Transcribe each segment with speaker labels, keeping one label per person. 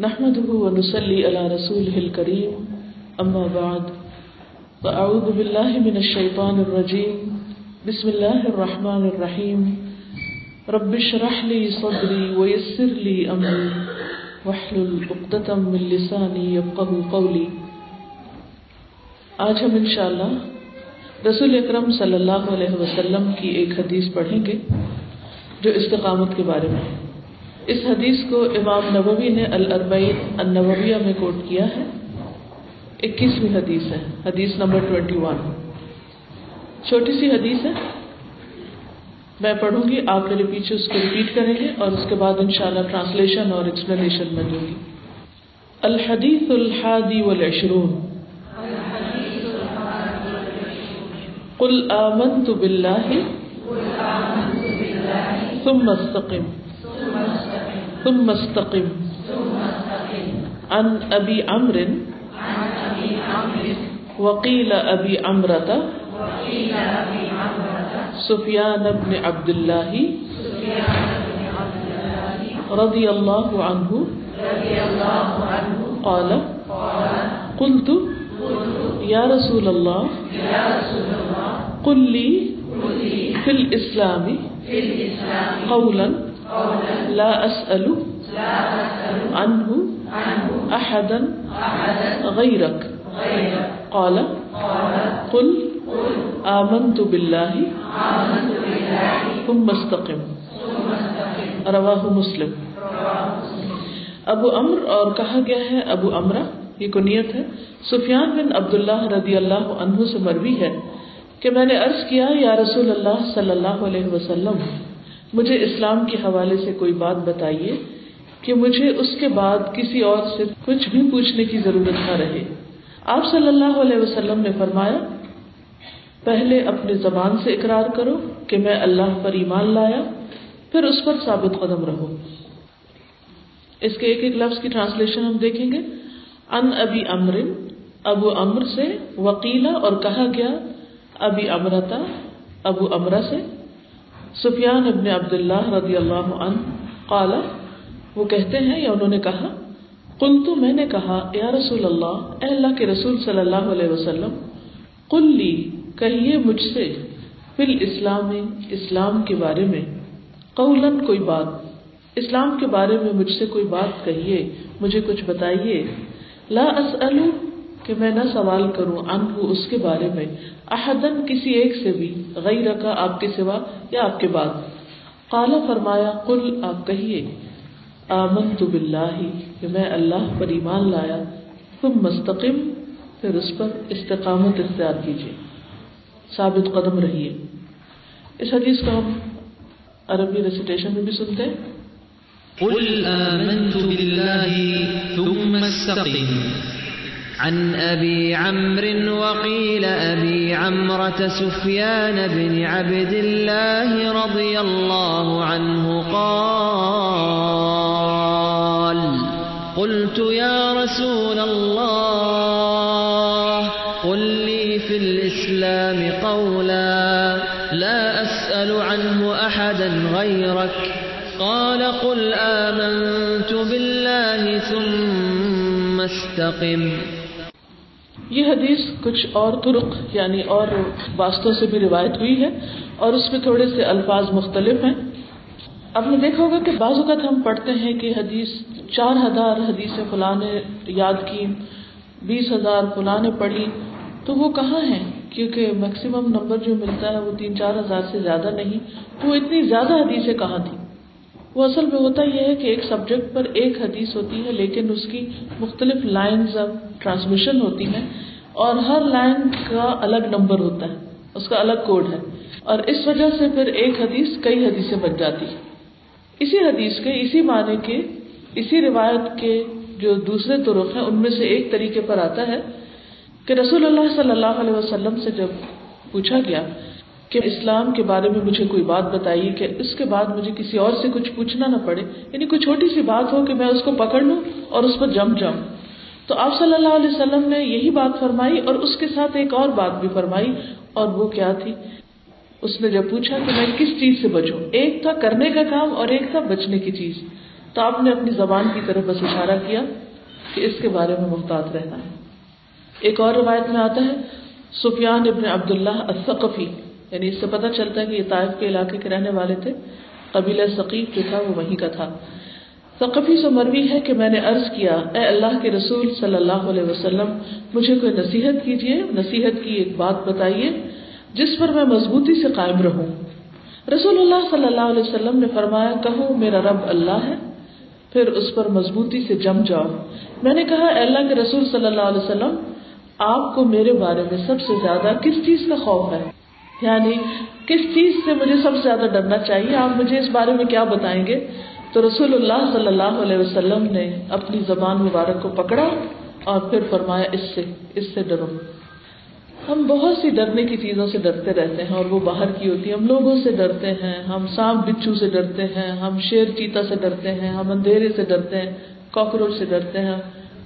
Speaker 1: نحمده ونصلي على رسوله الكريم. أما بعد، فأعوذ بالله من الشيطان الرجيم. بسم الله الرحمن الرحيم. رب اشرح لي صدري ويسر لي أمري. واحلل عقدة من لساني يفقه قولي. آج ہم انشاءاللہ رسول اکرم صلی اللہ علیہ وسلم کی ایک حدیث پڑھیں گے جو استقامت کے بارے میں ہے۔ اس حدیث کو امام نبوی نے الاربعین النوویہ میں کوٹ کیا ہے۔ اکیسویں حدیث ہے، حدیث نمبر ٹوینٹی ون چھوٹی سی حدیث ہے۔ میں پڑھوں گی، آپ میرے پیچھے اس کو ریپیٹ کریں گے اور اس کے بعد انشاءاللہ ٹرانسلیشن اور ایکسپلینیشن میں دوں گی۔ الحدیث الحادی والعشرون۔ قل آمنت باللہ۔ ثم استقم۔ ثم استقم. عن أبي عمرو. وقيل أبي عمرة. سفيان بن عبد الله. رضي الله عنه. قال. قلت. يا رسول الله. قل لي في الإسلام. قولا. لا أسأل عنه أحدا غيرك. قال، قل، آمنت بالله ثم استقم. رواہ مسلم. ابو امر اور کہا گیا ہے، ابو امرا یہ کنیت ہے، سفیان بن عبداللہ رضی اللہ عنہ سے مروی ہے کہ میں نے عرض کیا، یا رسول اللہ صلی اللہ علیہ وسلم مجھے اسلام کے حوالے سے کوئی بات بتائیے کہ مجھے اس کے بعد کسی اور سے کچھ بھی پوچھنے کی ضرورت نہ رہے۔ آپ صلی اللہ علیہ وسلم نے فرمایا، پہلے اپنے زبان سے اقرار کرو کہ میں اللہ پر ایمان لایا، پھر اس پر ثابت قدم رہو۔ اس کے ایک ایک لفظ کی ٹرانسلیشن ہم دیکھیں گے۔ ان ابی امر ابو امر سے وکیلا اور کہا گیا، ابی امرتا ابو امرا سے۔ سفیان ابن عبداللہ رضی اللہ عنہ قال، وہ کہتے ہیں، یا انہوں نے کہا قل تو میں نے کہا، یا رسول اللہ، اے اللہ کے رسول صلی اللہ علیہ وسلم، قل لی، کہیے مجھ سے فل اسلام اسلام کے بارے میں قولن کوئی بات، اسلام کے بارے میں مجھ سے کوئی بات کہیے، مجھے کچھ بتائیے، لا اسألو کہ میں نہ سوال کروں ان اس کے بارے میں احدن کسی ایک سے بھی غیر کا آپ کے سوا یا آپ کے بعد۔ قالا فرمایا، قل، آپ کہیے آمن تو بلّہ کہ میں اللہ پر ایمان لایا تم مستقم پھر اس پر استقامت اختیار کیجیے۔ ثابت قدم رہیے۔ اس حدیث کو ہم عربی ریسیٹیشن میں بھی سنتے ہیں۔
Speaker 2: قل آمنت بالله ثم استقم۔ عن أبي عمرو وقيل أبي عمرة سفيان بن عبد الله رضي الله عنه قال، قلت يا رسول الله، قل لي في الإسلام قولا، لا أسأل عنه أحدا غيرك. قال، قل آمنت بالله ثم استقم.
Speaker 1: یہ حدیث کچھ اور ترک یعنی اور واسطوں سے بھی روایت ہوئی ہے اور اس میں تھوڑے سے الفاظ مختلف ہیں۔ آپ نے دیکھا ہوگا کہ بعض اوقات ہم پڑھتے ہیں کہ حدیث چار ہزار حدیث فلاں نے یاد کی بیس ہزار فلاں نے پڑھی تو وہ کہاں ہیں؟ کیونکہ میکسیمم نمبر جو ملتا ہے وہ تین چار ہزار سے زیادہ نہیں۔ تو وہ اتنی زیادہ حدیثیں کہاں تھیں؟ وہ اصل میں ہوتا یہ ہے کہ ایک سبجیکٹ پر ایک حدیث ہوتی ہے، لیکن اس کی مختلف لائنز آف ٹرانسمیشن ہوتی ہیں اور ہر لائن کا الگ نمبر ہوتا ہے، اس کا الگ کوڈ ہے۔ اور اس وجہ سے پھر ایک حدیث کئی حدیثیں بن جاتی ہے اسی حدیث کے اسی معنی کے اسی روایت کے جو دوسرے طرق ہیں، ان میں سے ایک طریقے پر آتا ہے کہ رسول اللہ صلی اللہ علیہ وسلم سے جب پوچھا گیا کہ اسلام کے بارے میں مجھے کوئی بات بتائیے کہ اس کے بعد مجھے کسی اور سے کچھ پوچھنا نہ پڑے یعنی کوئی چھوٹی سی بات ہو کہ میں اس کو پکڑ لوں اور اس پر جم جاؤں۔ تو آپ صلی اللہ علیہ وسلم نے یہی بات فرمائی اور اس کے ساتھ ایک اور بات بھی فرمائی، اور وہ کیا تھی؟ اس نے جب پوچھا کہ میں کس چیز سے بچوں؟ ایک تھا کرنے کا کام اور ایک تھا بچنے کی چیز۔ تو آپ نے اپنی زبان کی طرف بس اشارہ کیا کہ اس کے بارے میں محتاط رہنا ہے۔ ایک اور روایت میں آتا ہے، سفیان ابن عبداللہ الثقفی۔ یعنی اس سے پتہ چلتا ہے کہ یہ طائف کے علاقے کے رہنے والے تھے۔ قبیلہ ثقیف جو تھا وہ وہیں کا تھا۔ ثقفی سے مروی ہے کہ میں نے عرض کیا، اے اللہ کے رسول صلی اللہ علیہ وسلم، مجھے کوئی نصیحت کیجیے نصیحت کی ایک بات بتائیے جس پر میں مضبوطی سے قائم رہوں۔ رسول اللہ صلی اللہ علیہ وسلم نے فرمایا، کہو، میرا رب اللہ ہے، پھر اس پر مضبوطی سے جم جاؤ۔ میں نے کہا، اے اللہ کے رسول صلی اللہ علیہ وسلم، آپ کو میرے بارے میں سب سے زیادہ کس چیز کا خوف ہے؟ یعنی کس چیز سے مجھے سب سے زیادہ ڈرنا چاہیے؟ آپ مجھے اس بارے میں کیا بتائیں گے؟ تو رسول اللہ صلی اللہ علیہ وسلم نے اپنی زبان مبارک کو پکڑا اور پھر فرمایا، اس سے اس سے ڈرو۔ ہم بہت سی ڈرنے کی چیزوں سے ڈرتے رہتے ہیں اور وہ باہر کی ہوتی ہے ہم لوگوں سے ڈرتے ہیں، ہم سانپ بچھو سے ڈرتے ہیں، ہم شیر چیتا سے ڈرتے ہیں، ہم اندھیرے سے ڈرتے ہیں، کاکروچ سے ڈرتے ہیں۔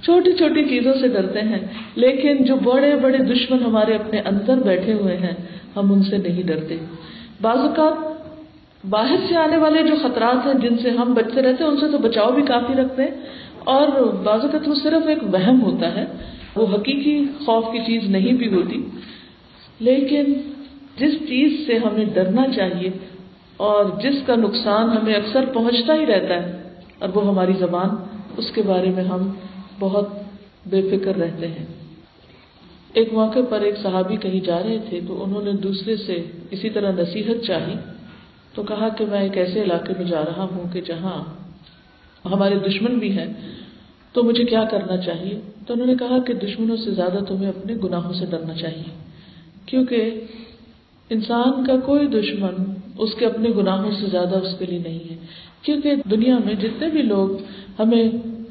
Speaker 1: چھوٹی چھوٹی چیزوں سے ڈرتے ہیں، لیکن جو بڑے بڑے دشمن ہمارے اپنے اندر بیٹھے ہوئے ہیں، ہم ان سے نہیں ڈرتے۔ بعض اوقات باہر سے آنے والے جو خطرات ہیں، جن سے ہم بچتے رہتے ہیں، ان سے تو بچاؤ بھی کافی رکھتے ہیں۔ اور بعض اوقات وہ صرف ایک وہم ہوتا ہے، وہ حقیقی خوف کی چیز نہیں بھی ہوتی۔ لیکن جس چیز سے ہمیں ڈرنا چاہیے اور جس کا نقصان ہمیں اکثر پہنچتا ہی رہتا ہے، اور وہ ہماری زبان، اس کے بارے میں ہم بہت بے فکر رہتے ہیں۔ ایک موقع پر ایک صحابی کہیں جا رہے تھے تو انہوں نے دوسرے سے اسی طرح نصیحت چاہی تو کہا کہ میں ایک ایسے علاقے میں جا رہا ہوں کہ جہاں ہمارے دشمن بھی ہیں تو مجھے کیا کرنا چاہیے؟ تو انہوں نے کہا کہ دشمنوں سے زیادہ تمہیں اپنے گناہوں سے ڈرنا چاہیے، کیونکہ انسان کا کوئی دشمن اس کے اپنے گناہوں سے زیادہ اس کے لیے نہیں ہے۔ کیونکہ دنیا میں جتنے بھی لوگ ہمیں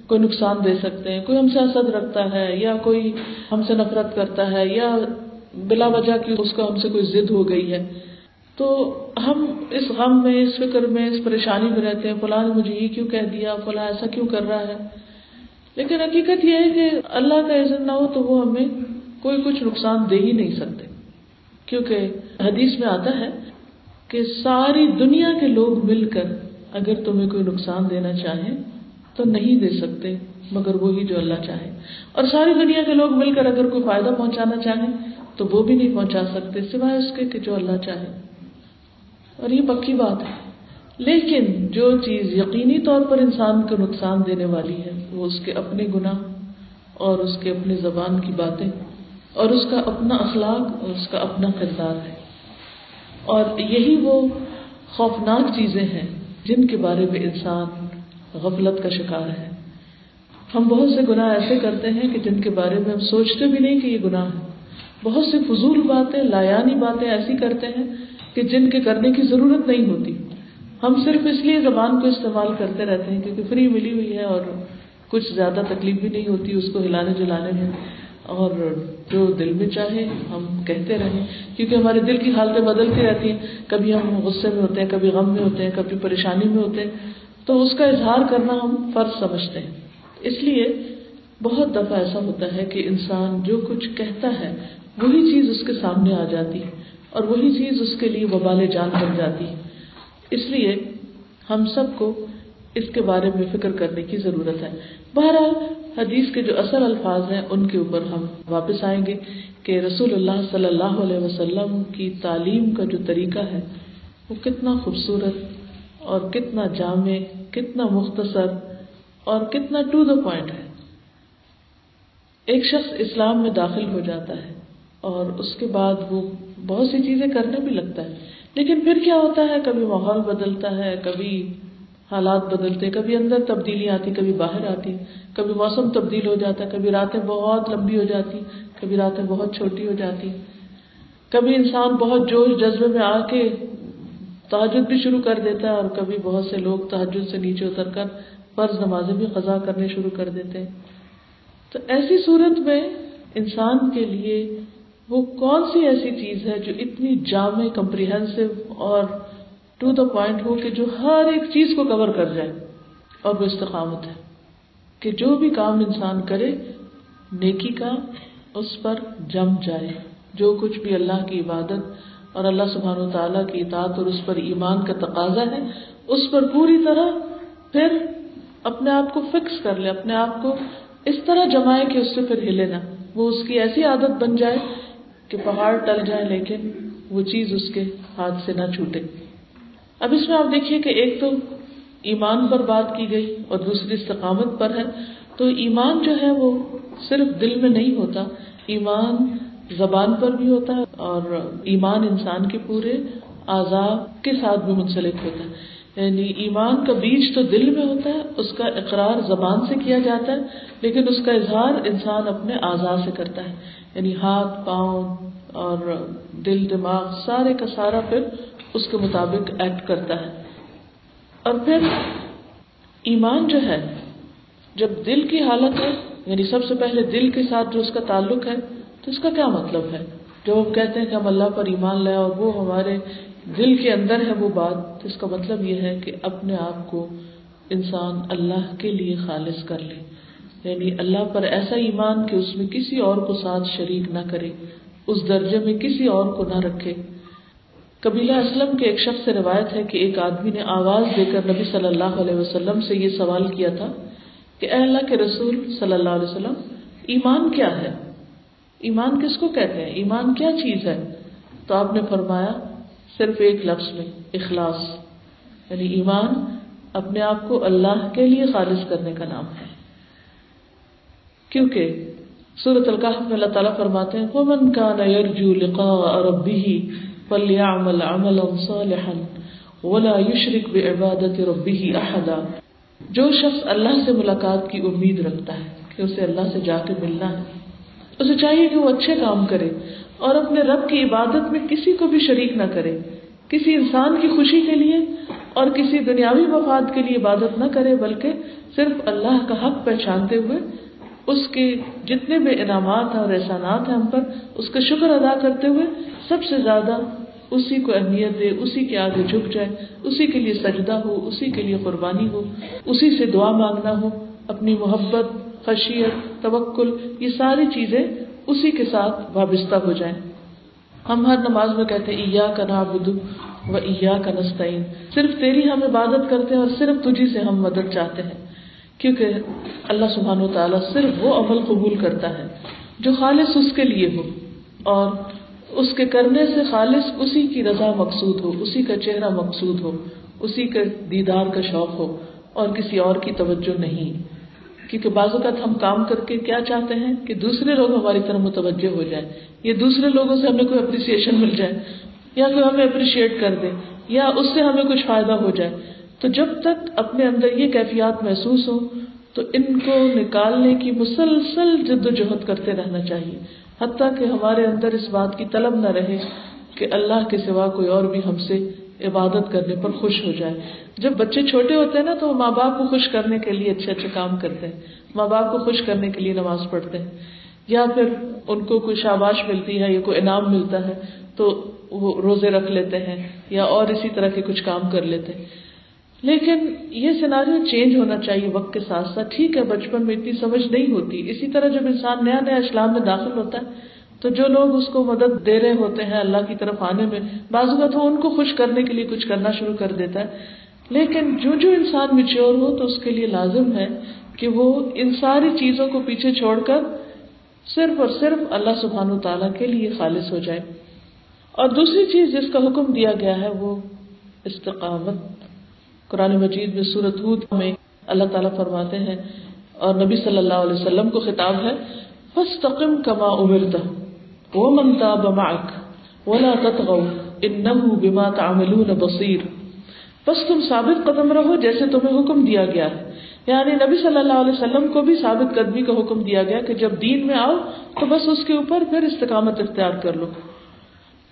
Speaker 1: کوئی نقصان دے سکتے ہیں، کوئی ہم سے حسد رکھتا ہے یا کوئی ہم سے نفرت کرتا ہے یا بلا وجہ کی اس کو ہم سے کوئی ضد ہو گئی ہے۔ تو ہم اس غم میں، اس فکر میں، اس پریشانی میں رہتے ہیں، فلاں نے مجھے یہ کیوں کہہ دیا، فلاں ایسا کیوں کر رہا ہے؟ لیکن حقیقت یہ ہے کہ اللہ کا عزت نہ ہو تو وہ ہمیں کوئی کچھ نقصان دے ہی نہیں سکتے۔ کیونکہ حدیث میں آتا ہے کہ ساری دنیا کے لوگ مل کر اگر تمہیں کوئی نقصان دینا چاہیں تو نہیں دے سکتے، مگر وہی جو اللہ چاہے۔ اور ساری دنیا کے لوگ مل کر اگر کوئی فائدہ پہنچانا چاہیں، تو وہ بھی نہیں پہنچا سکتے، سوائے اس کے کہ جو اللہ چاہے۔ اور یہ پکی بات ہے۔ لیکن جو چیز یقینی طور پر انسان کو نقصان دینے والی ہے، وہ اس کے اپنے گناہ اور اس کے اپنی زبان کی باتیں اور اس کا اپنا اخلاق اور اس کا اپنا کردار ہے۔ اور یہی وہ خوفناک چیزیں ہیں جن کے بارے میں انسان غفلت کا شکار ہے۔ ہم بہت سے گناہ ایسے کرتے ہیں کہ جن کے بارے میں ہم سوچتے بھی نہیں کہ یہ گناہ ہے بہت سی فضول باتیں، لایانی باتیں ایسی کرتے ہیں کہ جن کے کرنے کی ضرورت نہیں ہوتی۔ ہم صرف اس لیے زبان کو استعمال کرتے رہتے ہیں کیونکہ فری ملی ہوئی ہے اور کچھ زیادہ تکلیف بھی نہیں ہوتی، اس کو ہلانے جلانے میں۔ اور جو دل میں چاہے ہم کہتے رہیں، کیونکہ ہمارے دل کی حالتیں بدلتی رہتی ہیں۔ کبھی ہم غصے میں ہوتے ہیں، کبھی غم میں ہوتے ہیں، کبھی پریشانی میں ہوتے ہیں۔ تو اس کا اظہار کرنا ہم فرض سمجھتے ہیں۔ اس لیے بہت دفعہ ایسا ہوتا ہے کہ انسان جو کچھ کہتا ہے، وہی چیز اس کے سامنے آ جاتی ہے اور وہی چیز اس کے لیے وبال جان بن جاتی ہے۔ اس لیے ہم سب کو اس کے بارے میں فکر کرنے کی ضرورت ہے۔ بہرحال حدیث کے جو اصل الفاظ ہیں، ان کے اوپر ہم واپس آئیں گے کہ رسول اللہ صلی اللہ علیہ وسلم کی تعلیم کا جو طریقہ ہے، وہ کتنا خوبصورت اور کتنا جامع کتنا مختصر اور کتنا ٹو دا پوائنٹ ہے۔ ایک شخص اسلام میں داخل ہو جاتا ہے اور اس کے بعد وہ بہت سی چیزیں کرنے بھی لگتا ہے۔ لیکن پھر کیا ہوتا ہے؟ کبھی ماحول بدلتا ہے، کبھی حالات بدلتے، کبھی اندر تبدیلی آتی، کبھی باہر آتی، کبھی موسم تبدیل ہو جاتا ہے کبھی راتیں بہت لمبی ہو جاتی، کبھی راتیں بہت چھوٹی ہو جاتی۔ کبھی انسان بہت جوش جذبے میں آ کے تحجد بھی شروع کر دیتا ہے اور کبھی بہت سے لوگ تحجد سے نیچے اتر کر فرض نمازیں بھی قضا کرنے شروع کر دیتے ہیں۔ تو ایسی صورت میں انسان کے لیے وہ کون سی ایسی چیز ہے جو اتنی جامع کمپریہنسو اور ٹو دا پوائنٹ ہو کہ جو ہر ایک چیز کو کور کر جائے اور وہ استقامت ہے۔ کہ جو بھی کام انسان کرے، نیکی کا اس پر جم جائے۔ جو کچھ بھی اللہ کی عبادت اور اللہ سبحانہ و تعالیٰ کی اطاعت اور اس پر ایمان کا تقاضا ہے، اس پر پوری طرح پھر اپنے آپ کو فکس کر لے، اپنے آپ کو اس طرح جمائے کہ اس سے پھر ہلے نہ۔ وہ اس کی ایسی عادت بن جائے کہ پہاڑ ٹل جائے لیکن وہ چیز اس کے ہاتھ سے نہ چھوٹے۔ اب اس میں آپ دیکھیے کہ ایک تو ایمان پر بات کی گئی اور دوسری استقامت پر ہے۔ تو ایمان جو ہے وہ صرف دل میں نہیں ہوتا، ایمان زبان پر بھی ہوتا ہے اور ایمان انسان کے پورے آزاد کے ساتھ بھی منسلک ہوتا ہے۔ یعنی ایمان کا بیج تو دل میں ہوتا ہے، اس کا اقرار زبان سے کیا جاتا ہے، لیکن اس کا اظہار انسان اپنے آزاد سے کرتا ہے۔ یعنی ہاتھ، پاؤں اور دل، دماغ، سارے کا سارا پھر اس کے مطابق ایکٹ کرتا ہے۔ اور پھر ایمان جو ہے، جب دل کی حالت ہے یعنی سب سے پہلے دل کے ساتھ جو اس کا تعلق ہے تو اس کا کیا مطلب ہے؟ جو ہم کہتے ہیں کہ ہم اللہ پر ایمان لائے اور وہ ہمارے دل کے اندر ہے وہ بات، تو اس کا مطلب یہ ہے کہ اپنے آپ کو انسان اللہ کے لیے خالص کر لے۔ یعنی اللہ پر ایسا ایمان کہ اس میں کسی اور کو ساتھ شریک نہ کرے، اس درجے میں کسی اور کو نہ رکھے۔ قبیلہ اسلم کے ایک شخص سے روایت ہے کہ ایک آدمی نے آواز دے کر نبی صلی اللہ علیہ وسلم سے یہ سوال کیا تھا کہ اے اللہ کے رسول صلی اللہ علیہ وسلم، ایمان کیا ہے؟ ایمان کس کو کہتے ہیں؟ ایمان کیا چیز ہے؟ تو آپ نے فرمایا، صرف ایک لفظ میں، اخلاص۔ یعنی ایمان اپنے آپ کو اللہ کے لیے خالص کرنے کا نام ہے۔ کیونکہ سورت القاف میں اللہ تعالیٰ فرماتے ہیں، ومن كان يرجو لقاء ربه فليعمل عملا صالحا ولا يشرك بعبادة ربه احدا جو شخص اللہ سے ملاقات کی امید رکھتا ہے، کہ اسے اللہ سے جا کے ملنا ہے۔ اسے چاہیے کہ وہ اچھے کام کرے اور اپنے رب کی عبادت میں کسی کو بھی شریک نہ کرے۔ کسی انسان کی خوشی کے لیے اور کسی دنیاوی مفاد کے لیے عبادت نہ کرے، بلکہ صرف اللہ کا حق پہچانتے ہوئے اس کے جتنے بھی انعامات ہیں اور احسانات ہیں ہم پر، اس کا شکر ادا کرتے ہوئے سب سے زیادہ اسی کو اہمیت دے، اسی کے آگے جھک جائے، اسی کے لیے سجدہ ہو، اسی کے لیے قربانی ہو، اسی سے دعا مانگنا ہو، اپنی محبت، خشیت توکل، یہ ساری چیزیں اسی کے ساتھ وابستہ ہو جائیں۔ ہم ہر نماز میں کہتے ہیں ایا کا نابود و ایا کا نستعین صرف تیری ہم عبادت کرتے ہیں اور صرف تجھی سے ہم مدد چاہتے ہیں۔ کیونکہ اللہ سبحانہ و تعالیٰ صرف وہ عمل قبول کرتا ہے جو خالص اس کے لیے ہو اور اس کے کرنے سے خالص اسی کی رضا مقصود ہو، اسی کا چہرہ مقصود ہو، اسی کے دیدار کا شوق ہو اور کسی اور کی توجہ نہیں۔ کیونکہ بعض اوقات ہم کام کر کے کیا چاہتے ہیں کہ دوسرے لوگ ہماری طرح متوجہ ہو جائیں، یا دوسرے لوگوں سے ہمیں کوئی اپریسیشن مل جائے، یا کوئی ہمیں اپریشیٹ کر دے، یا اس سے ہمیں کچھ فائدہ ہو جائے۔ تو جب تک اپنے اندر یہ کیفیات محسوس ہو تو ان کو نکالنے کی مسلسل جد و جہد کرتے رہنا چاہیے۔ حتیٰ کہ ہمارے اندر اس بات کی طلب نہ رہے کہ اللہ کے سوا کوئی اور بھی ہم سے عبادت کرنے پر خوش ہو جائے۔ جب بچے چھوٹے ہوتے ہیں نا تو وہ ماں باپ کو خوش کرنے کے لیے اچھے اچھے کام کرتے ہیں۔ ماں باپ کو خوش کرنے کے لیے نماز پڑھتے ہیں۔ یا پھر ان کو کوئی شاباش ملتی ہے یا کوئی انعام ملتا ہے تو وہ روزے رکھ لیتے ہیں یا اور اسی طرح کے کچھ کام کر لیتے ہیں۔ لیکن یہ سیناریو چینج ہونا چاہیے وقت کے ساتھ ساتھ۔ ٹھیک ہے، بچپن میں اتنی سمجھ نہیں ہوتی۔ اسی طرح جب انسان نیا نیا اسلام میں داخل ہوتا ہے تو جو لوگ اس کو مدد دے رہے ہوتے ہیں اللہ کی طرف آنے میں، بعض اوقات وہ ان کو خوش کرنے کے لیے کچھ کرنا شروع کر دیتا ہے۔ لیکن جو جو انسان میچور ہو تو اس کے لیے لازم ہے کہ وہ ان ساری چیزوں کو پیچھے چھوڑ کر صرف اور صرف اللہ سبحان و تعالیٰ کے لیے خالص ہو جائے۔ اور دوسری چیز جس کا حکم دیا گیا ہے وہ استقامت۔ قرآن مجید میں سورت ہود میں اللہ تعالیٰ فرماتے ہیں اور نبی صلی اللہ علیہ وسلم کو خطاب ہے فستقم کما امرتا وہ منتا بماک ولا تتغو انه بما تعملون بصیر بس تم ثابت قدم رہو جیسے تمہیں حکم دیا گیا ہے۔ یعنی نبی صلی اللہ علیہ وسلم کو بھی ثابت قدمی کا حکم دیا گیا کہ جب دین میں آؤ تو بس اس کے اوپر پھر استقامت اختیار کر لو۔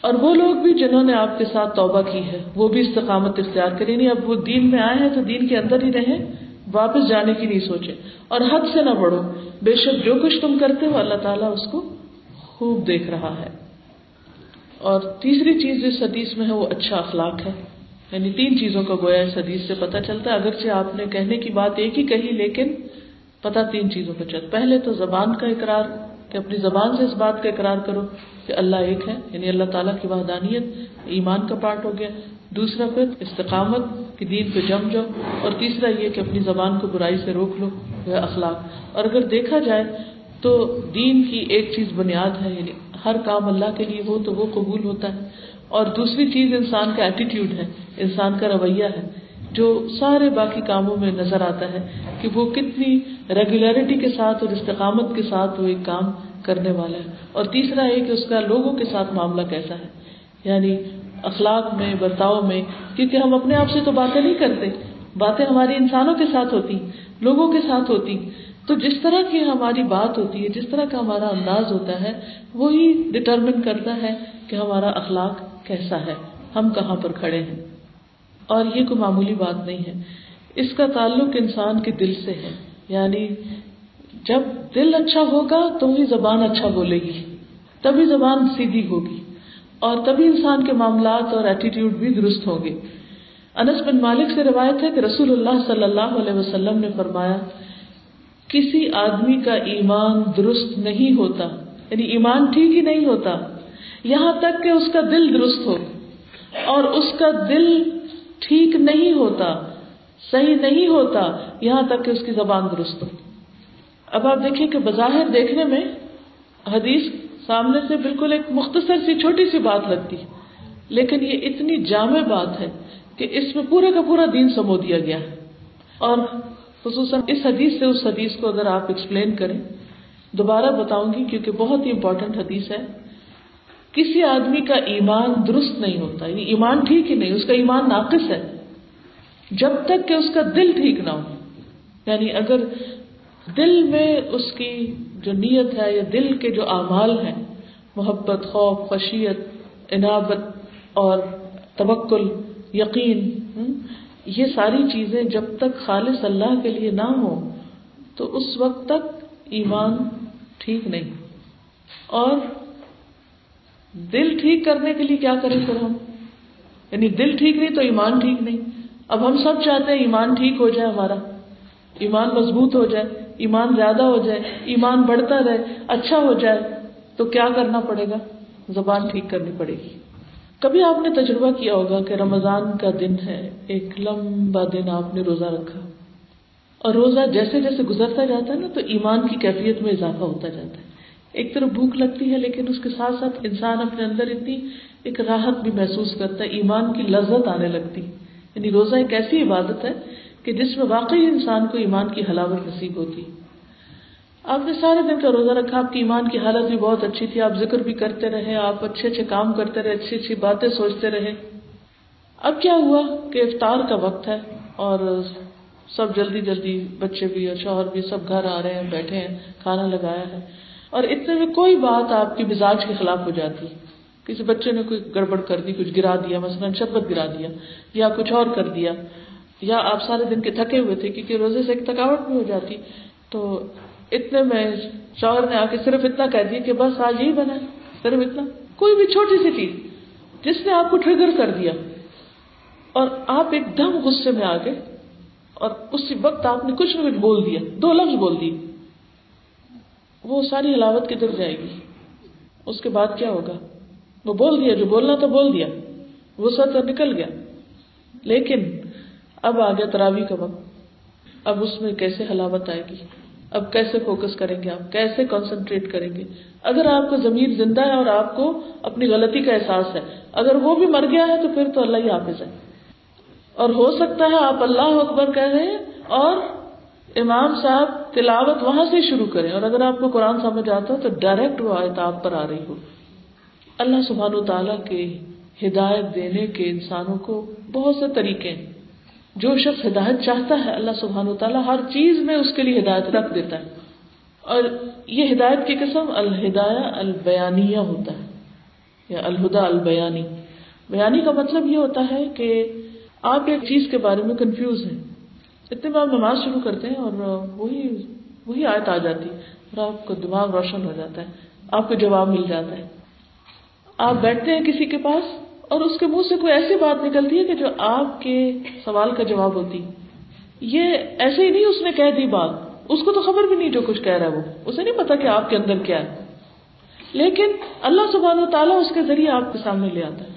Speaker 1: اور وہ لوگ بھی جنہوں نے آپ کے ساتھ توبہ کی ہے، وہ بھی استقامت اختیار کریں۔ نہیں اب وہ دین میں آئے ہیں تو دین کے اندر ہی رہیں، واپس جانے کی نہیں سوچے اور حد سے نہ بڑھو۔ بے شک جو کچھ تم کرتے ہو، اللہ تعالیٰ اس کو خوب دیکھ رہا ہے۔ اور تیسری چیز جس حدیث میں ہے وہ اچھا اخلاق ہے۔ یعنی تین چیزوں کا گویا اس حدیث سے پتہ چلتا ہے۔ اگرچہ آپ نے کہنے کی بات ایک ہی کہی، لیکن پتا تین چیزوں کا چلتا پہلے تو زبان کا اقرار، کہ اپنی زبان سے اس بات کا اقرار کرو کہ اللہ ایک ہے یعنی اللہ تعالیٰ کی وحدانیت، ایمان کا پارٹ ہو گیا۔ دوسرا پھر استقامت، کہ دین پہ جم جاؤ۔ اور تیسرا یہ کہ اپنی زبان کو برائی سے روک لو۔ وہ اخلاق۔ اور اگر دیکھا جائے تو دین کی ایک چیز بنیاد ہے یعنی ہر کام اللہ کے لیے ہو تو وہ قبول ہوتا ہے۔ اور دوسری چیز انسان کا ایٹیٹیوڈ ہے، انسان کا رویہ ہے، جو سارے باقی کاموں میں نظر آتا ہے کہ وہ کتنی ریگولیرٹی کے ساتھ اور استقامت کے ساتھ وہ ایک کام کرنے والا ہے۔ اور تیسرا یہ کہ اس کا لوگوں کے ساتھ معاملہ کیسا ہے۔ یعنی اخلاق میں، برتاؤ میں، کیونکہ ہم اپنے آپ سے تو باتیں نہیں کرتے۔ باتیں ہماری انسانوں کے ساتھ ہوتی، لوگوں کے ساتھ ہوتی۔ تو جس طرح کی ہماری بات ہوتی ہے، جس طرح کا ہمارا انداز ہوتا ہے، وہی ڈٹرمن کرتا ہے کہ ہمارا اخلاق کیسا ہے، ہم کہاں پر کھڑے ہیں۔ اور یہ کوئی معمولی بات نہیں ہے۔ اس کا تعلق انسان کے دل سے ہے۔ یعنی جب دل اچھا ہوگا، تو ہی زبان اچھا بولے گی۔ تبھی زبان سیدھی ہوگی۔ اور تبھی انسان کے معاملات اور ایٹیٹیوڈ بھی درست ہوں گے۔ انس بن مالک سے روایت ہے کہ رسول اللہ صلی اللہ علیہ وسلم نے فرمایا کسی آدمی کا ایمان درست نہیں ہوتا یعنی ایمان ٹھیک ہی نہیں ہوتا، یہاں تک کہ اس کا دل درست ہو اور اس کا دل ٹھیک نہیں ہوتا، صحیح نہیں ہوتا، یہاں تک کہ اس کی زبان درست ہو۔ اب آپ دیکھیں کہ بظاہر دیکھنے میں حدیث سامنے سے بالکل ایک مختصر سی، چھوٹی سی بات لگتی لیکن یہ اتنی جامع بات ہے کہ اس میں پورے کا پورا دین سمو دیا گیا اور خصوصاً اس حدیث سے اس حدیث کو اگر آپ ایکسپلین کریں، دوبارہ بتاؤں گی کیونکہ بہت ہی امپورٹنٹ حدیث ہے۔ کسی آدمی کا ایمان درست نہیں ہوتا یعنی ایمان ٹھیک ہی نہیں، اس کا ایمان ناقص ہے۔ جب تک کہ اس کا دل ٹھیک نہ ہو یعنی اگر دل میں اس کی جو نیت ہے یا دل کے جو اعمال ہیں، محبت، خوف، خشیت عنابت اور تبکل یقین یہ ساری چیزیں جب تک خالص اللہ کے لیے نہ ہو تو اس وقت تک ایمان ٹھیک نہیں۔ اور دل ٹھیک کرنے کے لیے کیا کریں پھر ہم؟ یعنی دل ٹھیک نہیں تو ایمان ٹھیک نہیں۔ اب ہم سب چاہتے ہیں ایمان ٹھیک ہو جائے ہمارا۔ ایمان مضبوط ہو جائے، ایمان زیادہ ہو جائے، ایمان بڑھتا رہے اچھا ہو جائے، تو کیا کرنا پڑے گا؟ زبان ٹھیک کرنی پڑے گی۔ کبھی آپ نے تجربہ کیا ہوگا کہ رمضان کا دن ہے، ایک لمبا دن آپ نے روزہ رکھا۔ اور روزہ جیسے جیسے گزرتا جاتا ہے نا، تو ایمان کی کیفیت میں اضافہ ہوتا جاتا ہے۔ ایک طرف بھوک لگتی ہے، لیکن اس کے ساتھ ساتھ انسان اپنے اندر اتنی ایک راحت بھی محسوس کرتا ہے، ایمان کی لذت آنے لگتی یعنی روزہ ایک ایسی عبادت ہے کہ جس میں واقعی انسان کو ایمان کی حلاوت نصیب ہوتی آپ نے سارے دن کا روزہ رکھا، آپ کی ایمان کی حالت بھی بہت اچھی تھی، آپ ذکر بھی کرتے رہے، آپ اچھے اچھے کام کرتے رہے، اچھی اچھی باتیں سوچتے رہے۔ اب کیا ہوا کہ افطار کا وقت ہے اور سب جلدی جلدی بچے بھی اور شوہر بھی سب گھر آ رہے ہیں، بیٹھے ہیں، کھانا لگایا ہے۔ اور اتنے میں کوئی بات آپ کی مزاج کے خلاف ہو جاتی۔ کسی بچے نے کوئی گڑبڑ کر دی، کچھ گرا دیا، مثلاً شربت گرا دیا، یا کچھ اور کر دیا، یا آپ سارے دن کے تھکے ہوئے تھے کیونکہ روزے سے ایک تھکاوٹ بھی ہو جاتی، تو اتنے میں شوہر نے آ کے صرف اتنا کہہ دیا کہ بس آج یہی بنا صرف اتنا۔ کوئی بھی چھوٹی سی چیز جس نے آپ کو ٹریگر کر دیا اور آپ ایک دم غصے میں آ گئے اور اسی وقت آپ نے کچھ نہ کچھ بول دیا، دو لفظ بول دیے۔ وہ ساری حلاوت کدھر جائے گی؟ اس کے بعد کیا ہوگا؟ وہ بول دیا، جو بولنا تو بول دیا۔ وہ سب نکل گیا۔ لیکن اب آ گیا تراوی کا وقت، اب اس میں کیسے حلاوت آئے گی؟ اب کیسے فوکس کریں گے آپ؟ کیسے کانسنٹریٹ کریں گے؟ اگر آپ کا ضمیر زندہ ہے اور آپ کو اپنی غلطی کا احساس ہے، اگر وہ بھی مر گیا ہے تو پھر تو اللہ ہی حافظ ہے۔ اور ہو سکتا ہے آپ اللہ اکبر کہہ رہے ہیں اور امام صاحب تلاوت وہاں سے شروع کریں۔ اور اگر آپ کو قرآن سمجھ آتا ہو تو ڈائریکٹ وہ آیت آپ پر آ رہی ہو۔ اللہ سبحان و تعالیٰ کے ہدایت دینے کے انسانوں کو بہت سے طریقے ہیں۔ جو شخص ہدایت چاہتا ہے، اللہ سبحان و تعالیٰ ہر چیز میں اس کے لیے ہدایت رکھ دیتا ہے۔ اور یہ ہدایت کی قسم الہدایہ البیانیہ ہوتا ہے، یا الہدا البیانی۔ بیانی کا مطلب یہ ہوتا ہے کہ آپ ایک چیز کے بارے میں کنفیوز ہیں۔ اتنے میں آپ نماز شروع کرتے ہیں اور وہی وہی آیت آ جاتی اور آپ کو دماغ روشن ہو جاتا ہے، آپ کو جواب مل جاتا ہے۔ آپ بیٹھتے ہیں کسی کے پاس اور اس کے منہ سے کوئی ایسی بات نکلتی ہے کہ جو آپ کے سوال کا جواب ہوتی۔ یہ ایسے ہی نہیں، اس نے کہہ دی بات۔ اس کو تو خبر بھی نہیں جو کچھ کہہ رہا ہے وہ۔ اسے نہیں پتا کہ آپ کے اندر کیا ہے۔ لیکن اللہ سبحانہ و تعالیٰ اس کے ذریعے آپ کے سامنے لے آتا ہے۔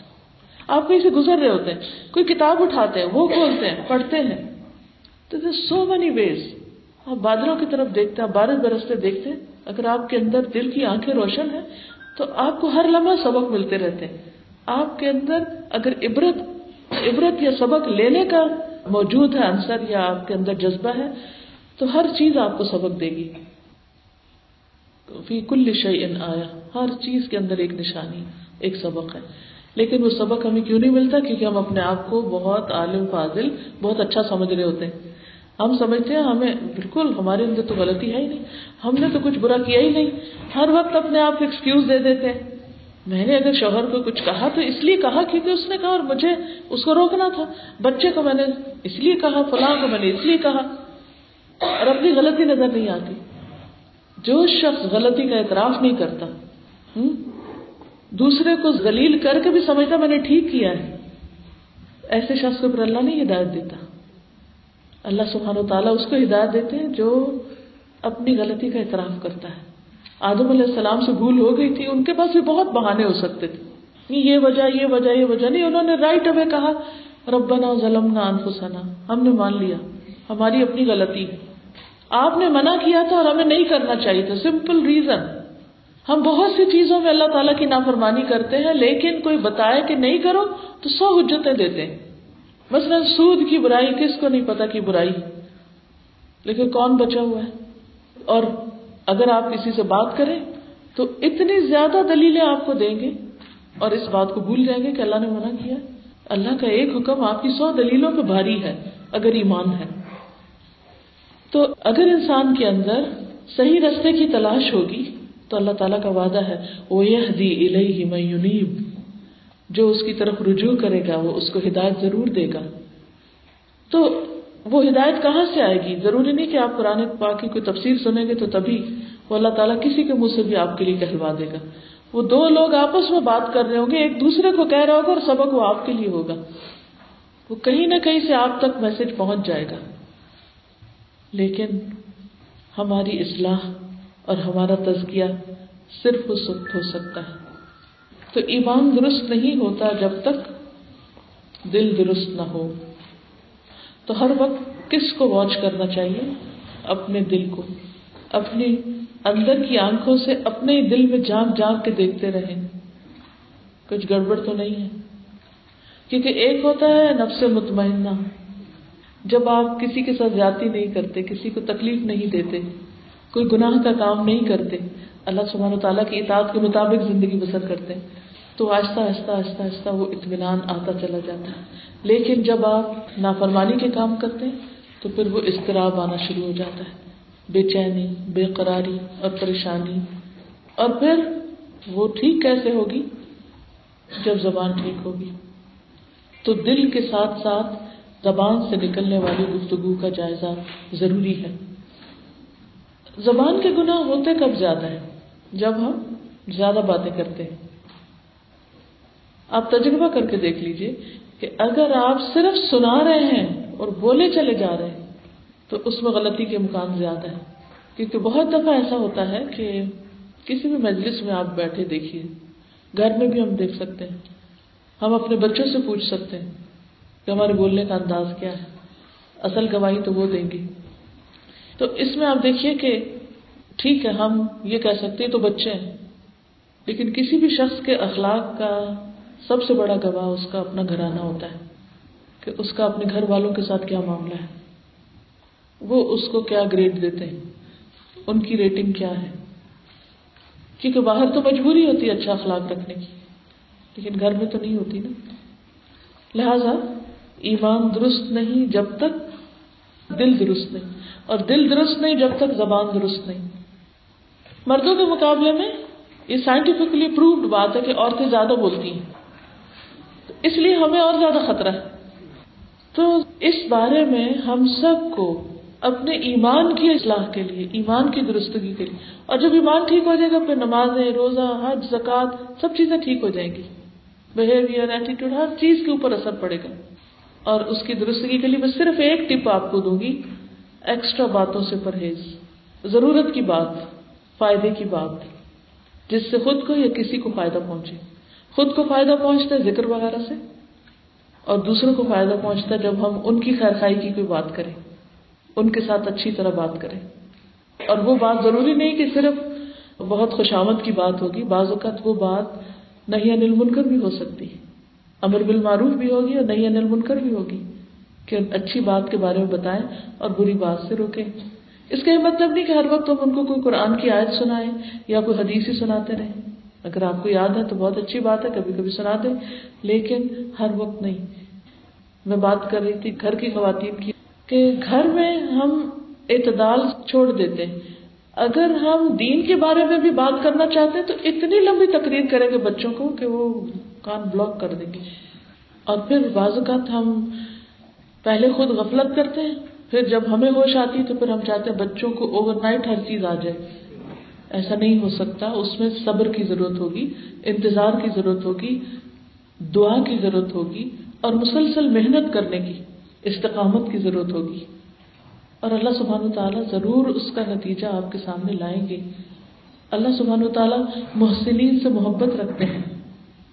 Speaker 1: آپ کہیں سے گزر رہے ہوتے ہیں، کوئی کتاب اٹھاتے ہیں، وہ کھولتے ہیں، پڑھتے ہیں۔ تو سو مینی ویز۔ آپ بادلوں کی طرف دیکھتے ہیں بارش برستے دیکھتے ہیں۔ اگر آپ کے اندر دل کی آنکھیں روشن ہیں، تو آپ کو ہر لمحہ سبق ملتے رہتے ہیں۔ آپ کے اندر اگر عبرت عبرت یا سبق لینے کا موجود ہے انصر یا آپ کے اندر جذبہ ہے، تو ہر چیز آپ کو سبق دے گی۔ فی کل شعین آیا ہر چیز کے اندر ایک نشانی، ایک سبق ہے۔ لیکن وہ سبق ہمیں کیوں نہیں ملتا؟ کیونکہ ہم اپنے آپ کو بہت عالم، فاضل، بہت اچھا سمجھ رہے ہوتے ہیں۔ ہم سمجھتے ہیں، ہمیں بالکل ہمارے اندر تو غلطی ہے ہی نہیں۔ ہم نے تو کچھ برا کیا ہی نہیں۔ ہر وقت اپنے آپ کو ایکسکیوز دے دیتے ہیں۔ میں نے اگر شوہر کو کچھ کہا تو اس لیے کہا کیونکہ اس نے کہا اور مجھے اس کو روکنا تھا۔ بچے کو میں نے اس لیے کہا، فلاں کو میں نے اس لیے کہا۔ اور اپنی غلطی نظر نہیں آتی۔ جو شخص غلطی کا اعتراف نہیں کرتا دوسرے کو ذلیل کر کے بھی سمجھتا میں نے ٹھیک کیا ہے۔ ایسے شخص کو پھر اللہ نہیں ہدایت دیتا۔ اللہ سبحانہ و تعالیٰ اس کو ہدایت دیتے ہیں جو اپنی غلطی کا اعتراف کرتا ہے۔ آدم علیہ السلام سے بھول ہو گئی تھی، ان کے پاس بھی بہت بہانے ہو سکتے تھے۔ یہ وجہ یہ وجہ یہ وجہ، نہیں، انہوں نے رائٹ اوے کہا، ربنا ظلمنا انفسنا، ہم نے مان لیا، ہماری اپنی غلطی۔ ہے آپ نے منع کیا تھا اور ہمیں نہیں کرنا چاہیے تھا سمپل ریزن ہم بہت سی چیزوں میں اللہ تعالیٰ کی نافرمانی کرتے ہیں، لیکن کوئی بتائے کہ نہیں کرو تو سو حجتیں دیتے ہیں۔ مثلا سود کی برائی، کس کو نہیں پتا کی برائی؟ لیکن کون بچا ہوا ہے؟ اور اگر آپ کسی سے بات کریں تو اتنی زیادہ دلیلیں آپ کو دیں گے اور اس بات کو بھول جائیں گے کہ اللہ نے منع کیا اللہ کا ایک حکم آپ کی سو دلیلوں پہ بھاری ہے، اگر ایمان ہے۔ تو اگر انسان کے اندر صحیح رستے کی تلاش ہوگی تو اللہ تعالیٰ کا وعدہ ہے وہ یہ دی النیب جو اس کی طرف رجوع کرے گا، وہ اس کو ہدایت ضرور دے گا۔ تو وہ ہدایت کہاں سے آئے گی؟ ضروری نہیں کہ آپ قرآن پاک کی کوئی تفسیر سنیں گے تو تبھی وہ اللہ تعالیٰ کسی کے منہ سے بھی آپ کے لیے کہلوا دے گا۔ وہ دو لوگ آپس میں بات کر رہے ہوں گے، ایک دوسرے کو کہہ رہا ہوگا اور سبق وہ آپ کے لیے ہوگا۔ وہ کہیں نہ کہیں سے آپ تک میسج پہنچ جائے گا۔ لیکن ہماری اصلاح اور ہمارا تزکیہ صرف اس وقت ہو سکتا ہے۔ تو ایمان درست نہیں ہوتا جب تک دل درست نہ ہو۔ تو ہر وقت کس کو واچ کرنا چاہیے؟ اپنے دل کو۔ اپنی اندر کی آنکھوں سے اپنے دل میں جانگ جانگ کے دیکھتے رہے کچھ گڑبڑ تو نہیں ہے۔ کیونکہ ایک ہوتا ہے نفس مطمئنہ۔ جب آپ کسی کے ساتھ زیادتی نہیں کرتے، کسی کو تکلیف نہیں دیتے، کوئی گناہ کا کام نہیں کرتے، اللہ سبحانہ و تعالیٰ کی اطاعت کے مطابق زندگی بسر کرتے۔ تو آہستہ آہستہ آہستہ آہستہ وہ اطمینان آتا چلا جاتا ہے۔ لیکن جب آپ نافرمانی کے کام کرتے ہیں، تو پھر وہ اضطراب آنا شروع ہو جاتا ہے۔ بے چینی، بے قراری اور پریشانی۔ اور پھر وہ ٹھیک کیسے ہوگی؟ جب زبان ٹھیک ہوگی۔ تو دل کے ساتھ ساتھ زبان سے نکلنے والی گفتگو کا جائزہ ضروری ہے۔ زبان کے گناہ ہوتے کب زیادہ ہے جب ہم زیادہ باتیں کرتے ہیں۔ آپ تجربہ کر کے دیکھ لیجیے کہ اگر آپ صرف سنا رہے ہیں اور بولے چلے جا رہے ہیں، تو اس میں غلطی کے امکان زیادہ ہے کیونکہ بہت دفعہ ایسا ہوتا ہے کہ کسی بھی مجلس میں آپ بیٹھے دیکھیے، گھر میں بھی ہم دیکھ سکتے ہیں۔ ہم اپنے بچوں سے پوچھ سکتے ہیں کہ ہمارے بولنے کا انداز کیا ہے۔ اصل گواہی تو وہ دیں گی تو اس میں آپ دیکھیے کہ ٹھیک ہے، ہم یہ کہہ سکتے ہیں تو بچے ہیں، لیکن کسی بھی شخص کے اخلاق کا سب سے بڑا گواہ اس کا اپنا گھرانہ ہوتا ہے کہ اس کا اپنے گھر والوں کے ساتھ کیا معاملہ ہے؟ وہ اس کو کیا گریڈ دیتے ہیں؟ ان کی ریٹنگ کیا ہے؟ کیونکہ باہر تو مجبوری ہوتی ہے اچھا اخلاق رکھنے کی، لیکن گھر میں تو نہیں ہوتی نا۔ لہذا ایمان درست نہیں جب تک دل درست نہیں، اور دل درست نہیں جب تک زبان درست نہیں۔ مردوں کے مقابلے میں یہ سائنٹیفکلی پرووڈ بات ہے کہ عورتیں زیادہ بولتی ہیں۔ اس لیے ہمیں اور زیادہ خطرہ ہے۔ تو اس بارے میں ہم سب کو اپنے ایمان کی اصلاح کے لیے، ایمان کی درستگی کے لیے۔ اور جب ایمان ٹھیک ہو جائے گا، پھر نمازیں، روزہ، حج زکات سب چیزیں ٹھیک ہو جائیں گی۔ بہیویئر ایٹیٹیوڈ ہر چیز کے اوپر اثر پڑے گا۔ اور اس کی درستگی کے لیے میں صرف ایک ٹپ آپ کو دوں گی ایکسٹرا باتوں سے پرہیز۔ ضرورت کی بات، فائدے کی بات، جس سے خود کو یا کسی کو فائدہ پہنچے۔ خود کو فائدہ پہنچتا ہے ذکر وغیرہ سے، اور دوسروں کو فائدہ پہنچتا ہے جب ہم ان کی خیر خائی کی کوئی بات کریں، ان کے ساتھ اچھی طرح بات کریں۔ اور وہ بات ضروری نہیں کہ صرف بہت خوش آمد کی بات ہوگی، بعض اوقات وہ بات نہیں انل منکر بھی ہو سکتی امر بالمعروف بھی ہوگی اور نہیں انل منکر بھی ہوگی۔ کہ اچھی بات کے بارے میں بتائیں اور بری بات سے روکیں۔ اس کا یہ مطلب نہیں کہ ہر وقت ہم ان کو کوئی قرآن کی آیت سنائیں یا کوئی حدیث ہی سناتے رہیں۔ اگر آپ کو یاد ہے تو بہت اچھی بات ہے، کبھی کبھی سنا دیں، لیکن ہر وقت نہیں۔ میں بات کر رہی تھی گھر کی خواتین کی کہ گھر میں ہم اعتدال چھوڑ دیتے ہیں۔ اگر ہم دین کے بارے میں بھی بات کرنا چاہتے ہیں تو اتنی لمبی تقریر کریں گے بچوں کو کہ وہ کان بلاک کر دیں گے۔ اور پھر بعض اوقات ہم پہلے خود غفلت کرتے ہیں، پھر جب ہمیں ہوش آتی تو پھر ہم چاہتے ہیں بچوں کو اوور نائٹ ہر چیز آ جائے۔ ایسا نہیں ہو سکتا، اس میں صبر کی ضرورت ہوگی، انتظار کی ضرورت ہوگی، دعا کی ضرورت ہوگی، اور مسلسل محنت کرنے کی، استقامت کی ضرورت ہوگی۔ اور اللہ سبحان تعالیٰ ضرور اس کا نتیجہ آپ کے سامنے لائیں گے۔ اللہ سبحان و تعالیٰ محسنین سے محبت رکھتے ہیں۔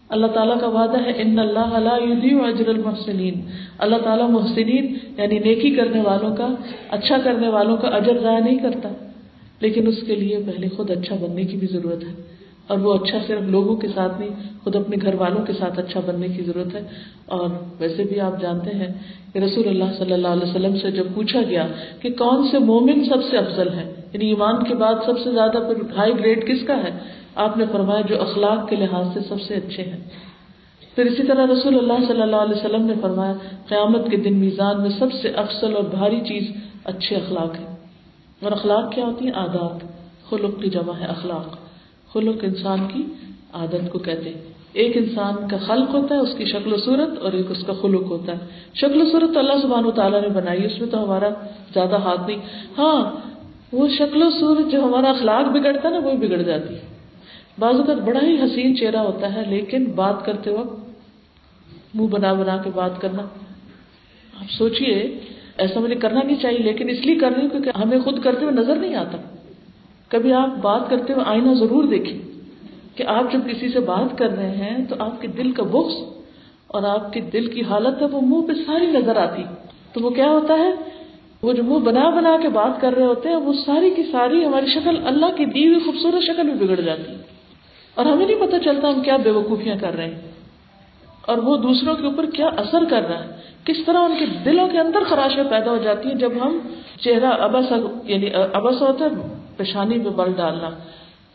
Speaker 1: اللہ تعالیٰ کا وعدہ ہے، ان اللہ علیہ اجر المحسنین اللہ تعالیٰ محسنین یعنی نیکی کرنے والوں کا اچھا کرنے والوں کا اجر ضائع نہیں کرتا۔ لیکن اس کے لیے پہلے خود اچھا بننے کی بھی ضرورت ہے۔ اور وہ اچھا صرف لوگوں کے ساتھ نہیں، خود اپنے گھر والوں کے ساتھ اچھا بننے کی ضرورت ہے۔ اور ویسے بھی آپ جانتے ہیں کہ رسول اللہ صلی اللہ علیہ وسلم سے جب پوچھا گیا کہ کون سے مومن سب سے افضل ہے یعنی ایمان کے بعد سب سے زیادہ پھر ہائی گریڈ کس کا ہے؟ آپ نے فرمایا جو اخلاق کے لحاظ سے سب سے اچھے ہیں۔ پھر اسی طرح رسول اللہ صلی اللہ علیہ وسلم نے فرمایا، قیامت کے دن میزان میں سب سے افسل اور بھاری چیز اچھے اخلاق ہے اور اخلاق کیا ہوتی ہیں؟ عادات خلق کی جمع ہے اخلاق۔ خلق انسان کی عادت کو کہتے ہیں۔ ایک انسان کا خلق ہوتا ہے، اس کی شکل و صورت، اور ایک اس کا خلق ہوتا ہے۔ شکل و صورت تو اللہ سبحانہ و تعالیٰ نے بنائی، اس میں تو ہمارا زیادہ ہاتھ نہیں۔ ہاں وہ شکل و صورت جو ہمارا اخلاق بگڑتا ہے نا، وہ بگڑ جاتی ہے۔ بعض اوقات بڑا ہی حسین چہرہ ہوتا ہے، لیکن بات کرتے وقت منہ بنا بنا کے بات کرنا۔ آپ سوچیے ایسا مجھے کرنا نہیں چاہیے، لیکن اس لیے کر رہی ہوں کیونکہ ہمیں خود کرتے ہوئے نظر نہیں آتا۔ کبھی آپ بات کرتے ہوئے آئینہ ضرور دیکھیں کہ آپ جب کسی سے بات کر رہے ہیں تو آپ کے دل کا بخش اور آپ کے دل کی حالت ہے، وہ منہ پہ ساری نظر آتی۔ تو وہ کیا ہوتا ہے؟ وہ جو منہ بنا بنا کے بات کر رہے ہوتے ہیں، وہ ساری کی ساری ہماری شکل اللہ کی دی ہوئی خوبصورت شکل بھی بگڑ جاتی۔ اور ہمیں نہیں پتہ چلتا ہم کیا بے وقوفیاں کر رہے ہیں۔ اور وہ دوسروں کے اوپر کیا اثر کر رہا ہے؟ کس طرح ان کے دلوں کے اندر خراشیں پیدا ہو جاتی ہیں جب ہم چہرہ ابس یعنی ابس ہوتا ہے، پیشانی پہ بل ڈالنا۔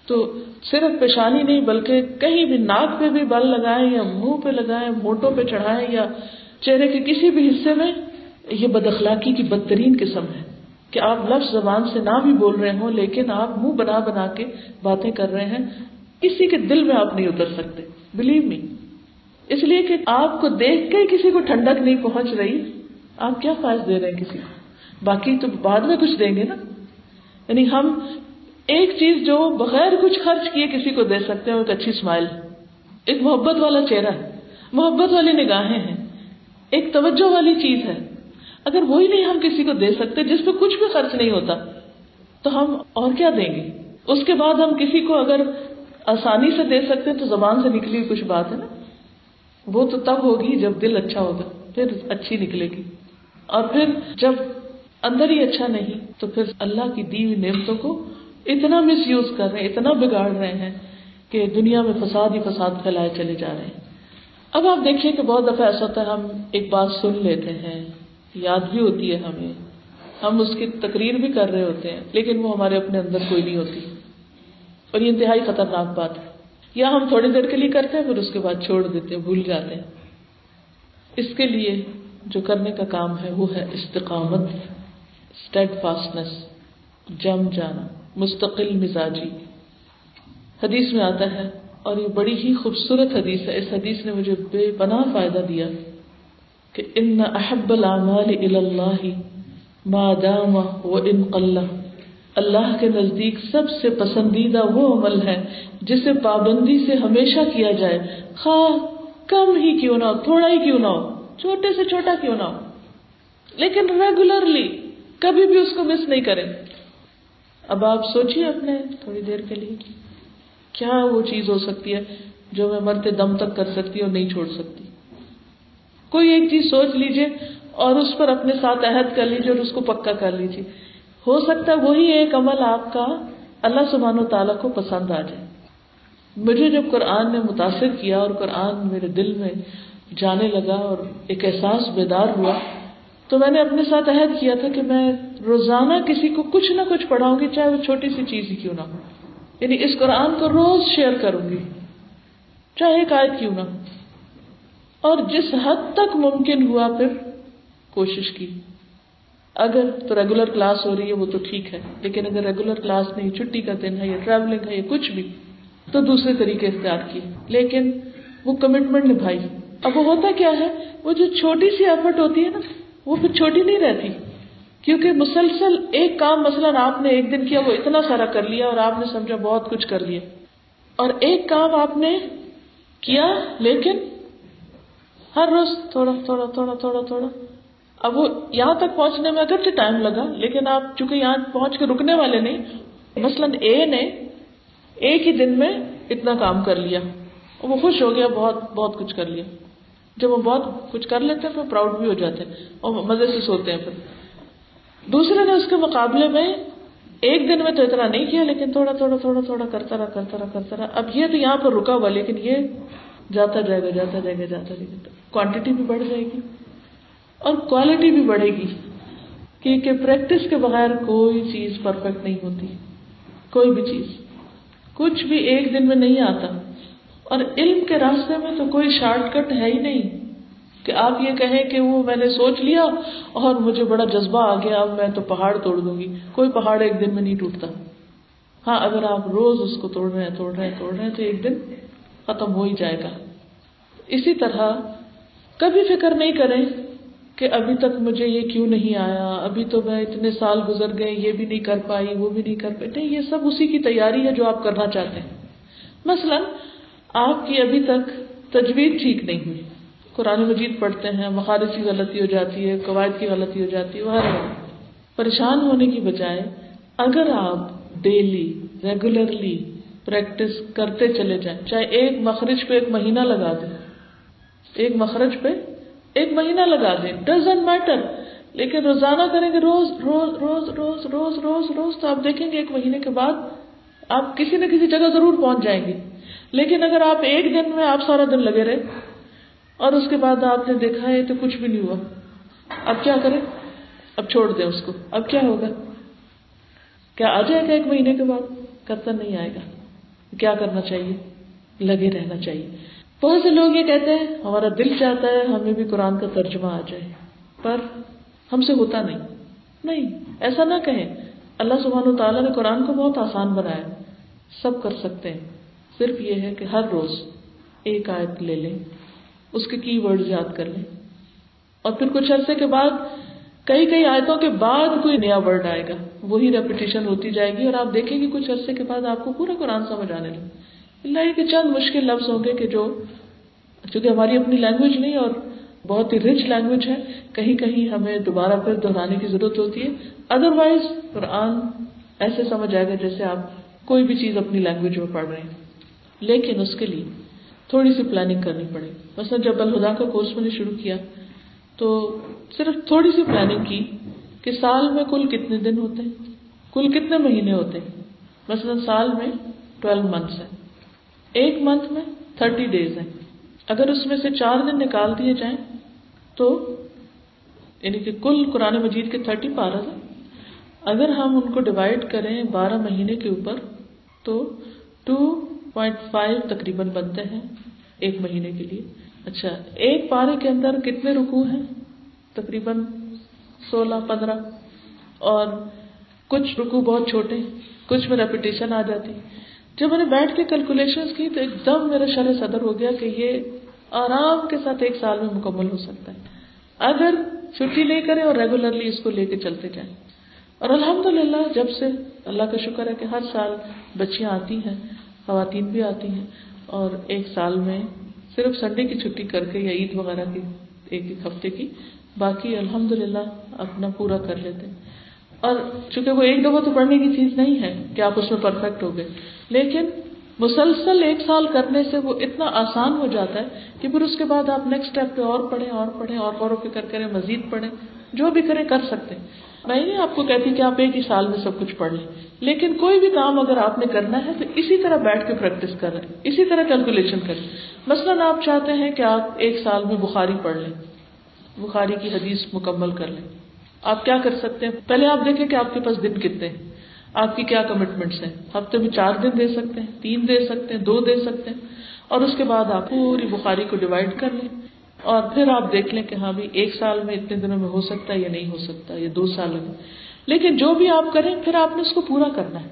Speaker 1: تو صرف پیشانی نہیں، بلکہ کہیں بھی ناک پہ بھی بل لگائیں یا منہ پہ لگائیں موٹوں پہ چڑھائیں یا چہرے کے کسی بھی حصے میں، یہ بد اخلاقی کی بدترین قسم ہے کہ آپ لفظ زبان سے نہ بھی بول رہے ہوں، لیکن آپ منہ بنا بنا کے باتیں کر رہے ہیں۔ کسی کے دل میں آپ نہیں اتر سکتے بلیو می اس لیے کہ آپ کو دیکھ کے کسی کو ٹھنڈک نہیں پہنچ رہی۔ آپ کیا فائد دے رہے ہیں کسی کو؟ باقی تو بعد میں کچھ دیں گے نا۔ یعنی ہم ایک چیز جو بغیر کچھ خرچ کیے کسی کو دے سکتے ہیں ایک اچھی اسمائل ایک محبت والا چہرہ ہے۔ محبت والی نگاہیں ہیں۔ ایک توجہ والی چیز ہے۔ اگر وہی نہیں ہم کسی کو دے سکتے جس پہ کچھ بھی خرچ نہیں ہوتا، تو ہم اور کیا دیں گے؟ اس کے بعد ہم کسی کو اگر آسانی سے دے سکتے تو زبان سے نکلی کچھ بات ہے نا۔ وہ تو تب ہوگی جب دل اچھا ہوگا، پھر اچھی نکلے گی۔ اور پھر جب اندر ہی اچھا نہیں، تو پھر اللہ کی دی ہوئی نعمتوں کو اتنا مس یوز کر رہے ہیں، اتنا بگاڑ رہے ہیں کہ دنیا میں فساد ہی فساد پھیلائے چلے جا رہے ہیں۔ اب آپ دیکھیے کہ بہت دفعہ ایسا ہوتا ہے، ہم ایک بات سن لیتے ہیں، یاد بھی ہوتی ہے ہمیں۔ ہم اس کی تقریر بھی کر رہے ہوتے ہیں، لیکن وہ ہمارے اپنے اندر کوئی نہیں ہوتی۔ اور یہ انتہائی خطرناک بات ہے۔ یا ہم تھوڑی دیر کے لیے کرتے ہیں، پھر اس کے بعد چھوڑ دیتے ہیں، بھول جاتے ہیں۔ اس کے لیے جو کرنے کا کام ہے، وہ ہے استقامت اسٹیڈ فاسٹنس جم جانا، مستقل مزاجی۔ حدیث میں آتا ہے، اور یہ بڑی ہی خوبصورت حدیث ہے۔ اس حدیث نے مجھے بے پناہ فائدہ دیا کہ ان احب العمال اللہ ما دام و ان قلہ اللہ کے نزدیک سب سے پسندیدہ وہ عمل ہے جسے پابندی سے ہمیشہ کیا جائے۔ خواہ کم ہی کیوں نہ ہو، تھوڑا ہی کیوں نہ ہو، چھوٹے سے چھوٹا کیوں نہ ہو۔ لیکن ریگولرلی کبھی بھی اس کو مس نہیں کریں۔ اب آپ سوچیے اپنے تھوڑی دیر کے لیے کیا وہ چیز ہو سکتی ہے جو میں مرتے دم تک کر سکتی اور نہیں چھوڑ سکتی۔ کوئی ایک چیز سوچ لیجیے اور اس پر اپنے ساتھ عہد کر لیجیے اور اس کو پکا کر لیجیے ہو سکتا ہے وہی ایک عمل آپ کا اللہ سبحان و تعالیٰ کو پسند آ جائے۔ مجھے جب قرآن نے متاثر کیا اور قرآن میرے دل میں جانے لگا اور ایک احساس بیدار ہوا، تو میں نے اپنے ساتھ عہد کیا تھا کہ میں روزانہ کسی کو کچھ نہ کچھ پڑھاؤں گی، چاہے وہ چھوٹی سی چیز ہی کیوں نہ ہو۔ یعنی اس قرآن کو روز شیئر کروں گی، چاہے ایک آیت کیوں نہ ہو۔ اور جس حد تک ممکن ہوا پھر کوشش کی۔ اگر تو ریگولر کلاس ہو رہی ہے، وہ تو ٹھیک ہے۔ لیکن اگر ریگولر کلاس نہیں، چھٹی کا دن ہے، یا ٹریولنگ ہے، یا کچھ بھی، تو دوسرے طریقے اختیار کیے۔ لیکن وہ کمٹمنٹ نبھائی۔ اب وہ ہوتا کیا ہے؟ وہ جو چھوٹی سی ایفرٹ ہوتی ہے نا، وہ پھر چھوٹی نہیں رہتی۔ کیونکہ مسلسل ایک کام مثلاً آپ نے ایک دن کیا، وہ اتنا سارا کر لیا اور آپ نے سمجھا بہت کچھ کر لیا۔ اور ایک کام آپ نے کیا، لیکن ہر روز تھوڑا تھوڑا تھوڑا تھوڑا تھوڑا اب وہ یہاں تک پہنچنے میں اگرچہ ٹائم لگا، لیکن آپ چونکہ یہاں پہنچ کے رکنے والے نہیں، مثلاً اے نے ایک ہی دن میں اتنا کام کر لیا وہ خوش ہو گیا، بہت بہت کچھ کر لیا۔ جب وہ بہت کچھ کر لیتے ہیں، پھر پراؤڈ بھی ہو جاتے ہیں، اور مزے سے سوتے ہیں پھر۔ دوسرے نے اس کے مقابلے میں ایک دن میں تو اتنا نہیں کیا، لیکن تھوڑا تھوڑا تھوڑا تھوڑا کرتا رہا کرتا رہا کرتا رہا۔ اب یہ تو یہاں پر رکا ہوا، لیکن یہ جاتا جائے گا، جاتا جائے گا، جاتا جائے گا۔ کوانٹٹی بھی بڑھ جائے گی۔ اور کوالٹی بھی بڑھے گی۔ کیونکہ پریکٹس کے بغیر کوئی چیز پرفیکٹ نہیں ہوتی۔ کوئی بھی چیز۔ کچھ بھی ایک دن میں نہیں آتا۔ اور علم کے راستے میں تو کوئی شارٹ کٹ ہے ہی نہیں۔ کہ آپ یہ کہیں کہ وہ میں نے سوچ لیا اور مجھے بڑا جذبہ آ گیا، اب میں تو پہاڑ توڑ دوں گی۔ کوئی پہاڑ ایک دن میں نہیں ٹوٹتا۔ ہاں اگر آپ روز اس کو توڑ رہے ہیں، توڑ رہے ہیں، توڑ رہے ہیں، تو ایک دن ختم ہو ہی جائے گا۔ اسی طرح کبھی فکر نہیں کریں کہ ابھی تک مجھے یہ کیوں نہیں آیا؟ ابھی تو میں اتنے سال گزر گئے، یہ بھی نہیں کر پائی، وہ بھی نہیں کر پائی۔ نہیں، یہ سب اسی کی تیاری ہے جو آپ کرنا چاہتے ہیں۔ مثلاً، آپ کی ابھی تک تجویز ٹھیک نہیں ہوئی۔ قرآن مجید پڑھتے ہیں مخارج کی غلطی ہو جاتی ہے، قواعد کی غلطی ہو جاتی ہے، وہ پریشان ہونے کی بجائے، اگر آپ ڈیلی ریگولرلی پریکٹس کرتے چلے جائیں، چاہے ایک مخرج پہ ایک مہینہ لگا دیں، ایک مخرج پہ ایک مہینہ لگا دیں ڈزنٹ میٹر لیکن روزانہ کریں گے، روز روز روز روز روز روز روز، تو آپ دیکھیں گے ایک مہینے کے بعد آپ کسی نہ کسی جگہ ضرور پہنچ جائیں گے۔ لیکن اگر آپ ایک دن میں آپ سارا دن لگے رہے اور اس کے بعد آپ نے دیکھا ہے تو کچھ بھی نہیں ہوا۔ اب کیا کریں؟ اب چھوڑ دیں اس کو۔ اب کیا ہوگا؟ کیا آ جائے گا ایک مہینے کے بعد؟ کرتا نہیں آئے گا۔ کیا کرنا چاہیے؟ لگے رہنا چاہیے۔ بہت سے لوگ یہ کہتے ہیں، ہمارا دل چاہتا ہے ہمیں بھی قرآن کا ترجمہ آ جائے، پر ہم سے ہوتا نہیں۔ نہیں، ایسا نہ کہیں۔ اللہ سبحان و تعالیٰ نے قرآن کو بہت آسان بنایا۔ سب کر سکتے ہیں۔ صرف یہ ہے کہ ہر روز ایک آیت لے لیں، اس کے کی ورڈ یاد کر لیں۔ اور پھر کچھ عرصے کے بعد، کئی کئی آیتوں کے بعد کوئی نیا ورڈ آئے گا۔ وہی ریپیٹیشن ہوتی جائے گی اور آپ دیکھیں گے کچھ عرصے کے بعد آپ کو پورا قرآن سمجھ آنے لگے۔ اللہ کے چند مشکل لفظ ہوں گے کہ جو چونکہ ہماری اپنی لینگویج نہیں اور بہت ہی رچ لینگویج ہے، کہیں کہیں ہمیں دوبارہ پھر دہرانے کی ضرورت ہوتی ہے۔ ادر وائز قرآن ایسے سمجھ آئے گا جیسے آپ کوئی بھی چیز اپنی لینگویج میں پڑھ رہے ہیں۔ لیکن اس کے لیے تھوڑی سی پلاننگ کرنی پڑے۔ مثلا جب الہدا کا کورس میں نے شروع کیا، تو صرف تھوڑی سی پلاننگ کی کہ سال میں کل کتنے دن ہوتے ہیں، کل کتنے مہینے ہوتے ہیں۔ مثلا سال میں ٹویلو منتھس ہیں ایک منتھ میں تھرٹی ڈیز ہیں۔ اگر اس میں سے چار دن نکال دیے جائیں تو یعنی کہ کل قرآن مجید کے تھرٹی پارہ ہیں۔ اگر ہم ان کو ڈیوائڈ کریں بارہ مہینے کے اوپر تو ٹو پوائنٹ فائیو تقریباً بنتے ہیں ایک مہینے کے لیے۔ اچھا ایک پارے کے اندر کتنے رکو ہیں؟ تقریباً سولہ، پندرہ۔ اور کچھ رکو بہت چھوٹے کچھ میں ریپیٹیشن آ جاتی۔ جب میں نے بیٹھ کے کیلکولیشن کی تو ایک دم میرا شرح صدر ہو گیا کہ یہ آرام کے ساتھ ایک سال میں مکمل ہو سکتا ہے۔ اگر چھٹی لے کریں اور ریگولرلی اس کو لے کے چلتے جائیں۔ اور الحمد للہ جب سے اللہ کا شکر ہے کہ ہر سال بچیاں آتی ہیں، خواتین بھی آتی ہیں اور ایک سال میں صرف سنڈے کی چھٹی کر کے یا عید وغیرہ کی ایک ایک ہفتے کی باقی الحمد للہ اپنا پورا کر لیتے ہیں۔ اور چونکہ وہ ایک دفعہ تو پڑھنے کی چیز نہیں ہے کہ آپ اس میں پرفیکٹ ہو گئے۔ لیکن مسلسل ایک سال کرنے سے وہ اتنا آسان ہو جاتا ہے کہ پھر اس کے بعد آپ نیکسٹ اسٹیپ پہ اور پڑھیں اور پڑھیں، اور غور و فکر کریں، مزید پڑھیں، جو بھی کریں کر سکتے میں نہیں آپ کو کہتی کہ آپ ایک ہی سال میں سب کچھ پڑھ لیں۔ لیکن کوئی بھی کام اگر آپ نے کرنا ہے تو اسی طرح بیٹھ کے پریکٹس کریں اسی طرح کیلکولیشن کریں مثلاً آپ چاہتے ہیں کہ آپ ایک سال میں بخاری پڑھ لیں، بخاری کی حدیث مکمل کر لیں۔ آپ کیا کر سکتے ہیں؟ پہلے آپ دیکھیں کہ آپ کے پاس دن کتنے ہیں۔ آپ کی کیا کمٹمنٹس ہیں؟ ہفتے میں چار دن دے سکتے ہیں، تین دے سکتے ہیں، دو دے سکتے ہیں۔ اور اس کے بعد آپ پوری بخاری کو ڈیوائڈ کر لیں۔ اور پھر آپ دیکھ لیں کہ ہاں بھی ایک سال میں اتنے دنوں میں ہو سکتا ہے یا نہیں ہو سکتا، یا دو سال میں۔ لیکن جو بھی آپ کریں، پھر آپ نے اس کو پورا کرنا ہے۔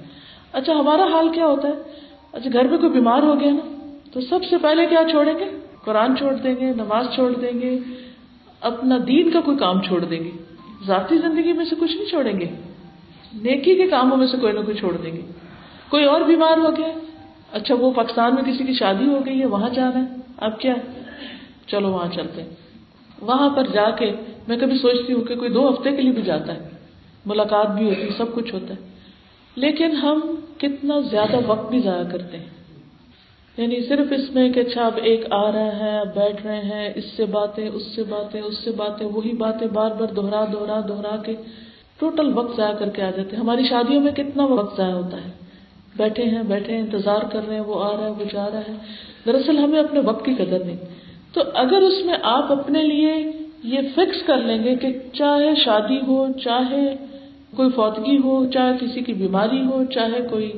Speaker 1: اچھا ہمارا حال کیا ہوتا ہے؟ اچھا گھر میں کوئی بیمار ہو گیا نا، تو سب سے پہلے کیا چھوڑیں گے؟ قرآن چھوڑ دیں گے، نماز چھوڑ دیں گے، اپنا دین کا کوئی کام چھوڑ دیں گے۔ ذاتی زندگی میں سے کچھ نہیں چھوڑیں گے۔ نیکی کے کاموں میں سے کوئی نہ کوئی چھوڑ دیں گے۔ کوئی اور بیمار ہو گیا۔ اچھا وہ پاکستان میں کسی کی شادی ہو گئی ہے، وہاں جانا ہے۔ اب کیا چلو، وہاں چلتے ہیں۔ وہاں پر جا کے میں کبھی سوچتی ہوں کہ کوئی دو ہفتے کے لیے بھی جاتا ہے۔ ملاقات بھی ہوتی ہے، سب کچھ ہوتا ہے۔ لیکن ہم کتنا زیادہ وقت بھی ضائع کرتے ہیں۔ یعنی صرف اس میں کہ اچھا اب ایک آ رہا ہے، اب بیٹھ رہے ہیں، اس سے باتیں، اس سے باتیں، اس سے باتیں، وہی باتیں بار بار دوہرا دوہرا دوہرا کے ٹوٹل وقت ضائع کر کے آ جاتے ہیں۔ ہماری شادیوں میں کتنا وقت ضائع ہوتا ہے؟ بیٹھے ہیں بیٹھے ہیں، انتظار کر رہے ہیں، وہ آ رہا ہے، وہ جا رہا ہے۔ دراصل ہمیں اپنے وقت کی قدر نہیں۔ تو اگر اس میں آپ اپنے لیے یہ فکس کر لیں گے کہ چاہے شادی ہو، چاہے کوئی فوتگی ہو، چاہے کسی کی بیماری ہو، چاہے کوئی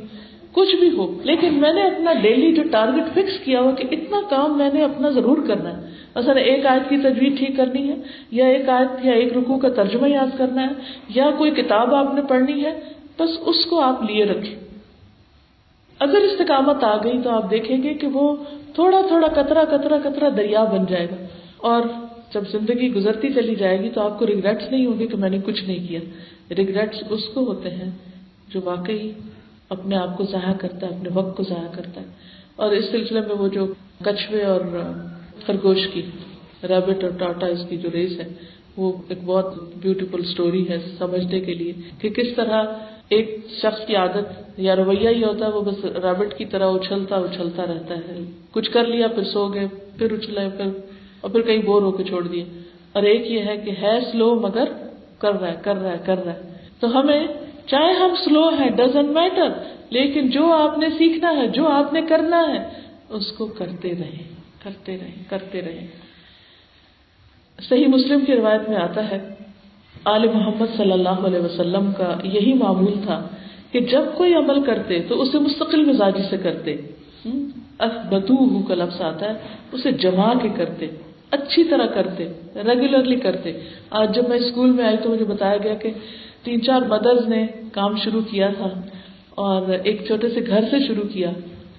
Speaker 1: کچھ بھی ہو۔ لیکن میں نے اپنا ڈیلی جو ٹارگیٹ فکس کیا ہو کہ اتنا کام میں نے اپنا ضرور کرنا ہے۔ اصل ایک آیت کی تجویز ٹھیک کرنی ہے، یا ایک آیت یا ایک رکو کا ترجمہ یاد کرنا ہے، یا کوئی کتاب آپ نے پڑھنی ہے، بس اس کو آپ لیے رکھیں۔ اگر استقامت آ گئی تو آپ دیکھیں گے کہ وہ تھوڑا تھوڑا کترا کترا کترا دریا بن جائے گا۔ اور جب زندگی گزرتی چلی جائے گی تو آپ کو ریگریٹس نہیں ہوگی کہ میں نے کچھ نہیں کیا۔ ریگریٹس اس کو ہوتے ہیں جو واقعی اپنے آپ کو ضائع کرتا ہے، اپنے وقت کو ضائع کرتا ہے۔ اور اس سلسلے میں وہ جو کچھوے اور خرگوش کی ریبٹ اور ٹاٹا اس کی جو ریس ہے، وہ ایک بہت بیوٹیفل اسٹوری ہے سمجھنے کے لیے کہ کس طرح ایک شخص کی عادت یا رویہ ہی ہوتا ہے، وہ بس ریبٹ کی طرح اچھلتا اچھلتا رہتا ہے۔ کچھ کر لیا، پھر سو گئے، پھر اچھلے، پھر، اور پھر کہیں بور ہو کے چھوڑ دیے اور ایک یہ ہے کہ ہے سلو مگر کر رہا ہے، کر رہا ہے، کر رہا ہے۔ تو ہمیں چاہے ہم سلو ہیں ڈزنٹ میٹر لیکن جو آپ نے سیکھنا ہے، جو آپ نے کرنا ہے، اس کو کرتے رہیں کرتے رہیں کرتے رہیں۔ صحیح مسلم کی روایت میں آتا ہے، آل محمد صلی اللہ علیہ وسلم کا یہی معمول تھا کہ جب کوئی عمل کرتے تو اسے مستقل مزاجی سے کرتے۔ بدو کا لفظ آتا ہے، اسے جما کے کرتے، اچھی طرح کرتے ریگولرلی کرتے۔ آج جب میں اسکول میں آئی تو مجھے بتایا گیا کہ تین چار مدرز نے کام شروع کیا تھا اور ایک چھوٹے سے گھر سے شروع کیا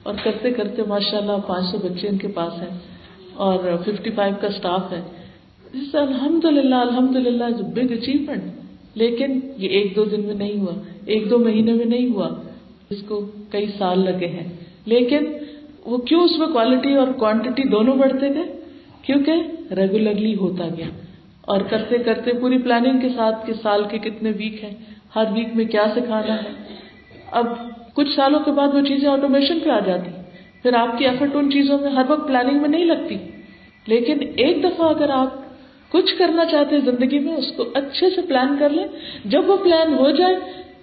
Speaker 1: اور کرتے کرتے ماشاء اللہ پانچ سو بچے ان کے پاس ہیں اور ففٹی فائیو کا اسٹاف ہے۔ جی الحمد للہ الحمد للہ بگ اچیومنٹ لیکن یہ ایک دو دن میں نہیں ہوا، ایک دو مہینے میں نہیں ہوا۔ اس کو کئی سال لگے ہیں۔ لیکن وہ کیوں اس میں کوالٹی اور کوانٹٹی دونوں بڑھتے گئے؟ کیونکہ ریگولرلی ہوتا گیا۔ اور کرتے کرتے پوری پلاننگ کے ساتھ کہ سال کے کتنے ویک ہیں، ہر ویک میں کیا سکھانا ہے۔ اب کچھ سالوں کے بعد وہ چیزیں آٹومیشن پہ آ جاتی۔ پھر آپ کی ایفرٹ ان چیزوں میں ہر وقت پلاننگ میں نہیں لگتی۔ لیکن ایک دفعہ اگر آپ کچھ کرنا چاہتے ہیں زندگی میں، اس کو اچھے سے پلان کر لیں۔ جب وہ پلان ہو جائے،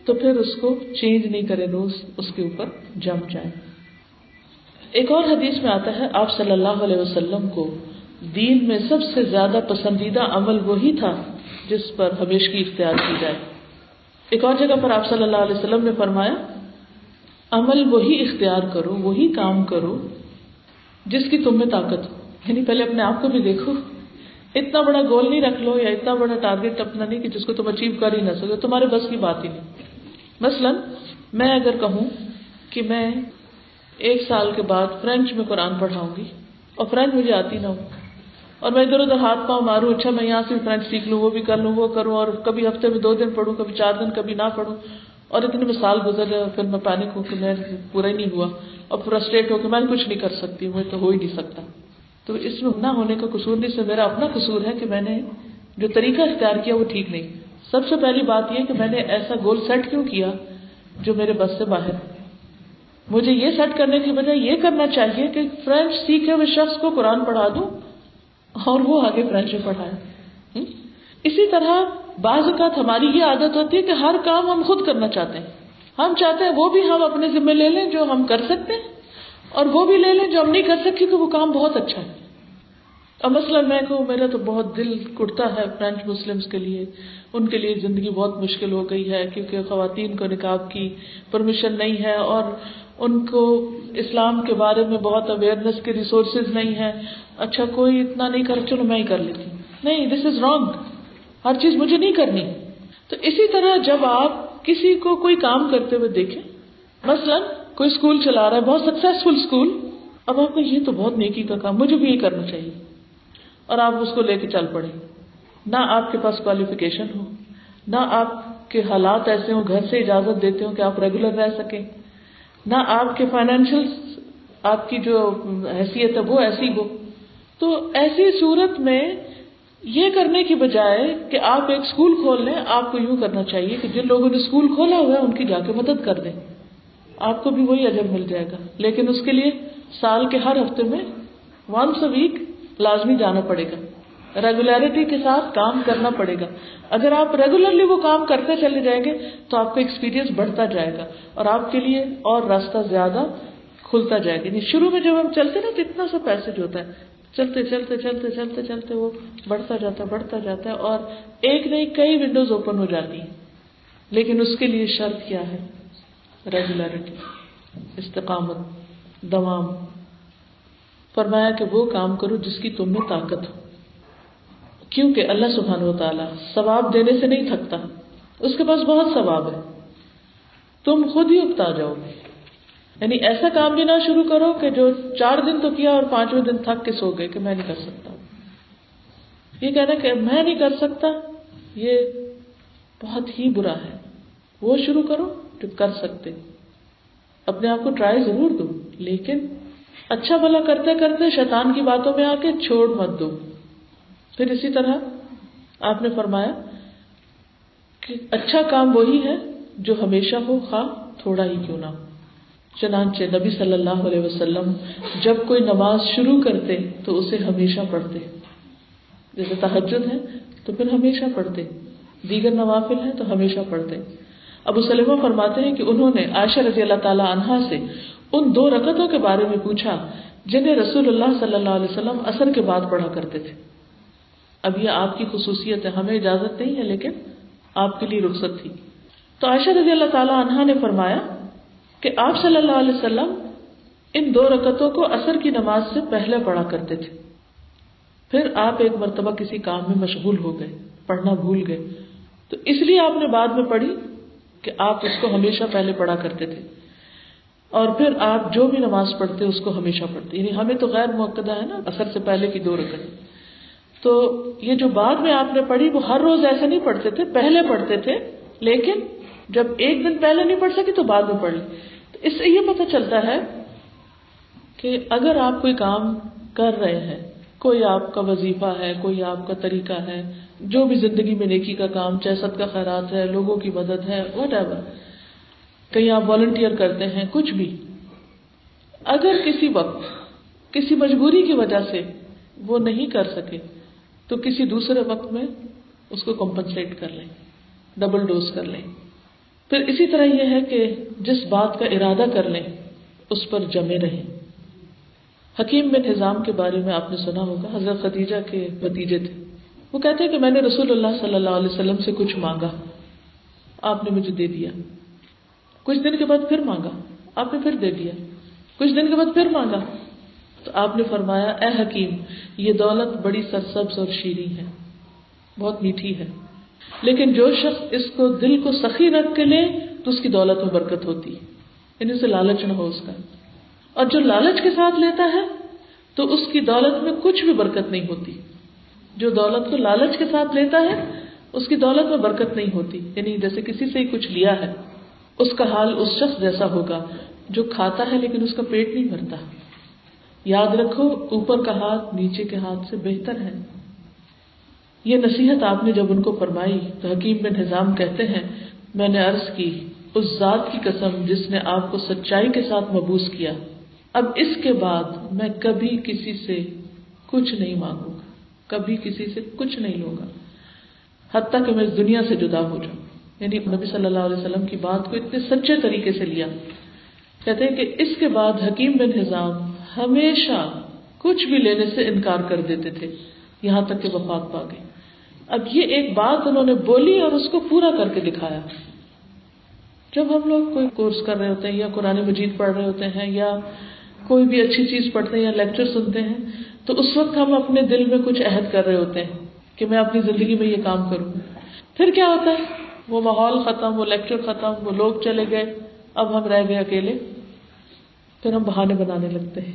Speaker 1: تو پھر اس کو چینج نہیں کرے روز اس کے اوپر جم جائے۔ ایک اور حدیث میں آتا ہے، آپ صلی اللہ علیہ وسلم کو دین میں سب سے زیادہ پسندیدہ عمل وہی تھا جس پر ہمیشگی اختیار کی جائے۔ ایک اور جگہ پر آپ صلی اللہ علیہ وسلم نے فرمایا، عمل وہی اختیار کرو، وہی کام کرو جس کی تم میں طاقت ہو۔ یعنی پہلے اپنے آپ کو بھی دیکھو۔ اتنا بڑا گول نہیں رکھ لو یا اتنا بڑا ٹارگیٹ اپنا نہیں کہ جس کو تم اچیو کر ہی نہ سکو۔ تمہارے بس کی بات ہی نہیں۔ مثلاً، میں اگر کہوں کہ میں ایک سال کے بعد فرینچ میں قرآن پڑھاؤں گی اور فرینچ مجھے آتی نہ ہو۔ اور میں ادھر ادھر ہاتھ پاؤں ماروں اچھا میں یہاں سے بھی فرینچ سیکھ لوں، وہ بھی کر لوں، وہ کروں، اور کبھی ہفتے میں دو دن پڑھوں، کبھی چار دن، کبھی نہ پڑھوں۔ اور اتنے میں سال گزر جائے پھر میں پینک ہوں کہ میں پورا ہی نہیں ہوا۔ اور فرسٹریٹ ہو کہ میں کچھ نہیں کر سکتی، مجھے تو ہو ہی نہیں سکتا۔ تو اس میں نہ ہونے کا قصور نہیں سے میرا اپنا قصور ہے کہ میں نے جو طریقہ اختیار کیا وہ ٹھیک نہیں۔ سب سے پہلی بات یہ کہ میں نے ایسا گول سیٹ کیوں کیا جو میرے بس سے باہر مجھے یہ سیٹ کرنے کی بجائے یہ کرنا چاہیے کہ فرینچ سیکھے ہوئے شخص کو قرآن پڑھا دوں اور وہ آگے فرینچ میں پڑھائے اسی طرح بعض اوقات ہماری یہ عادت ہوتی ہے کہ ہر کام ہم خود کرنا چاہتے ہیں۔ ہم چاہتے ہیں وہ بھی ہم اپنے ذمے لے لیں جو ہم کر سکتے ہیں، اور وہ بھی لے لیں جو ہم نہیں کر سکتے تو وہ کام بہت اچھا ہے۔ اب مثلاً میں کہوں، میرا تو بہت دل کٹتا ہے فرینچ مسلم کے لیے۔ ان کے لیے زندگی بہت مشکل ہو گئی ہے کیونکہ خواتین کو نکاب کی پرمیشن نہیں ہے اور ان کو اسلام کے بارے میں بہت اویئرنیس کے ریسورسز نہیں ہے اچھا کوئی اتنا نہیں کر، چلو میں ہی کر لیتی ہوں۔ نہیں دس از رانگ ہر چیز مجھے نہیں کرنی۔ تو اسی طرح جب آپ کسی کو کوئی کام کرتے ہوئے دیکھیں، مثلاً کوئی اسکول چلا رہا ہے، بہت سکسیزفل اسکول اب آپ کو یہ تو بہت نیکی کا کام، مجھے بھی یہ کرنا چاہیے۔ اور آپ اس کو لے کے چل پڑے۔ نہ آپ کے پاس کوالیفیکیشن ہو، نہ آپ کے حالات ایسے ہوں، گھر سے اجازت دیتے ہوں کہ آپ ریگولر رہ سکیں۔ نہ آپ کے فائنینشیل آپ کی جو حیثیت ہے وہ ایسی ہو۔ تو ایسی صورت میں یہ کرنے کی بجائے کہ آپ ایک اسکول کھول لیں، آپ کو یوں کرنا چاہیے کہ جن لوگوں نے اسکول کھولا ہوا ہے، ان کی جا کے مدد کر دیں۔ آپ کو بھی وہی اجر مل جائے گا۔ لیکن اس کے لیے سال کے ہر ہفتے میں ونس اے ویک لازمی جانا پڑے گا۔ ریگولیرٹی کے ساتھ کام کرنا پڑے گا۔ اگر آپ ریگولرلی وہ کام کرتے چلے جائیں گے تو آپ کا ایکسپیرئنس بڑھتا جائے گا اور آپ کے لیے اور راستہ زیادہ کھلتا جائے گا۔ یعنی شروع میں جب ہم چلتے نا تو اتنا سا پیسج ہوتا ہے۔ چلتے چلتے چلتے چلتے چلتے وہ بڑھتا جاتا ہے بڑھتا جاتا ہے اور ایک نہیں کئی ونڈوز اوپن ہو جاتی ہیں۔ لیکن اس کے لیے شرط کیا ہے؟ ریگولیرٹی استقامت، دوام۔ فرمایا کہ وہ کام کرو جس کی تم میں طاقت ہو۔ کیونکہ اللہ سبحان و تعالیٰ ثواب دینے سے نہیں تھکتا۔ اس کے پاس بہت ثواب ہے۔ تم خود ہی اگتا جاؤ۔ گے یعنی ایسا کام بھی نہ شروع کرو کہ جو چار دن تو کیا اور پانچویں دن تھک کے سو گئے کہ میں نہیں کر سکتا۔ یہ کہنا کہ میں نہیں کر سکتا، یہ بہت ہی برا ہے۔ وہ شروع کرو جو کر سکتے۔ اپنے آپ کو ٹرائی ضرور دو، لیکن اچھا بھلا کرتے کرتے شیطان کی باتوں میں آ کے چھوڑ مت دو۔ پھر اسی طرح آپ نے فرمایا کہ اچھا کام وہی ہے جو ہمیشہ ہو، خواہ تھوڑا ہی کیوں نہ ہو۔ چنانچہ نبی صلی اللہ علیہ وسلم جب کوئی نماز شروع کرتے تو اسے ہمیشہ پڑھتے۔ جیسے تحجد ہے تو پھر ہمیشہ پڑھتے۔ دیگر نوافل ہے تو ہمیشہ پڑھتے۔ ابو سلمہ فرماتے ہیں کہ انہوں نے عائشہ رضی اللہ تعالی عنہا سے ان دو رکتوں کے بارے میں پوچھا جنہیں رسول اللہ صلی اللہ علیہ وسلم اثر کے بعد پڑھا کرتے تھے۔ اب یہ آپ کی خصوصیت ہے، ہمیں اجازت نہیں ہے، لیکن آپ کے لیے رخصت تھی۔ تو عائشہ رضی اللہ تعالی عنہا نے فرمایا کہ آپ صلی اللہ علیہ وسلم ان دو رکتوں کو اثر کی نماز سے پہلے پڑھا کرتے تھے۔ پھر آپ ایک مرتبہ کسی کام میں مشغول ہو گئے، پڑھنا بھول گئے۔ تو اس لیے آپ نے بعد میں پڑھی کہ آپ اس کو ہمیشہ پہلے پڑھا کرتے تھے۔ اور پھر آپ جو بھی نماز پڑھتے، اس کو ہمیشہ پڑھتے۔ یعنی ہمیں تو غیر موقع ہے نا اثر سے پہلے کی دو رکت تو یہ جو بعد میں آپ نے پڑھی وہ ہر روز ایسے نہیں پڑھتے تھے، پہلے پڑھتے تھے، لیکن جب ایک دن پہلے نہیں پڑھ سکی تو بعد میں پڑھ لی تو اس سے یہ پتہ چلتا ہے کہ اگر آپ کوئی کام کر رہے ہیں، کوئی آپ کا وظیفہ ہے، کوئی آپ کا طریقہ ہے، جو بھی زندگی میں نیکی کا کام سب کا خیرات ہے، لوگوں کی مدد ہے وٹ ایور کہیں آپ والنٹیئر کرتے ہیں، کچھ بھی۔ اگر کسی وقت، کسی مجبوری کی وجہ سے وہ نہیں کر سکے تو کسی دوسرے وقت میں اس کو کمپنسیٹ کر لیں ڈبل ڈوز کر لیں۔ پھر اسی طرح یہ ہے کہ جس بات کا ارادہ کر لیں، اس پر جمے رہیں۔ حکیم بن نظام کے بارے میں آپ نے سنا ہوگا، حضرت خدیجہ کے بتیجے تھے۔ وہ کہتے ہیں کہ میں نے رسول اللہ صلی اللہ علیہ وسلم سے کچھ مانگا۔ آپ نے مجھے دے دیا۔ کچھ دن کے بعد پھر مانگا۔ آپ نے پھر دے دیا۔ کچھ دن کے بعد پھر مانگا۔ تو آپ نے فرمایا، اے حکیم، یہ دولت بڑی سرسبز اور شیریں ہے بہت میٹھی ہے۔ لیکن جو شخص اس کو دل کو سخی رکھ کے لے تو اس کی دولت میں برکت ہوتی ہے۔ یعنی اسے لالچ نہ ہو اس کا۔ اور جو لالچ کے ساتھ لیتا ہے، تو اس کی دولت میں کچھ بھی برکت نہیں ہوتی۔ جو دولت کو لالچ کے ساتھ لیتا ہے، اس کی دولت میں برکت نہیں ہوتی۔ یعنی جیسے کسی سے ہی کچھ لیا ہے، اس کا حال اس شخص جیسا ہوگا، جو کھاتا ہے لیکن اس کا پیٹ نہیں بھرتا۔ یاد رکھو، اوپر کا ہاتھ نیچے کے ہاتھ سے بہتر ہے۔ یہ نصیحت آپ نے جب ان کو فرمائی، تو حکیم بن نظام کہتے ہیں، میں نے عرض کی، اس ذات کی قسم جس نے آپ کو سچائی کے ساتھ مبوس کیا، اب اس کے بعد میں کبھی کسی سے کچھ نہیں مانگوں گا۔ کبھی کسی سے کچھ نہیں لوں گا حتیٰ کہ میں اس دنیا سے جدا ہو جاؤں۔ یعنی نبی صلی اللہ علیہ وسلم کی بات کو اتنے سچے طریقے سے لیا۔ کہتے ہیں کہ اس کے بعد حکیم بن نظام ہمیشہ کچھ بھی لینے سے انکار کر دیتے تھے۔ یہاں تک کہ وفات پا گئے۔ اب یہ ایک بات انہوں نے بولی اور اس کو پورا کر کے دکھایا۔ جب ہم لوگ کوئی کورس کر رہے ہوتے ہیں یا قرآن مجید پڑھ رہے ہوتے ہیں یا کوئی بھی اچھی چیز پڑھتے ہیں یا لیکچر سنتے ہیں، تو اس وقت ہم اپنے دل میں کچھ عہد کر رہے ہوتے ہیں کہ میں اپنی زندگی میں یہ کام کروں۔ پھر کیا ہوتا ہے؟ وہ ماحول ختم، وہ لیکچر ختم، وہ لوگ چلے گئے، اب ہم رہ گئے اکیلے۔ پھر ہم بہانے بنانے لگتے ہیں۔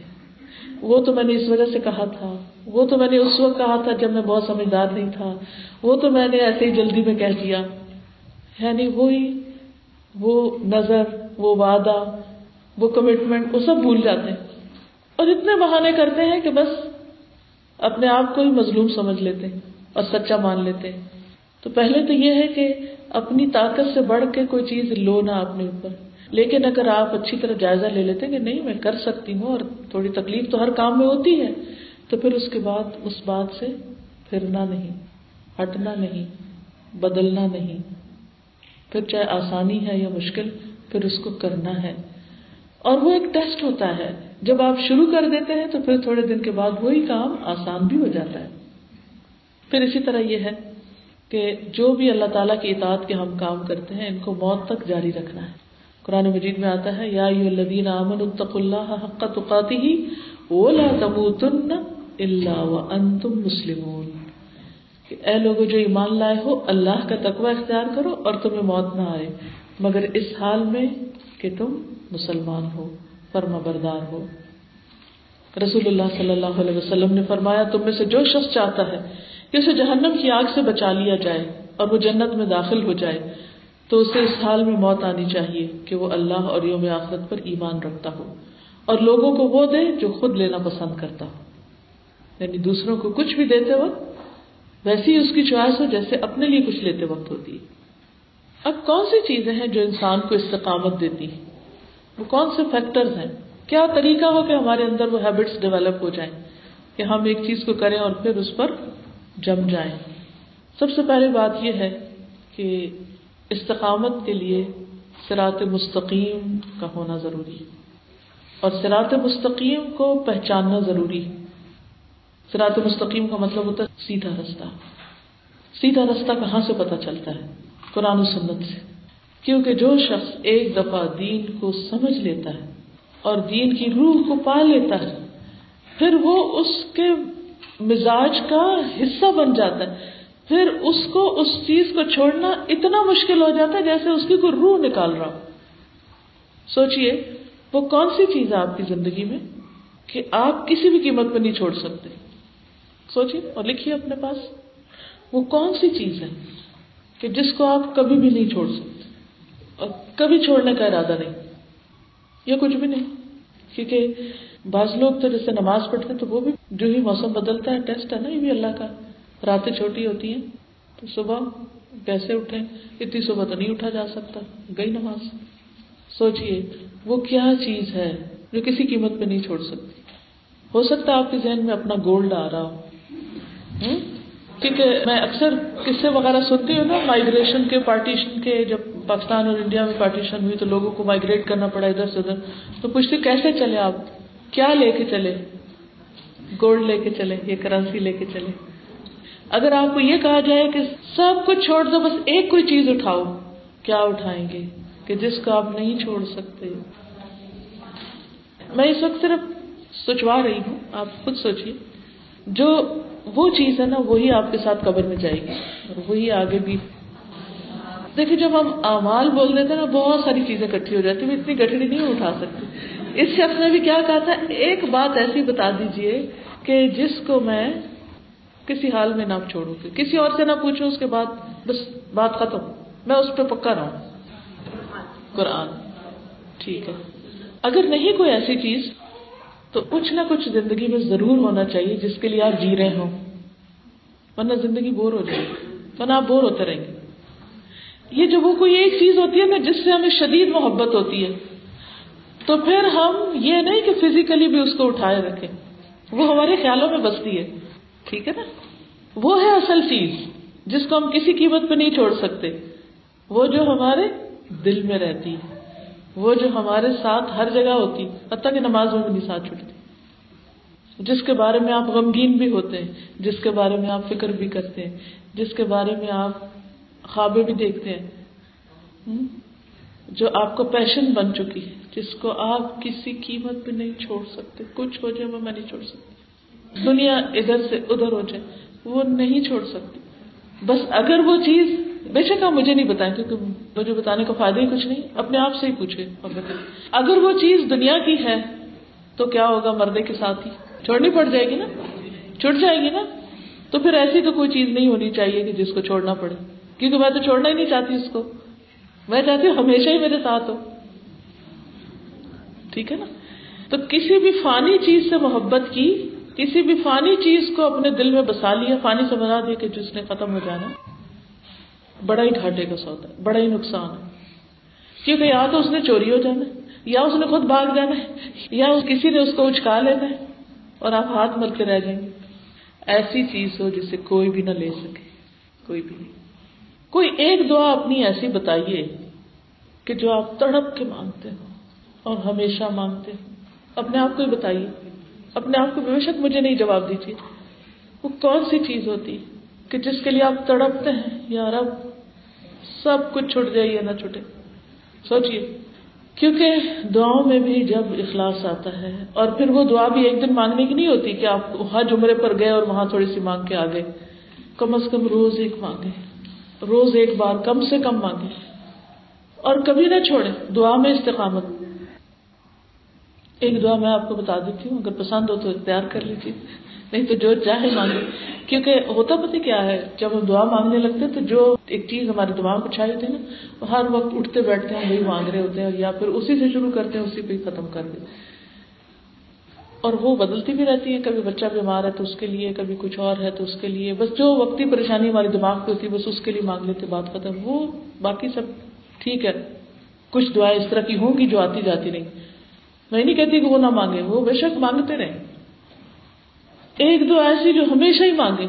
Speaker 1: وہ تو میں نے اس وجہ سے کہا تھا۔ وہ تو میں نے اس وقت کہا تھا جب میں بہت سمجھدار نہیں تھا۔ وہ تو میں نے ایسے ہی جلدی میں کہہ دیا۔ یعنی وہی وہ نظر، وہ وعدہ، وہ کمٹمنٹ وہ سب بھول جاتے ہیں۔ اور اتنے بہانے کرتے ہیں کہ بس اپنے آپ کو ہی مظلوم سمجھ لیتے ہیں اور سچا مان لیتے ہیں۔ تو پہلے تو یہ ہے کہ اپنی طاقت سے بڑھ کے کوئی چیز لو نہ اپنے اوپر۔ لیکن اگر آپ اچھی طرح جائزہ لے لیتے کہ نہیں میں کر سکتی ہوں اور تھوڑی تکلیف تو ہر کام میں ہوتی ہے، تو پھر اس کے بعد اس بات سے پھرنا نہیں، ہٹنا نہیں، بدلنا نہیں۔ پھر چاہے آسانی ہے یا مشکل، پھر اس کو کرنا ہے۔ اور وہ ایک ٹیسٹ ہوتا ہے۔ جب آپ شروع کر دیتے ہیں تو پھر تھوڑے دن کے بعد وہی کام آسان بھی ہو جاتا ہے۔ پھر اسی طرح یہ ہے کہ جو بھی اللہ تعالیٰ کی اطاعت کے ہم کام کرتے ہیں، ان کو موت تک جاری رکھنا ہے۔ قرآن مجید میں آتا ہے، یا الذین آمنوا اتقوا اللہ حق تقاته ولا تموتن الا وانتم مسلمون۔ کہ اے لوگوں جو ایمان لائے ہو، اللہ کا تقوی اختیار کرو اور تمہیں موت نہ آئے۔ مگر اس حال میں کہ تم مسلمان ہو فرما بردار ہو۔ رسول اللہ صلی اللہ علیہ وسلم نے فرمایا، تم میں سے جو شخص چاہتا ہے کہ اسے جہنم کی آگ سے بچا لیا جائے اور وہ جنت میں داخل ہو جائے۔ تو اسے اس حال میں موت آنی چاہیے کہ وہ اللہ اور یوم آخرت پر ایمان رکھتا ہو اور لوگوں کو وہ دے جو خود لینا پسند کرتا ہو۔ یعنی دوسروں کو کچھ بھی دیتے وقت ویسی اس کی چوائس ہو جیسے اپنے لیے کچھ لیتے وقت ہوتی ہے۔ اب کون سی چیزیں ہیں جو انسان کو استقامت دیتی ہیں؟ وہ کون سے فیکٹرز ہیں؟ کیا طریقہ ہو کہ ہمارے اندر وہ ہیبٹس ڈیولپ ہو جائیں کہ ہم ایک چیز کو کریں اور پھر اس پر جم جائیں؟ سب سے پہلے بات یہ ہے کہ استقامت کے لیے سرات مستقیم کا ہونا ضروری ہے۔ اور سرات مستقیم کو پہچاننا ضروری ہے۔ سرات مستقیم کا مطلب ہوتا ہے سیدھا رستہ۔ سیدھا رستہ کہاں سے پتا چلتا ہے؟ قرآن و سنت سے۔ کیونکہ جو شخص ایک دفعہ دین کو سمجھ لیتا ہے اور دین کی روح کو پا لیتا ہے، پھر وہ اس کے مزاج کا حصہ بن جاتا ہے۔ پھر اس کو، اس چیز کو چھوڑنا اتنا مشکل ہو جاتا ہے جیسے اس کی کوئی روح نکال رہا ہو۔ سوچئے، وہ کون سی چیز ہے آپ کی زندگی میں کہ آپ کسی بھی قیمت پہ نہیں چھوڑ سکتے؟ سوچیے اور لکھیے اپنے پاس۔ وہ کون سی چیز ہے کہ جس کو آپ کبھی بھی نہیں چھوڑ سکتے؟ اور کبھی چھوڑنے کا ارادہ نہیں۔ یا کچھ بھی نہیں۔ کیونکہ بعض لوگ تو جیسے نماز پڑھتے ہیں تو وہ بھی جو ہی موسم بدلتا ہے، ٹیسٹ ہے نا، یہ بھی اللہ کا۔ راتیں چھوٹی ہوتی ہیں، تو صبح کیسے اٹھیں؟ اتنی صبح تو نہیں اٹھا جا سکتا، گئی نماز۔ سوچئے، وہ کیا چیز ہے جو کسی قیمت پہ نہیں چھوڑ سکتی؟ ہو سکتا آپ کے ذہن میں اپنا گولڈ آ رہا ہو۔ کیونکہ میں اکثر قصے وغیرہ سنتی ہوں نا، مائگریشن کے، پارٹیشن کے، جب پاکستان اور انڈیا میں پارٹیشن ہوئی تو لوگوں کو مائگریٹ کرنا پڑا ادھر سے ادھر۔ تو پوچھتے، کیسے چلے آپ؟ کیا لے کے چلے؟ گولڈ لے کے چلے یہ کرنسی لے کے چلے؟ اگر آپ کو یہ کہا جائے کہ سب کچھ چھوڑ دو، بس ایک کوئی چیز اٹھاؤ، کیا اٹھائیں گے؟ کہ جس کو آپ نہیں چھوڑ سکتے۔ میں اس وقت صرف سوچوا رہی ہوں، آپ خود سوچیے۔ جو وہ چیز ہے نا، وہی آپ کے ساتھ قبر میں جائے گی اور وہی آگے بھی۔ دیکھیے جب ہم امال بول دیتے ہیں نا، بہت ساری چیزیں کٹھی ہو جاتی میں اتنی گٹھڑی نہیں اٹھا سکتی اس شخص نے بھی کیا کہا تھا؟ ایک بات ایسی بتا دیجیے کہ جس کو میں کسی حال میں نہ چھوڑوں گی کسی اور سے نہ پوچھوں اس کے بعد بس بات ختم۔ میں اس پہ پکا رہا ہوں۔ قرآن۔ ٹھیک ہے۔ اگر نہیں کوئی ایسی چیز، تو کچھ نہ کچھ زندگی میں ضرور ہونا چاہیے، جس کے لیے آپ جی رہے ہوں۔ ورنہ زندگی بور ہو جائے گی۔ ورنہ آپ بور ہوتے رہیں گے۔ یہ جو وہ کوئی ایک چیز ہوتی ہے نا، جس سے ہمیں شدید محبت ہوتی ہے، تو پھر ہم یہ نہیں کہ فزیکلی بھی اس کو اٹھائے رکھیں۔ وہ ہمارے خیالوں میں بستی ہے۔ ٹھیک ہے نا؟ وہ ہے اصل چیز، جس کو ہم کسی قیمت پہ نہیں چھوڑ سکتے۔ وہ جو ہمارے دل میں رہتی ہے، وہ جو ہمارے ساتھ ہر جگہ ہوتی، حتیٰ کہ نماز میں بھی نہیں ساتھ چھوٹتی جس کے بارے میں آپ غمگین بھی ہوتے ہیں، جس کے بارے میں آپ فکر بھی کرتے ہیں، جس کے بارے میں آپ خوابیں بھی دیکھتے ہیں۔ جو آپ کو پیشن بن چکی ہے، جس کو آپ کسی قیمت پہ نہیں چھوڑ سکتے، کچھ ہو جائے وہ میں نہیں چھوڑ سکتی۔ دنیا ادھر سے ادھر ہو جائے، وہ نہیں چھوڑ سکتی۔ بس اگر وہ چیز، بے شک آپ مجھے نہیں بتائیں، کیونکہ مجھے بتانے کا فائدہ ہی کچھ نہیں، اپنے آپ سے ہی پوچھے اور بتائیں اگر وہ چیز دنیا کی ہے، تو کیا ہوگا؟ مردے کے ساتھ ہی۔ چھوڑنی پڑ جائے گی نا؟ چھوٹ جائے گی نا؟ تو پھر ایسی تو کوئی چیز نہیں ہونی چاہیے کہ جس کو چھوڑنا پڑے۔ کیونکہ میں تو چھوڑنا ہی نہیں چاہتی اس کو۔ میں چاہتی ہوں ہمیشہ ہی میرے ساتھ ہو۔ ٹھیک ہے نا؟ تو کسی بھی فانی چیز سے محبت کی کسی بھی فانی چیز کو اپنے دل میں بسا لیا، فانی سے بنا دیا کہ جس نے ختم ہو جانا۔ بڑا ہی گھاٹے کا سودا ہے، بڑا ہی نقصان ہے۔ کیونکہ یا تو اس نے چوری ہو جانا یا اس نے خود بھاگ جانا ہے، یا کسی نے اس کو اچکا لینا ہے اور آپ ہاتھ مل کے رہ جائیں گے۔ ایسی چیز ہو جسے کوئی بھی نہ لے سکے، کوئی بھی نہیں۔ کوئی ایک دعا اپنی ایسی بتائیے کہ جو آپ تڑپ کے مانگتے ہو اور ہمیشہ مانگتے ہو اپنے آپ کو ہی بتائیے۔ اپنے آپ کو بے شک مجھے نہیں جواب دیجیے۔ وہ کون سی چیز ہوتی کہ جس کے لیے آپ تڑپتے ہیں؟ یا رب، سب کچھ چھٹ جائے یا نہ چھٹے۔ سوچیے کیونکہ دعاؤں میں بھی جب اخلاص آتا ہے، اور پھر وہ دعا بھی ایک دن مانگنے کی نہیں ہوتی کہ آپ حج عمرے پر گئے اور وہاں تھوڑی سی مانگ کے آ گئے کم از کم روز ایک مانگے روز ایک بار کم سے کم مانگے اور کبھی نہ چھوڑے دعا میں استقامت۔ ایک دعا میں آپ کو بتا دیتی ہوں، اگر پسند ہو تو اختیار کر لیجیے نہیں تو جو چاہے مانگے۔ کیونکہ ہوتا پتہ کیا ہے، جب ہم دعا مانگنے لگتے ہیں تو جو ایک چیز ہمارے دماغ میں چھائی ہوتی ہے نا، وہ ہر وقت اٹھتے بیٹھتے ہیں وہی مانگ رہے ہوتے ہیں یا پھر اسی سے شروع کرتے ہیں، اسی پہ ہی ختم کر دیں۔ اور وہ بدلتی بھی رہتی ہے کبھی بچہ بیمار ہے تو اس کے لیے، کبھی کچھ اور ہے تو اس کے لیے۔ بس جو وقتی پریشانی ہمارے دماغ پہ ہوتی ہے، بس اس کے لیے مانگ لیتے، بات ختم۔ وہ باقی سب ٹھیک ہے۔ کچھ دعائیں اس طرح کی ہوں گی جو آتی جاتی نہیں میں نہیں کہتی کہ وہ نہ مانگے، وہ بے شک مانگتے رہے۔ ایک دعا ایسی جو ہمیشہ ہی مانگے۔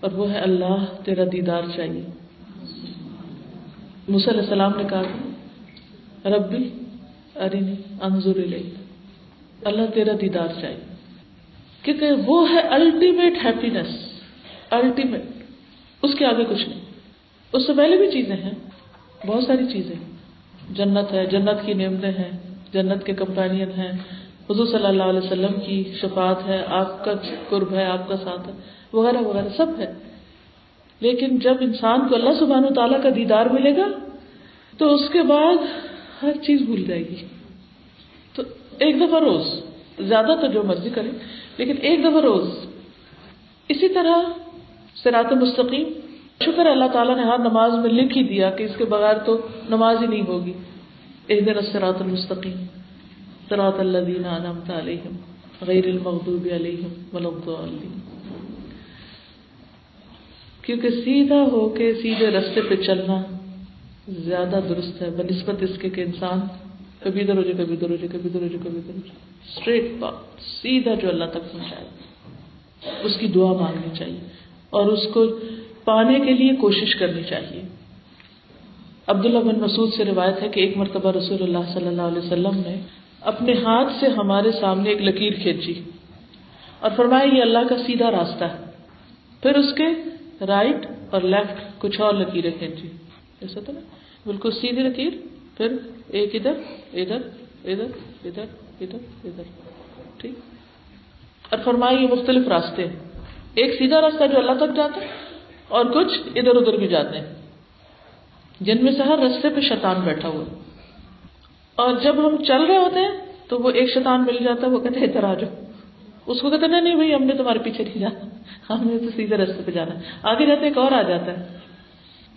Speaker 1: اور وہ ہے اللہ، تیرا دیدار چاہیے۔ علیہ السلام نے کہا ربی ارینی انضر نہیں اللہ تیرا دیدار چاہیے۔ کیونکہ وہ ہے الٹیمیٹ ہیپینس الٹیمیٹ اس کے آگے کچھ نہیں۔ اس سے پہلے بھی چیزیں ہیں، بہت ساری چیزیں۔ جنت ہے، جنت کی نعمتیں ہیں۔ جنت کے کمپینین ہیں۔ حضور صلی اللہ علیہ وسلم کی شفاعت ہے، آپ کا قرب ہے، آپ کا ساتھ ہے، وغیرہ وغیرہ، سب ہے۔ لیکن جب انسان کو اللہ سبحانہ و تعالیٰ کا دیدار ملے گا، تو اس کے بعد ہر چیز بھول جائے گی۔ تو ایک دفعہ روز، زیادہ تو جو مرضی کرے، لیکن ایک دفعہ روز۔ اسی طرح سرات مستقیم، شکر اللہ تعالیٰ نے ہر نماز میں لکھ ہی دیا کہ اس کے بغیر تو نماز ہی نہیں ہوگی۔ ایک دن سرات المستقیم سرات اللہ دینا علیہم غیر المغضوب علیہم ولیم کیونکہ سیدھا ہو کے سیدھے رستے پہ چلنا زیادہ درست ہے، بنسبت اس کے کہ انسان کبھی ادھر ہو جائے، کبھی ادھر ہو جائے، کبھی ادھر ہو جائے، کبھی ادھر ہو جائے۔ اسٹریٹ بات سیدھا جو اللہ تک پہنچائے۔ اس کی دعا مانگنی چاہیے اور اس کو پانے کے لیے کوشش کرنی چاہیے۔ عبداللہ بن مسعود سے روایت ہے کہ ایک مرتبہ رسول اللہ صلی اللہ علیہ وسلم نے اپنے ہاتھ سے ہمارے سامنے ایک لکیر کھینچی اور فرمایا یہ اللہ کا سیدھا راستہ ہے۔ پھر اس کے رائٹ اور لیفٹ کچھ اور لکیریں کھینچی۔ ایسا تو نا بالکل سیدھی لکیر، پھر ایک ادھر ادھر ادھر ادھر ادھر ادھر۔ ٹھیک۔ اور فرمائی یہ مختلف راستے ہیں۔ ایک سیدھا راستہ جو اللہ تک جاتا ہے اور کچھ ادھر ادھر بھی جاتے ہیں۔ جن میں سے ہر رستے پہ شیطان بیٹھا ہوا۔ اور جب ہم چل رہے ہوتے ہیں تو وہ ایک شیطان مل جاتا ہے، وہ کہتے ہیں ادھر آ جاؤ۔ اس کو کہتے نہیں بھائی، ہم نے تمہارے پیچھے نہیں جانا۔ ہم نے تو سیدھے رستے پہ جانا۔ آگے جاتے ایک اور آ جاتا ہے۔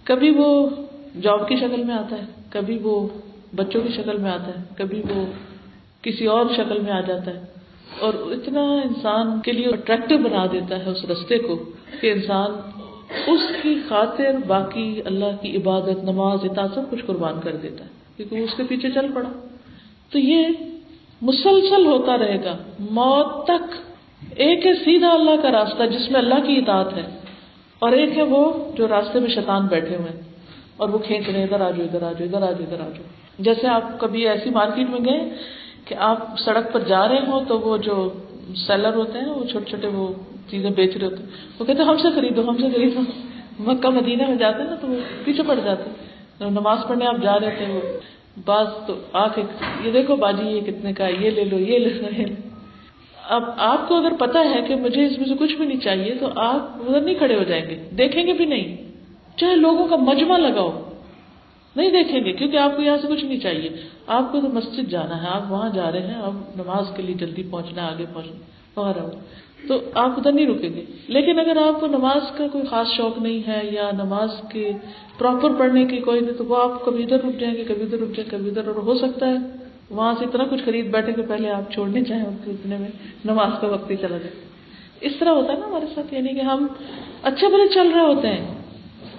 Speaker 1: کبھی وہ جاب کی شکل میں آتا ہے، کبھی وہ بچوں کی شکل میں آتا ہے، کبھی وہ کسی اور شکل میں آ جاتا ہے۔ اور اتنا انسان کے لیے اٹریکٹو بنا دیتا ہے اس رستے کو کہ انسان اس کی خاطر باقی اللہ کی عبادت، نماز اطاعت سب کچھ قربان کر دیتا ہے، کیونکہ وہ اس کے پیچھے چل پڑا۔ تو یہ مسلسل ہوتا رہے گا، موت تک ایک ہے سیدھا اللہ کا راستہ جس میں اللہ کی اطاعت ہے، اور ایک ہے وہ جو راستے میں شیطان بیٹھے ہوئے ہیں، اور وہ کھینچ رہے ادھر آجو ادھر آجو ادھر آجو ادھر آجو۔ جیسے آپ کبھی ایسی مارکیٹ میں گئے کہ آپ سڑک پر جا رہے ہوں تو وہ جو سیلر ہوتے ہیں، وہ چھوٹے چھوٹے وہ چیزیں بیچ رہے ہوتے ہیں۔ وہ کہتے ہیں، ہم سے خریدو، ہم سے خریدو۔ مکہ، مدینہ میں جاتے ہیں نا تو وہ پیچھے پڑ جاتے نماز پڑھنے آپ جا رہے تھے وہ، بعض تو آ کے یہ دیکھو باجی، یہ کتنے کا یہ لے لو، یہ لے لو۔ یہ اب آپ کو اگر پتا ہے کہ مجھے اس میں سے کچھ بھی نہیں چاہیے تو آپ ادھر نہیں کھڑے ہو جائیں گے۔ دیکھیں گے بھی نہیں۔ چاہے لوگوں کا مجمع لگاؤ۔ نہیں دیکھیں گے، کیونکہ آپ کو یہاں سے کچھ نہیں چاہیے۔ آپ کو تو مسجد جانا ہے، آپ وہاں جا رہے ہیں اب نماز کے لیے جلدی پہنچنا ہے آگے پہنچنا۔ وغیرہ تو آپ ادھر نہیں رکیں گے۔ لیکن اگر آپ کو نماز کا کوئی خاص شوق نہیں ہے یا نماز کے پراپر پڑھنے کی کوئی نہیں، تو وہ آپ کبھی ادھر رک جائیں گے، کبھی ادھر رک جائیں کبھی ادھر، اور ہو سکتا ہے وہاں سے اتنا کچھ خرید بیٹھے کہ پہلے آپ چھوڑنے چاہیں اتنے میں نماز کا وقت ہی چلا جائے۔ اس طرح ہوتا ہے نا ہمارے ساتھ یعنی کہ ہم اچھے بھلے چل رہے ہوتے ہیں۔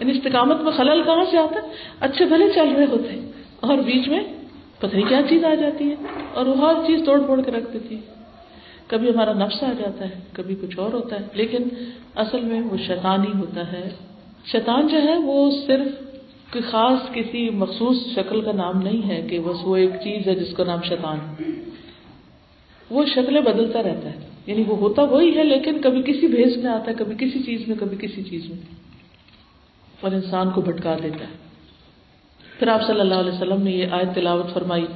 Speaker 1: یعنی استقامت میں خلل کہاں سے آتا ہے؟ اچھے بھلے چل رہے ہوتے ہیں اور بیچ میں پتہ نہیں کیا چیز آ جاتی ہے اور وہ ہر چیز توڑ پھوڑ کے رکھ دیتی ہے۔ کبھی ہمارا نفس آ جاتا ہے، کبھی کچھ اور ہوتا ہے، لیکن اصل میں وہ شیطان ہی ہوتا ہے۔ شیطان جو ہے وہ صرف خاص کسی مخصوص شکل کا نام نہیں ہے کہ بس وہ ایک چیز ہے جس کا نام شیطان وہ شکلیں بدلتا رہتا ہے یعنی وہ ہوتا وہی ہے، لیکن کبھی کسی بھیس میں آتا ہے، کبھی کسی چیز میں، کبھی کسی چیز میں۔ اور انسان کو بھٹکا دیتا ہے۔ پھر آپ صلی اللہ علیہ وسلم نے یہ آیت تلاوت فرمائی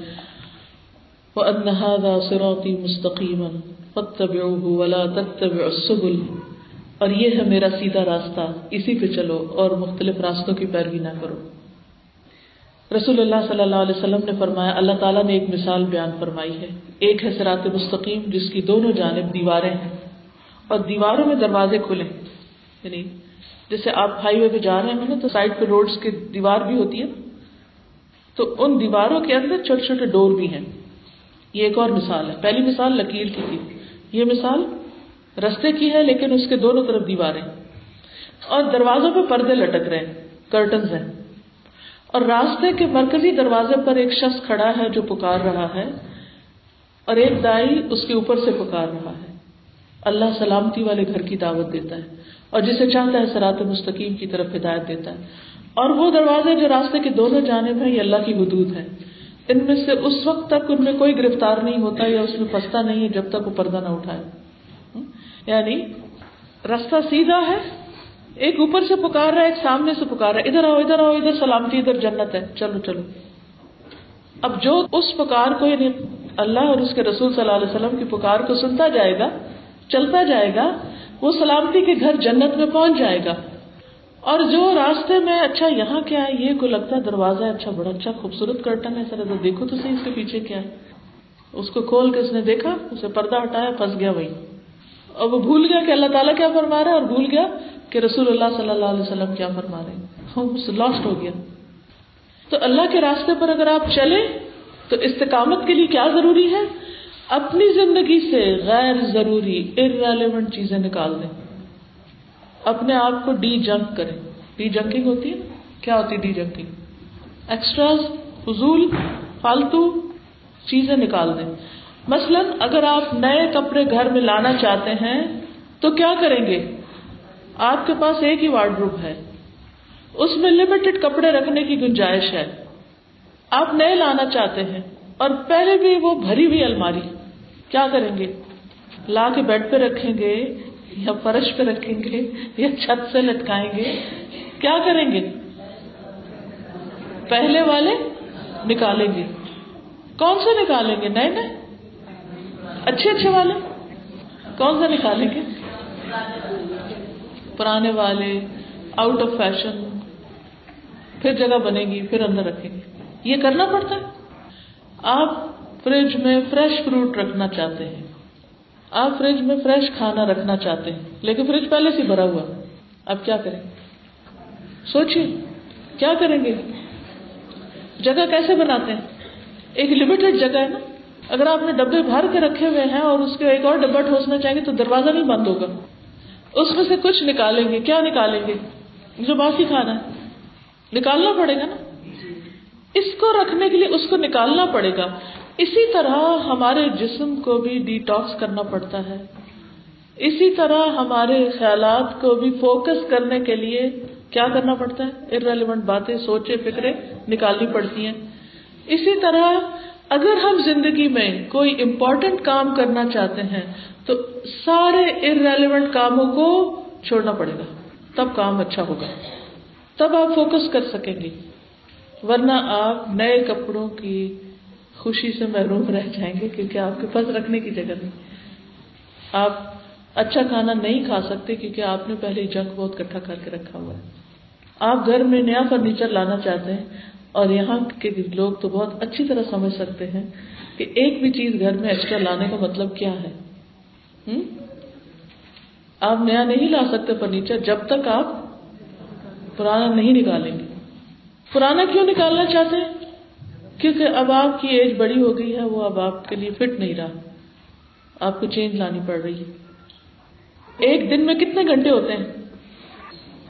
Speaker 1: وہ انہادا سروتی مستقیم ولا تتبعوا السبل۔ اور یہ ہے میرا سیدھا راستہ، اسی پہ چلو اور مختلف راستوں کی پیروی نہ کرو۔ رسول اللہ صلی اللہ علیہ وسلم نے فرمایا، اللہ تعالیٰ نے ایک مثال بیان فرمائی ہے۔ ایک ہے سرات مستقیم، جس کی دونوں جانب دیواریں ہیں۔ اور دیواروں میں دروازے کھلے یعنی جیسے آپ ہائی وے پہ جا رہے ہیں نا، تو سائڈ پہ روڈس کی دیوار بھی ہوتی ہے۔ تو ان دیواروں کے اندر چھوٹے چھوٹے ڈور بھی ہیں۔ یہ ایک اور مثال ہے۔ پہلی مثال لکیر کی تھی۔ یہ مثال رستے کی ہے لیکن اس کے دونوں طرف دیواریں اور دروازوں پہ پردے لٹک رہے ہیں کرٹنز ہیں۔ اور راستے کے مرکزی دروازے پر ایک شخص کھڑا ہے جو پکار رہا ہے اور ایک دائی اس کے اوپر سے پکار رہا ہے۔ اللہ سلامتی والے گھر کی دعوت دیتا ہے اور جسے چاہتا ہے سرات مستقیم کی طرف ہدایت دیتا ہے۔ اور وہ دروازے جو راستے کے دونوں جانب ہیں، یہ اللہ کی حدود ہے ان میں سے اس وقت تک ان میں کوئی گرفتار نہیں ہوتا یا اس میں پھنستا نہیں ہے جب تک وہ پردہ نہ اٹھائے۔ یعنی راستہ سیدھا ہے، ایک اوپر سے پکار رہا ہے، ایک سامنے سے پکار رہا ہے۔ ادھر آؤ ادھر آؤ، ادھر سلامتی، ادھر جنت ہے۔ چلو چلو۔ اب جو اس پکار کو یعنی اللہ اور اس کے رسول صلی اللہ علیہ وسلم کی پکار کو سنتا جائے گا، چلتا جائے گا، وہ سلامتی کے گھر جنت میں پہنچ جائے گا۔ اور جو راستے میں اچھا یہاں کیا ہے، یہ کو لگتا ہے دروازہ ہے اچھا بڑا اچھا خوبصورت کرٹن ہے سر دیکھو تو صحیح، اس کے پیچھے کیا ہے؟ اس کو کھول کے اس نے دیکھا، اسے پردہ ہٹایا، پھنس گیا وہی۔ اور وہ بھول گیا کہ اللہ تعالیٰ کیا فرما رہا ہے اور بھول گیا کہ رسول اللہ صلی اللہ علیہ وسلم کیا فرما رہے ہیں۔ لاسٹ ہو گیا۔ تو اللہ کے راستے پر اگر آپ چلے تو استقامت کے لیے کیا ضروری ہے؟ اپنی زندگی سے غیر ضروری ارریلیونٹ چیزیں نکال دیں۔ اپنے آپ کو ڈی جنک کریں۔ ڈی جنکنگ ہوتی ہے کیا ہوتی ڈی جنکنگ؟ ایکسٹراز فضول، فالتو چیزیں نکال دیں۔ مثلاً اگر آپ نئے کپڑے گھر میں لانا چاہتے ہیں، تو کیا کریں گے؟ آپ کے پاس ایک ہی وارڈ روم ہے۔ اس میں لمیٹڈ کپڑے رکھنے کی گنجائش ہے۔ آپ نئے لانا چاہتے ہیں اور پہلے بھی وہ بھری ہوئی الماری۔ کیا کریں گے؟ لا کے بیڈ پہ رکھیں گے۔ یا فرش پہ رکھیں گے یا چھت سے لٹکائیں گے، کیا کریں گے؟ پہلے والے نکالیں گے۔ کون سے نکالیں گے؟ نئے نئے؟ اچھے اچھے والے؟ کون سے نکالیں گے؟ پرانے والے آؤٹ آف فیشن پھر جگہ بنے گی، پھر اندر رکھیں گے۔ یہ کرنا پڑتا ہے۔ آپ فریج میں فریش فروٹ رکھنا چاہتے ہیں۔ آپ فریج میں فریش کھانا رکھنا چاہتے ہیں، لیکن فریج پہلے سے بھرا ہوا اب کیا کریں؟ سوچیے، کیا کریں گے؟ جگہ کیسے بناتے ہیں؟ ایک لمیٹڈ جگہ ہے نا۔ اگر آپ نے ڈبے بھر کے رکھے ہوئے ہیں اور اس کے ایک اور ڈبا ٹھوسنا چاہیں گے تو دروازہ نہیں بند ہوگا۔ اس میں سے کچھ نکالیں گے۔ کیا نکالیں گے؟ جو باسی کھانا ہے۔ نکالنا پڑے گا نا۔ اس کو رکھنے کے لیے اس کو نکالنا پڑے گا۔ اسی طرح ہمارے جسم کو بھی ڈیٹاکس کرنا پڑتا ہے۔ اسی طرح ہمارے خیالات کو بھی فوکس کرنے کے لیے کیا کرنا پڑتا ہے؟ ارریلیونٹ باتیں سوچے فکرے نکالنی پڑتی ہیں۔ اسی طرح اگر ہم زندگی میں کوئی امپورٹنٹ کام کرنا چاہتے ہیں، تو سارے ارریلیونٹ کاموں کو چھوڑنا پڑے گا۔ تب کام اچھا ہوگا۔ تب آپ فوکس کر سکیں گے ورنہ آپ نئے کپڑوں کی خوشی سے محروم رہ جائیں گے کیونکہ آپ کے پاس رکھنے کی جگہ نہیں۔ آپ اچھا کھانا نہیں کھا سکتے کیونکہ آپ نے پہلے جنگ بہت کٹھا کر کے رکھا ہوا ہے۔ آپ گھر میں نیا فرنیچر لانا چاہتے ہیں اور یہاں کے لوگ تو بہت اچھی طرح سمجھ سکتے ہیں کہ ایک بھی چیز گھر میں ایکسٹرا لانے کا مطلب کیا ہے۔ آپ نیا نہیں لا سکتے فرنیچر جب تک آپ پرانا نہیں نکالیں گے۔ پرانا کیوں نکالنا چاہتے ہیں؟ کیونکہ اب آپ کی ایج بڑی ہو گئی ہے، وہ اب آپ کے لیے فٹ نہیں رہا۔ آپ کو چینج لانی پڑ رہی ہے۔ ایک دن میں کتنے گھنٹے ہوتے ہیں؟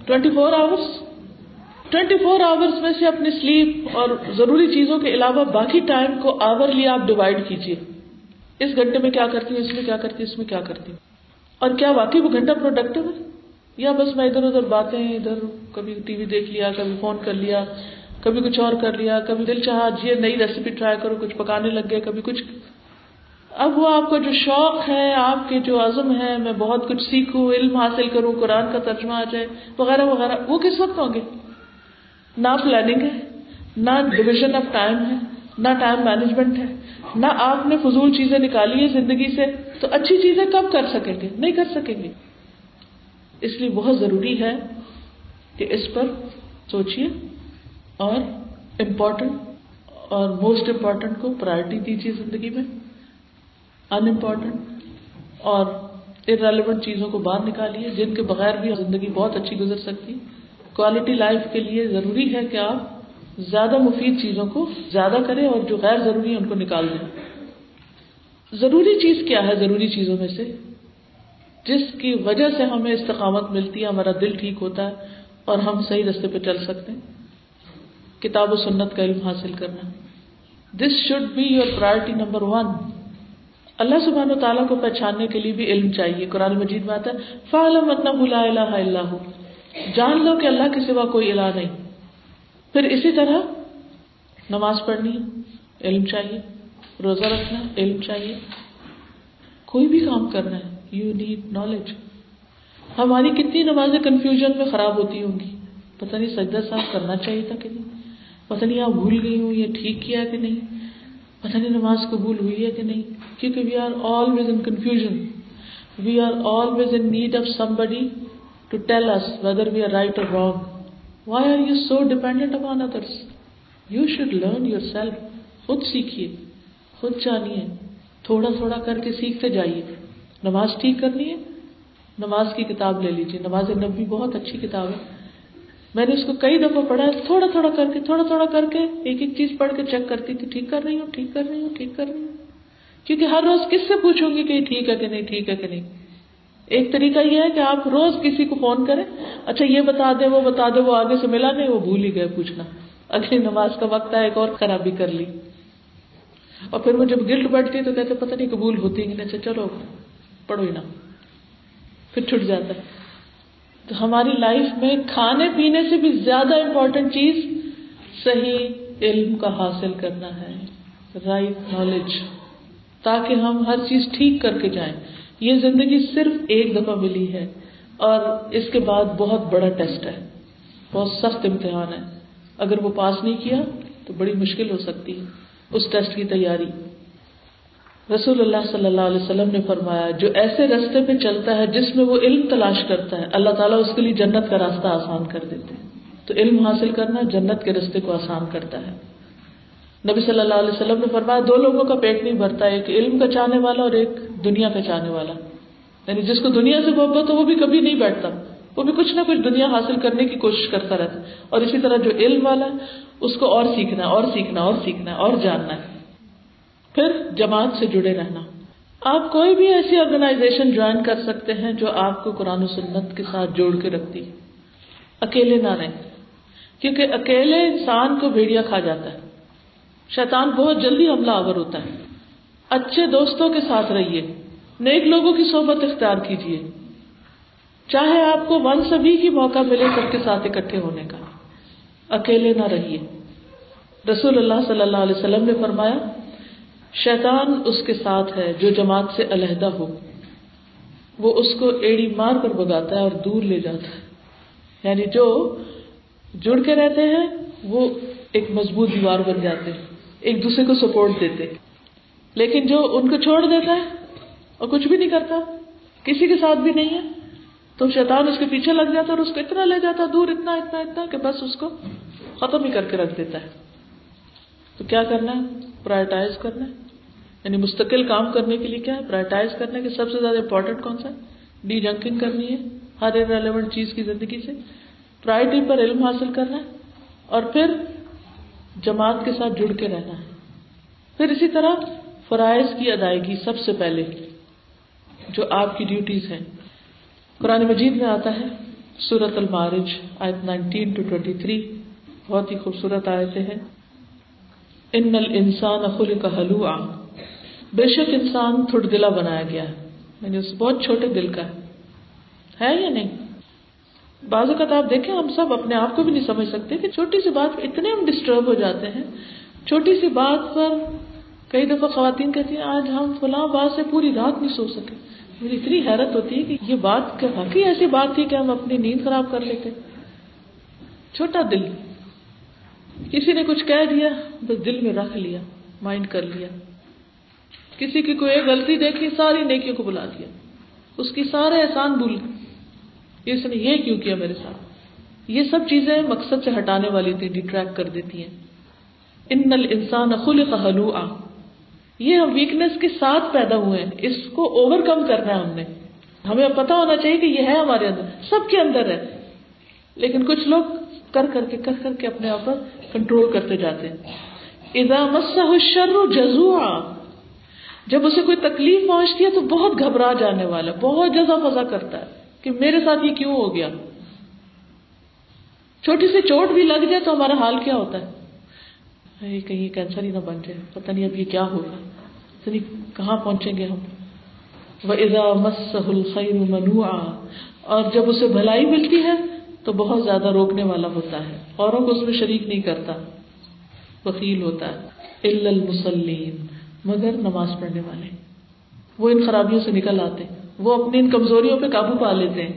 Speaker 1: Twenty four hours twenty four hours میں سے اپنی سلیپ اور ضروری چیزوں کے علاوہ باقی ٹائم کو آورلی آپ ڈیوائڈ کیجیے اس گھنٹے میں کیا کرتی ہوں اس میں کیا کرتی ہوں اس میں کیا کرتی ہوں اور کیا واقعی وہ گھنٹہ پروڈکٹیو ہے؟ یا بس میں ادھر ادھر باتیں، ادھر کبھی ٹی وی دیکھ لیا، کبھی فون کر لیا کبھی کچھ اور کر لیا، کبھی دل چاہا جی نئی ریسیپی ٹرائی کرو، کچھ پکانے لگ گئے، کبھی کچھ۔ اب وہ آپ کا جو شوق ہے، آپ کے جو عزم ہے، میں بہت کچھ سیکھوں، علم حاصل کروں، قرآن کا ترجمہ آ جائے، وغیرہ وغیرہ۔ وہ کس وقت ہوں گے؟ نہ پلاننگ ہے، نہ ڈویژن آف ٹائم ہے، نہ ٹائم مینجمنٹ ہے، نہ آپ نے فضول چیزیں نکالی ہے زندگی سے تو اچھی چیزیں کب کر سکیں گے؟ نہیں کر سکیں گے۔ اس لیے بہت ضروری ہے کہ اس پر سوچیے اور امپورٹنٹ اور موسٹ امپورٹنٹ کو پرائرٹی دیجیے زندگی میں ان امپورٹنٹ اور ارریلیونٹ چیزوں کو باہر نکالیے، جن کے بغیر بھی زندگی بہت اچھی گزر سکتی۔ کوالٹی لائف کے لیے ضروری ہے کہ آپ زیادہ مفید چیزوں کو زیادہ کریں اور جو غیر ضروری ہے ان کو نکال دیں۔ ضروری چیز کیا ہے ضروری چیزوں میں سے؟ جس کی وجہ سے ہمیں استقامت ملتی ہے، ہمارا دل ٹھیک ہوتا ہے اور ہم صحیح رستے پہ چل سکتے ہیں۔ کتاب و سنت کا علم حاصل کرنا۔ This should be your priority number one اللہ سبحانہ و تعالیٰ کو پہچاننے کے لیے بھی علم چاہیے۔ قرآن مجید میں آتا ہے فعلم لا الہ الا ہو جان لو کہ اللہ کے سوا کوئی الہ نہیں۔ پھر اسی طرح نماز پڑھنی علم چاہیے۔ روزہ رکھنا علم چاہیے۔ کوئی بھی کام کرنا ہے یو نیڈ نالج ہماری کتنی نمازیں کنفیوژن میں خراب ہوتی ہوں گی۔ پتہ نہیں سجدہ صاف کرنا چاہیے تھا کہ نہیں۔ پتہ نہیں آپ بھول گئی ہوں یہ ٹھیک کیا کہ نہیں؟ پتہ نہیں نماز قبول ہوئی ہے کہ نہیں؟ کیونکہ we are always in confusion we are always in need of some buddy to tell us whether we are right اور wrong why are you so dependent upon others you should learn yourself خود سیکھیے، خود جانیے، تھوڑا تھوڑا کر کے سیکھتے جائیے۔ نماز ٹھیک کرنی ہے، نماز کی کتاب لے لیجیے۔ نماز نبی بہت اچھی کتاب ہے۔ میں نے اس کو کئی دفعہ پڑھا ہے تھوڑا تھوڑا کر کے، تھوڑا تھوڑا کر کے، ایک ایک چیز پڑھ کے چیک کرتی تھی، ٹھیک کر رہی ہوں، ٹھیک کر رہی ہوں، ٹھیک کر رہی ہوں۔ کیونکہ ہر روز کس سے پوچھوں گی کہ یہ ٹھیک ہے کہ نہیں، ٹھیک ہے کہ نہیں؟ ایک طریقہ یہ ہے کہ آپ روز کسی کو فون کریں اچھا یہ بتا دیں وہ بتا دیں وہ آگے سے ملا نہیں، وہ بھول ہی گئے پوچھنا۔ اگلی نماز کا وقت ہے ایک اور خرابی کر لی۔ اور پھر وہ جب گلٹ بیٹھتی تو کہتے، پتہ نہیں، قبول ہوتی نہیں اچھا چلو، پڑھو ہی نا پھر چھٹ جاتا۔ ہے تو ہماری لائف میں کھانے پینے سے بھی زیادہ امپورٹینٹ چیز صحیح علم کا حاصل کرنا ہے۔ رائٹ نالج تاکہ ہم ہر چیز ٹھیک کر کے جائیں۔ یہ زندگی صرف ایک دفعہ ملی ہے اور اس کے بعد بہت بڑا ٹیسٹ ہے۔ بہت سخت امتحان ہے۔ اگر وہ پاس نہیں کیا تو بڑی مشکل ہو سکتی ہے۔ اس ٹیسٹ کی تیاری۔ رسول اللہ صلی اللہ علیہ وسلم نے فرمایا، جو ایسے رستے پہ چلتا ہے جس میں وہ علم تلاش کرتا ہے، اللہ تعالیٰ اس کے لیے جنت کا راستہ آسان کر دیتے ہیں۔ تو علم حاصل کرنا جنت کے رستے کو آسان کرتا ہے۔ نبی صلی اللہ علیہ وسلم نے فرمایا، دو لوگوں کا پیٹ نہیں بھرتا، ایک علم کا چاہنے والا اور ایک دنیا کا چاہنے والا۔ یعنی جس کو دنیا سے محبت ہو، وہ بھی کبھی نہیں بیٹھتا۔ وہ بھی کچھ نہ کچھ دنیا حاصل کرنے کی کوشش کرتا رہتا اور اسی طرح جو علم والا ہے، اس کو اور سیکھنا اور سیکھنا اور سیکھنا، اور جاننا ہے۔ پھر جماعت سے جڑے رہنا۔ آپ کوئی بھی ایسی آرگنائزیشن جوائن کر سکتے ہیں جو آپ کو قرآن و سنت کے ساتھ جوڑ کے رکھتی۔ اکیلے نہ رہیں، کیونکہ اکیلے انسان کو بھیڑیا کھا جاتا ہے۔ شیطان بہت جلدی حملہ آور ہوتا ہے۔ اچھے دوستوں کے ساتھ رہیے، نیک لوگوں کی صحبت اختیار کیجیے۔ چاہے آپ کو ون سبھی کی موقع ملے سب کے ساتھ اکٹھے ہونے کا۔ اکیلے نہ رہیے۔ رسول اللہ صلی اللہ علیہ وسلم نے فرمایا شیطان اس کے ساتھ ہے جو جماعت سے علیحدہ ہو۔ وہ اس کو ایڑی مار کر بگاتا ہے اور دور لے جاتا ہے۔ یعنی جو جڑ کے رہتے ہیں، وہ ایک مضبوط دیوار بن جاتے ہیں، ایک دوسرے کو سپورٹ دیتے لیکن جو ان کو چھوڑ دیتا ہے اور کچھ بھی نہیں کرتا، کسی کے ساتھ بھی نہیں ہے، تو شیطان اس کے پیچھے لگ جاتا اور اس کو اتنا لے جاتا دور اتنا اتنا اتنا کہ بس اس کو ختم ہی کر کے رکھ دیتا ہے۔ تو کیا کرنا ہے؟ پرائرٹائز کرنا ہے۔ یعنی مستقل کام کرنے کے لیے کیا ہے؟ پرائرٹائز کرنا کہ سب سے زیادہ امپورٹنٹ کون سا ہے؟ ڈی جنکنگ کرنی ہے ہر ریلیونٹ چیز کی زندگی سے۔ پرائرٹی پر علم حاصل کرنا ہے اور پھر جماعت کے ساتھ جڑ کے رہنا ہے۔ پھر اسی طرح فرائض کی ادائیگی سب سے پہلے جو آپ کی ڈیوٹیز ہیں۔ قرآن مجید میں آتا ہے سورت المارج آیت نائنٹین ٹو ٹوینٹی تھری بہت ہی خوبصورت آیتیں ہیں۔ ان انسان اخل کا حلو بے شک انسان تھوڑ دلا بنایا گیا ہے۔ یعنی اس بہت چھوٹے دل کا ہے۔ یا نہیں؟ بعض اوقات آپ دیکھیں، ہم سب اپنے آپ کو بھی نہیں سمجھ سکتے کہ چھوٹی سی بات اتنے ہم ڈسٹرب ہو جاتے ہیں۔ چھوٹی سی بات پر کئی دفعہ خواتین کہتی ہیں، آج ہم فلاں بات سے پوری رات نہیں سو سکے۔ میری اتنی حیرت ہوتی ہے کہ یہ بات واقعی ایسی بات تھی کہ ہم اپنی نیند خراب کر لیتے۔ چھوٹا دل۔ کسی نے کچھ کہہ دیا بس دل میں رکھ لیا مائنڈ کر لیا۔ کسی کی کوئی غلطی دیکھی، ساری نیکیوں کو بلا دیا۔ اس کی سارے احسان بھول اس نے یہ کیوں کیا میرے ساتھ؟ یہ سب چیزیں مقصد سے ہٹانے والی تھی ڈیٹریکٹ کر دیتی ہیں۔ ان نل انسان خل قلو آ یہ ہم ویکنیس کے ساتھ پیدا ہوئے ہیں۔ اس کو اوور کم کرنا ہے ہم نے۔ ہمیں پتا ہونا چاہیے کہ یہ ہے ہمارے اندر۔ سب کے اندر ہے۔ لیکن کچھ لوگ کر کر کے کر کر کے اپنے آپ پر کنٹرول کرتے جاتے ہیں۔ ادا مسر جزوا جب اسے کوئی تکلیف پہنچتی ہے تو بہت گھبرا جانے والا، بہت جزا فضا کرتا ہے کہ میرے ساتھ یہ کیوں ہو گیا؟ چھوٹی سی چوٹ بھی لگ جائے تو ہمارا حال کیا ہوتا ہے؟ کہیں کینسر ہی نہ بن جائے، پتہ نہیں اب یہ کیا ہوگا۔ کہاں پہنچیں گے ہم۔ وہ ادا مسل خیر منوع اور جب اسے بھلائی ملتی ہے تو بہت زیادہ روکنے والا ہوتا ہے۔ اوروں کو اس میں شریک نہیں کرتا۔ وکیل ہوتا ہے۔ المسلین مگر نماز پڑھنے والے۔ وہ ان خرابیوں سے نکل آتے ہیں۔ وہ اپنی ان کمزوریوں پہ قابو پا لیتے ہیں۔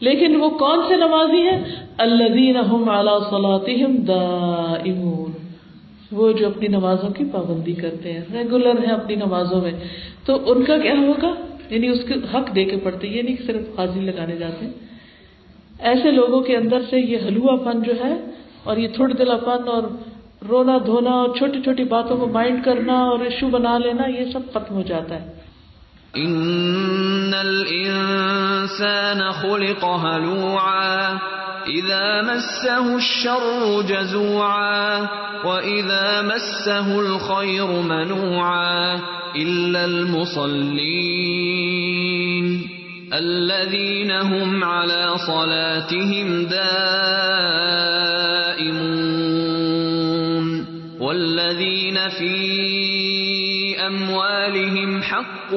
Speaker 1: لیکن وہ کون سے نمازی ہیں؟ وہ جو اپنی نمازوں کی پابندی کرتے ہیں۔ ریگولر ہیں اپنی نمازوں میں۔ تو ان کا کیا ہوگا؟ یعنی اس کے حق دے کے پڑتے یہ نہیں صرف حاضری لگانے جاتے ہیں۔ ایسے لوگوں کے اندر سے یہ حلوا پن جو ہے اور یہ تھوڑ دلا پن اور رونا دھونا اور چھوٹی چھوٹی باتوں کو مائنڈ کرنا اور ایشو بنا لینا، یہ سب ختم ہو جاتا ہے۔
Speaker 2: ان الانسان خلق هلوعا اذا مسه الشر جزوعا واذا مسه الخير منوعا الا المصلين۔ الذين هم على صلاتهم دائمون والذين في أموالهم حق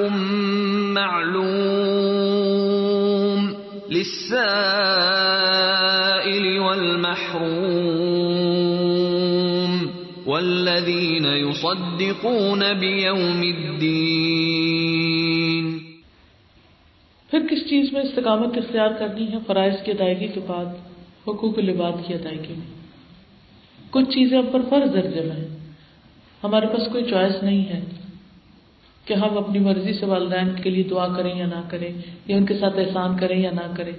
Speaker 2: معلوم للسائل والمحروم والذين يصدقون بيوم الدين
Speaker 1: پھر کس چیز میں استقامت اختیار کرنی ہے؟ فرائض کی ادائیگی کے بعد، حقوق لباد کی ادائیگی میں۔ کچھ چیزیں اب پر فرض درجے میں ہمارے پاس کوئی چوائس نہیں ہے کہ ہم اپنی مرضی سے والدین کے لیے دعا کریں یا نہ کریں، یا ان کے ساتھ احسان کریں یا نہ کریں۔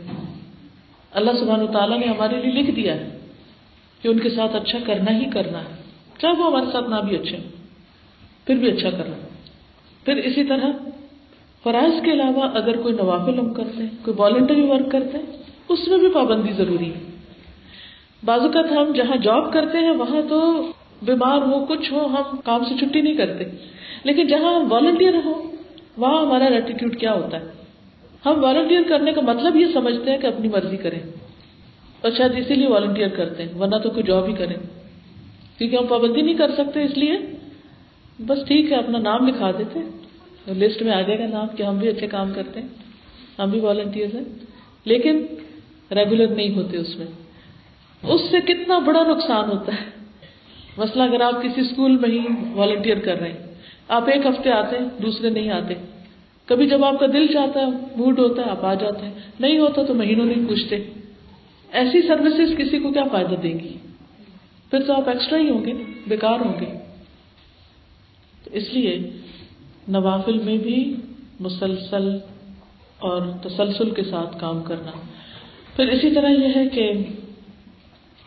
Speaker 1: اللہ سبحان تعالیٰ نے ہمارے لیے لکھ دیا ہے کہ ان کے ساتھ اچھا کرنا ہی کرنا ہے۔ چاہے وہ ہمارے ساتھ نہ بھی اچھے پھر بھی اچھا کرنا۔ پھر اسی طرح فرائض کے علاوہ اگر کوئی نوافل ہم کرتے ہیں، کوئی والنٹری ورک کرتے ہیں، اس میں بھی پابندی ضروری ہے۔ بعض اوقات ہم جہاں جاب کرتے ہیں، وہاں تو بیمار ہو، کچھ ہو، ہم کام سے چھٹی نہیں کرتے۔ لیکن جہاں ہم والنٹیئر ہوں وہاں ہمارا ایٹیٹیوڈ کیا ہوتا ہے؟ ہم والنٹیئر کرنے کا مطلب یہ سمجھتے ہیں کہ اپنی مرضی کریں۔ اور شاید اسی لیے والنٹیئر کرتے ہیں، ورنہ تو کوئی جاب ہی کریں۔ کیونکہ ہم پابندی نہیں کر سکتے، اس لیے بس ٹھیک ہے، اپنا نام لکھا دیتے لسٹ میں آ جائے گا نام کہ ہم بھی اچھے کام کرتے ہیں، ہم بھی والنٹیئر ہیں، لیکن ریگولر نہیں ہوتے اس میں۔ اس سے کتنا بڑا نقصان ہوتا ہے۔ مسئلہ اگر آپ کسی اسکول میں ہی والنٹیئر کر رہے ہیں، آپ ایک ہفتے آتے ہیں، دوسرے نہیں آتے۔ کبھی جب آپ کا دل چاہتا ہے موڈ ہوتا ہے، آپ آ جاتے ہیں۔ نہیں ہوتا تو مہینوں نہیں پوچھتے۔ ایسی سروسز کسی کو کیا فائدہ دیں گی؟ پھر تو آپ ایکسٹرا ہی ہوں گے، بیکار ہوں گے۔ تو اس لیے نوافل میں بھی مسلسل اور تسلسل کے ساتھ کام کرنا۔ پھر اسی طرح یہ ہے کہ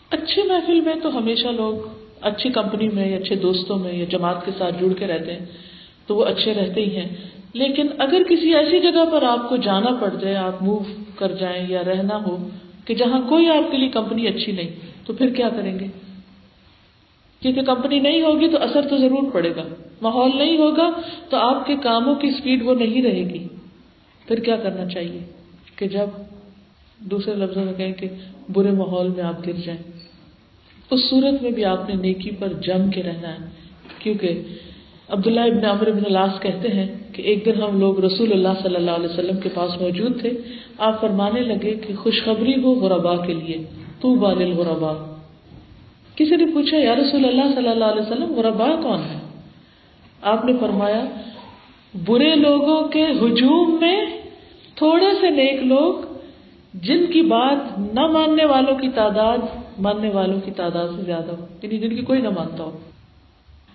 Speaker 1: اچھی محفل میں تو ہمیشہ لوگ اچھی کمپنی میں یا اچھے دوستوں میں یا جماعت کے ساتھ جڑ کے رہتے ہیں، تو وہ اچھے رہتے ہی ہیں۔ لیکن اگر کسی ایسی جگہ پر آپ کو جانا پڑ جائے، آپ موو کر جائیں یا رہنا ہو کہ جہاں کوئی آپ کے لیے کمپنی اچھی نہیں، تو پھر کیا کریں گے؟ کیونکہ کمپنی نہیں ہوگی تو اثر تو ضرور پڑے گا۔ ماحول نہیں ہوگا تو آپ کے کاموں کی اسپیڈ وہ نہیں رہے گی۔ پھر کیا کرنا چاہیے کہ جب دوسرے لفظوں میں کہیں کہ برے ماحول میں آپ گر جائیں۔ اس صورت میں بھی آپ نے نیکی پر جم کے رہنا ہے۔ کیونکہ عبداللہ ابن عمر ابن العاص کہتے ہیں کہ ایک دن ہم لوگ رسول اللہ صلی اللہ علیہ وسلم کے پاس موجود تھے۔ آپ فرمانے لگے کہ خوشخبری ہو غربا کے لیے۔ تو بال غربا کسی نے پوچھا، یا رسول اللہ صلی اللہ علیہ وسلم غربا کون ہے آپ نے فرمایا، برے لوگوں کے ہجوم میں تھوڑے سے نیک لوگ جن کی بات نہ ماننے والوں کی تعداد ماننے والوں کی تعداد سے زیادہ ہو یعنی جن کی کوئی نہ مانتا ہو۔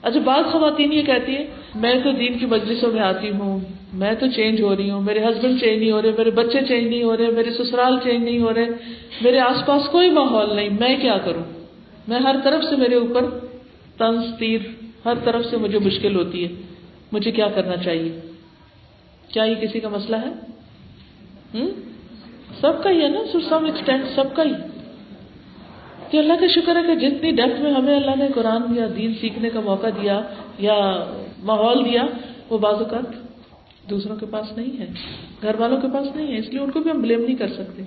Speaker 1: اچھا بعض خواتین یہ کہتی ہیں، میں تو دین کی مجلسوں میں آتی ہوں، میں تو چینج ہو رہی ہوں، میرے ہسبینڈ چینج نہیں ہو رہے، میرے بچے چینج نہیں ہو رہے، میرے سسرال چینج نہیں ہو رہے، میرے آس پاس کوئی ماحول نہیں، میں کیا کروں؟ میں ہر طرف سے میرے اوپر تنز تیر ہر طرف سے مجھے مشکل ہوتی ہے۔ مجھے کیا کرنا چاہیے؟ کیا یہ کسی کا مسئلہ ہے؟ سب کا ہی ہے نا؟ سم ایکسٹینٹ سب کا ہی۔ کہ اللہ کا شکر ہے کہ جتنی ڈیپتھ میں ہمیں اللہ نے قرآن یا دین سیکھنے کا موقع دیا یا ماحول دیا، وہ بعض اوقات دوسروں کے پاس نہیں ہے، گھر والوں کے پاس نہیں ہے، اس لیے ان کو بھی ہم بلیم نہیں کر سکتے۔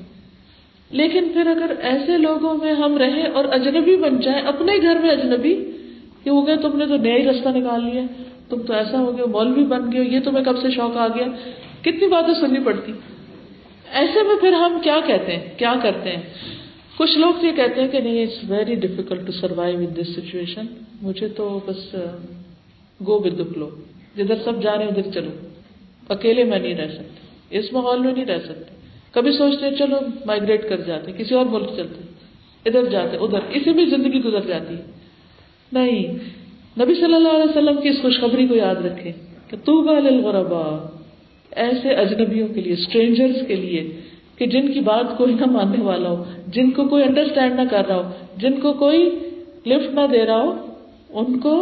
Speaker 1: لیکن پھر اگر ایسے لوگوں میں ہم رہیں اور اجنبی بن جائیں، اپنے گھر میں اجنبی کہ وہ گئے تم نے تو نیا ہی رستہ نکال لیا تم تو ایسا ہو گیا مول بھی بن گئے یہ تمہیں کب سے شوق آ گیا۔ کتنی باتیں سننی پڑتی۔ ایسے میں پھر ہم کیا کہتے ہیں؟ کیا کرتے ہیں؟ کچھ لوگ یہ کہتے ہیں کہ نہیں it's very difficult to survive in this situation مجھے تو بس گو ود فلو جدھر سب جا رہے ہیں، ادھر چلو۔ اکیلے میں نہیں رہ سکتے۔ اس ماحول میں نہیں رہ سکتے۔ کبھی سوچتے ہیں، چلو مائگریٹ کر جاتے کسی اور ملک چلتے ادھر جاتے ادھر۔ اسی میں زندگی گزر جاتی ہے۔ نہیں۔ نبی صلی اللہ علیہ وسلم کی اس خوشخبری کو یاد رکھے کہ تو غربا ایسے اجنبیوں کے لیے اسٹرینجرس کے لیے، کہ جن کی بات کوئی نہ ماننے والا ہو، جن کو کوئی انڈرسٹینڈ نہ کر رہا ہو، جن کو کوئی لفٹ نہ دے رہا ہو، ان کو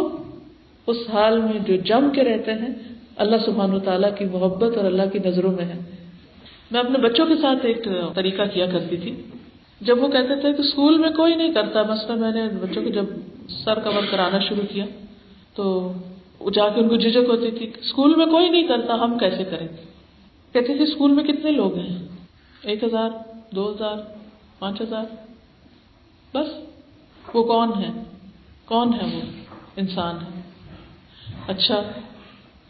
Speaker 1: اس حال میں جو جم کے رہتے ہیں، اللہ سبحان و تعالیٰ کی محبت اور اللہ کی نظروں میں ہے میں اپنے بچوں کے ساتھ ایک طریقہ کیا کرتی تھی۔ جب وہ کہتے تھے کہ اسکول میں کوئی نہیں کرتا مسئلہ میں نے بچوں کو جب سر کور کرانا شروع کیا۔ تو جا کے ان کو جھجک ہوتی تھی، اسکول میں کوئی نہیں کرتا، ہم کیسے کریں؟ کہتے تھے، اسکول میں کتنے لوگ ہیں؟ ایک ہزار، دو ہزار، پانچ ہزار۔ بس، وہ کون ہے؟ کون ہے وہ انسان ہے؟ اچھا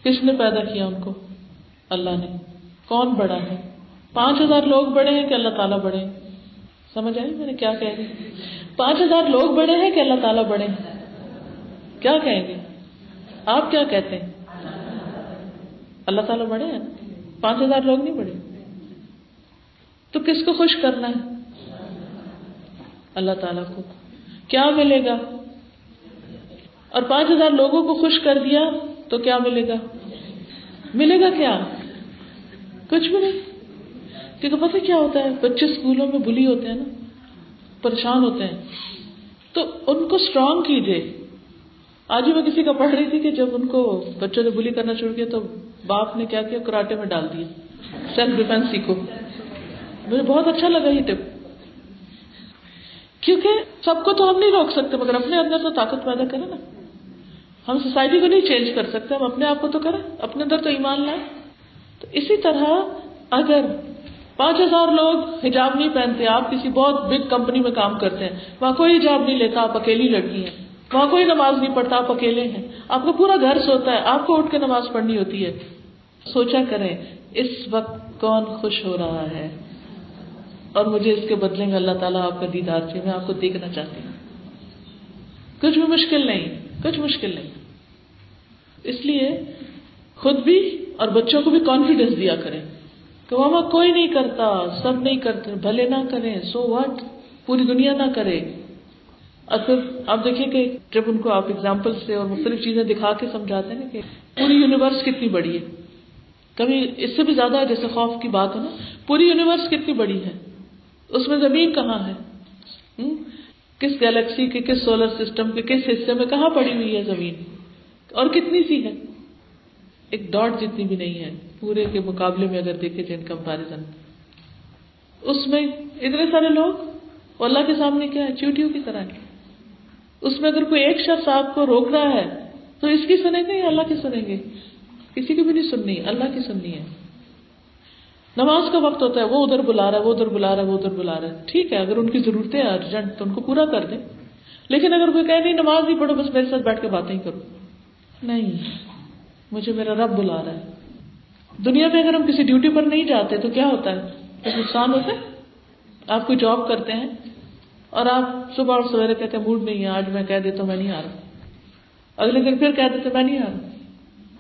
Speaker 1: کس نے پیدا کیا ان کو؟ اللہ نے۔ کون بڑا ہے؟ پانچ ہزار لوگ بڑے ہیں کہ اللہ تعالیٰ بڑے سمجھ آئی میں نے کیا کہہ رہی پانچ ہزار لوگ بڑے ہیں کہ اللہ تعالیٰ بڑے ہیں؟ کیا کہیں گے؟ آپ کیا کہتے ہیں؟ اللہ تعالیٰ بڑے ہیں؟ پانچ ہزار لوگ نہیں بڑے؟ تو کس کو خوش کرنا ہے؟ اللہ تعالی کو۔ کیا ملے گا؟ اور پانچ ہزار لوگوں کو خوش کر دیا تو کیا ملے گا؟ ملے گا کیا؟ کچھ بھی نہیں۔ کیونکہ پتہ کیا ہوتا ہے؟ بچے اسکولوں میں بلی ہوتے ہیں نا، پریشان ہوتے ہیں۔ تو ان کو اسٹرانگ کیجیے۔ آج ہی میں کسی کا پڑھ رہی تھی کہ جب ان کو بچوں نے بلی کرنا شروع کیا تو باپ نے کیا کیا؟ کراٹے میں ڈال دیا۔ سیلف ڈیفینس سیکھو۔ مجھے بہت اچھا لگا یہ ٹپ کیونکہ سب کو تو ہم نہیں روک سکتے، مگر اپنے اندر تو طاقت پیدا کریں نا۔ ہم سوسائٹی کو نہیں چینج کر سکتے، ہم اپنے آپ کو تو کریں، اپنے اندر تو ایمان لائیں۔ تو اسی طرح اگر پانچ ہزار لوگ حجاب نہیں پہنتے، آپ کسی بہت بگ کمپنی میں کام کرتے ہیں، وہاں کوئی حجاب نہیں لیتا، آپ اکیلی لڑکی ہیں۔ وہاں کوئی نماز نہیں پڑھتا، آپ اکیلے ہیں۔ آپ کا پورا گھر سوتا ہے، آپ کو اٹھ کے نماز پڑھنی ہوتی ہے۔ سوچا کریں، اس وقت کون خوش ہو رہا ہے؟ اور مجھے اس کے بدلے میں اللہ تعالیٰ آپ کا دیدار چاہیے، میں آپ کو دیکھنا چاہتی ہوں۔ کچھ بھی مشکل نہیں، کچھ مشکل نہیں۔ اس لیے خود بھی اور بچوں کو بھی کانفیڈینس دیا کریں۔ کہ ماما کوئی نہیں کرتا، سب نہیں کرتے، بھلے نہ کریں سو واٹ پوری دنیا نہ کرے۔ اور پھر آپ دیکھیں کہ جب ان کو آپ اگزامپل سے اور مختلف چیزیں دکھا کے سمجھاتے ہیں نا کہ پوری یونیورس کتنی بڑی ہے۔ کبھی اس سے بھی زیادہ جیسے خوف کی بات ہو نا، پوری یونیورس کتنی بڑی ہے۔ اس میں زمین کہاں ہے؟ کس گیلیکسی کے، کس سولر سسٹم کے، کس حصے میں کہاں پڑی ہوئی ہے زمین؟ اور کتنی سی ہے؟ ایک ڈاٹ جتنی بھی نہیں ہے۔ پورے کے مقابلے میں اگر دیکھے جائے کمپیرزن اس میں اتنے سارے لوگ اللہ کے سامنے کیا ہے؟ چیوٹیوں کی طرح اس میں اگر کوئی ایک شخص آپ کو روک رہا ہے، تو اس کی سنیں گے یا اللہ کی سنیں گے؟ کسی کی بھی نہیں سننی، اللہ کی سننی ہے۔ نماز کا وقت ہوتا ہے، وہ ادھر بلا رہا ہے، وہ ادھر بلا رہا ہے، وہ ادھر بلا رہا ہے۔ ٹھیک ہے، اگر ان کی ضرورتیں ارجنٹ تو ان کو پورا کر دیں۔ لیکن اگر کوئی کہ نہیں، نماز نہیں پڑھو، بس میرے ساتھ بیٹھ کے باتیں کرو۔ نہیں، مجھے میرا رب بلا رہا ہے۔ دنیا میں اگر ہم کسی ڈیوٹی پر نہیں جاتے تو کیا ہوتا ہے؟ کچھ نقصان ہوتا ہے؟ آپ کوئی جاب کرتے ہیں اور آپ صبح اور سویرے کہتے ہیں، موڈ نہیں ہے، آج میں کہہ دیتا ہوں، میں نہیں آ رہا۔ اگلے دن پھر کہہ دیتے میں نہیں آ رہا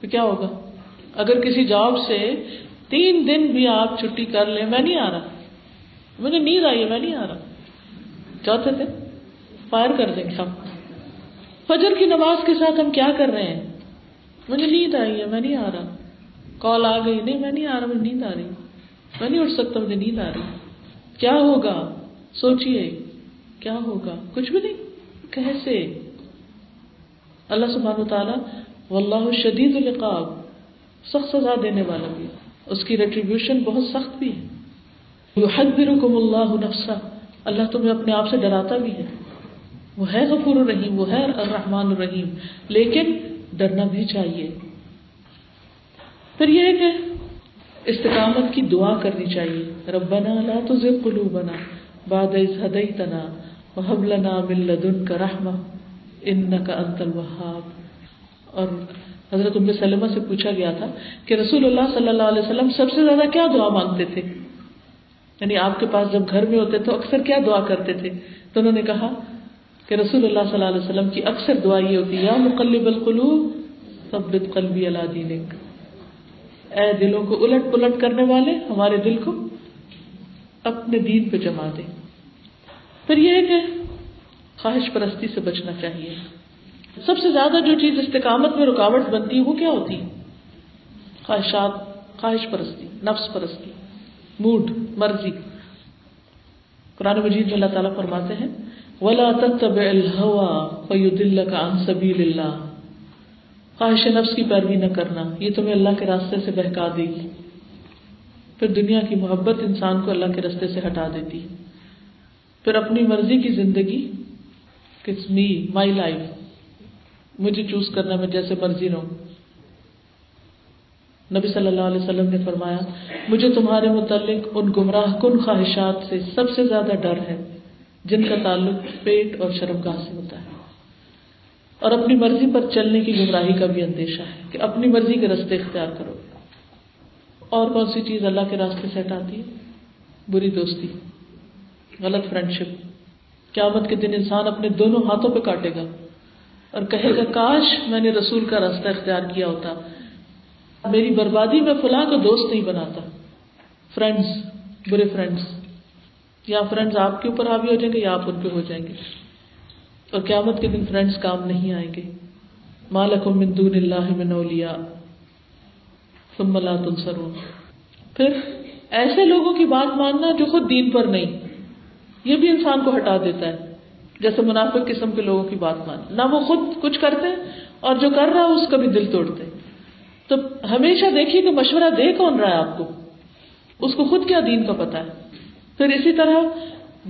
Speaker 1: تو کیا ہوگا؟ اگر کسی جاب سے تین دن بھی آپ چھٹی کر لیں، میں نہیں آ رہا مجھے نیند آئی ہے، میں نہیں آ رہا۔ چوتھے دن فائر کر دیں گے ہم۔ فجر کی نماز کے ساتھ ہم کیا کر رہے ہیں؟ مجھے نیند آئی ہے، میں نہیں آ رہا۔ کال آ گئی، نہیں، میں نہیں آ رہا مجھے نیند آ رہی میں نہیں اٹھ سکتا، مجھے نیند آ رہی کیا ہوگا؟ سوچیے کیا ہوگا؟ کچھ بھی نہیں، کیسے؟ اللہ سبحانہ تعالیٰ واللہ شدید العقاب، سخت سزا دینے والا بھی اس کی ریٹریبیوشن بہت سخت بھی ہے۔ یحذرکم اللہ نفسا، اللہ تمہیں اپنے آپ سے ڈراتا بھی ہے۔ وہ ہے غفور الرحیم، وہ ہے الرحمن الرحیم، لیکن ڈرنا بھی چاہیے۔ پھر یہ کہ استقامت کی دعا کرنی چاہیے۔ ربنا لا تزغ قلوبنا بعد اذ هديتنا وهب لنا من لدنك رحمة انك انت الوهاب۔ اور حضرت ام سلمہ سے پوچھا گیا تھا کہ رسول اللہ صلی اللہ علیہ وسلم سب سے زیادہ کیا دعا مانگتے تھے؟ یعنی آپ کے پاس جب گھر میں ہوتے تو اکثر کیا دعا کرتے تھے؟ تو انہوں نے کہا کہ رسول اللہ صلی اللہ علیہ وسلم کی اکثر دعا یہ ہوتی یا مقلب القلوب ثبت قلبی اللہ دینک اے دلوں کو الٹ پلٹ کرنے والے، ہمارے دل کو اپنے دین پہ جما دے۔ پھر یہ ہے کہ خواہش پرستی سے بچنا چاہیے۔ سب سے زیادہ جو چیز استقامت میں رکاوٹ بنتی ہے، وہ کیا ہوتی خواہشات، خواہش پرستی، نفس پرستی، موڈ، مرضی۔ قرآن مجید میں اللہ تعالیٰ فرماتے ہیں، ولا تتبع الهوى فيضلك عن سبيل الله۔ خواہش نفس کی پیروی نہ کرنا، یہ تمہیں اللہ کے راستے سے بہکا دے گی پھر دنیا کی محبت انسان کو اللہ کے راستے سے ہٹا دیتی۔ پھر اپنی مرضی کی زندگی می مائی لائف مجھے چوز کرنا، میں جیسے مرضی رہوں۔ نبی صلی اللہ علیہ وسلم نے فرمایا، مجھے تمہارے متعلق ان گمراہ کن خواہشات سے سب سے زیادہ ڈر ہے، جن کا تعلق پیٹ اور شرمگاہ سے ہوتا ہے۔ اور اپنی مرضی پر چلنے کی گمراہی کا بھی اندیشہ ہے کہ اپنی مرضی کے راستے اختیار کرو۔ اور کون سی چیز اللہ کے راستے سے ہٹاتی ہے؟ بری دوستی، غلط فرینڈ شپ قیامت کے دن انسان اپنے دونوں ہاتھوں پہ کاٹے گا اور کہے گا، کاش میں نے رسول کا راستہ اختیار کیا ہوتا۔ میری بربادی میں فلاں کو دوست نہیں بناتا۔ فرینڈس برے فرینڈس یا فرینڈس آپ کے اوپر حاوی ہو جائیں گے یا آپ ان پہ ہو جائیں گے۔ اور قیامت کے دن فرینڈس کام نہیں آئیں گے۔ مالکم من دون اللہ من اولیاء ثم لا تنصرون۔ پھر ایسے لوگوں کی بات ماننا جو خود دین پر نہیں، یہ بھی انسان کو ہٹا دیتا ہے۔ جیسے منافق قسم کے لوگوں کی بات مان نہ وہ خود کچھ کرتے اور جو کر رہا ہے اس کا بھی دل توڑتے۔ تو ہمیشہ دیکھیے کہ مشورہ دے کون رہا ہے آپ کو؟ اس کو خود کیا دین کا پتا ہے؟ پھر اسی طرح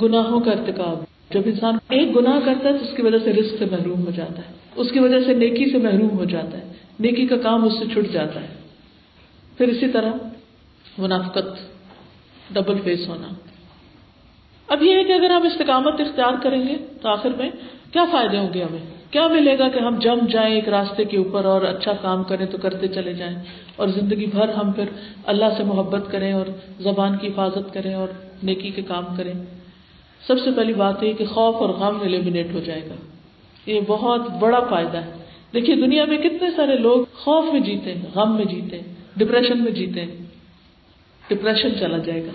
Speaker 1: گناہوں کا ارتکاب۔ جب انسان ایک گناہ کرتا ہے تو اس کی وجہ سے رزق سے محروم ہو جاتا ہے۔ اس کی وجہ سے نیکی سے محروم ہو جاتا ہے۔ نیکی کا کام اس سے چھٹ جاتا ہے۔ پھر اسی طرح منافقت ڈبل فیس ہونا۔ اب یہ ہے کہ اگر ہم استقامت اختیار کریں گے تو آخر میں کیا فائدے ہوں گے ہمیں؟ کیا ملے گا کہ ہم جم جائیں ایک راستے کے اوپر اور اچھا کام کریں تو کرتے چلے جائیں اور زندگی بھر ہم پھر اللہ سے محبت کریں اور زبان کی حفاظت کریں اور نیکی کے کام کریں؟ سب سے پہلی بات یہ کہ خوف اور غم ایلیمنیٹ ہو جائے گا۔ یہ بہت بڑا فائدہ ہے۔ دیکھیے دنیا میں کتنے سارے لوگ خوف میں جیتے ہیں، غم میں جیتے ہیں ڈپریشن میں جیتے ہیں۔ ڈپریشن چلا جائے گا۔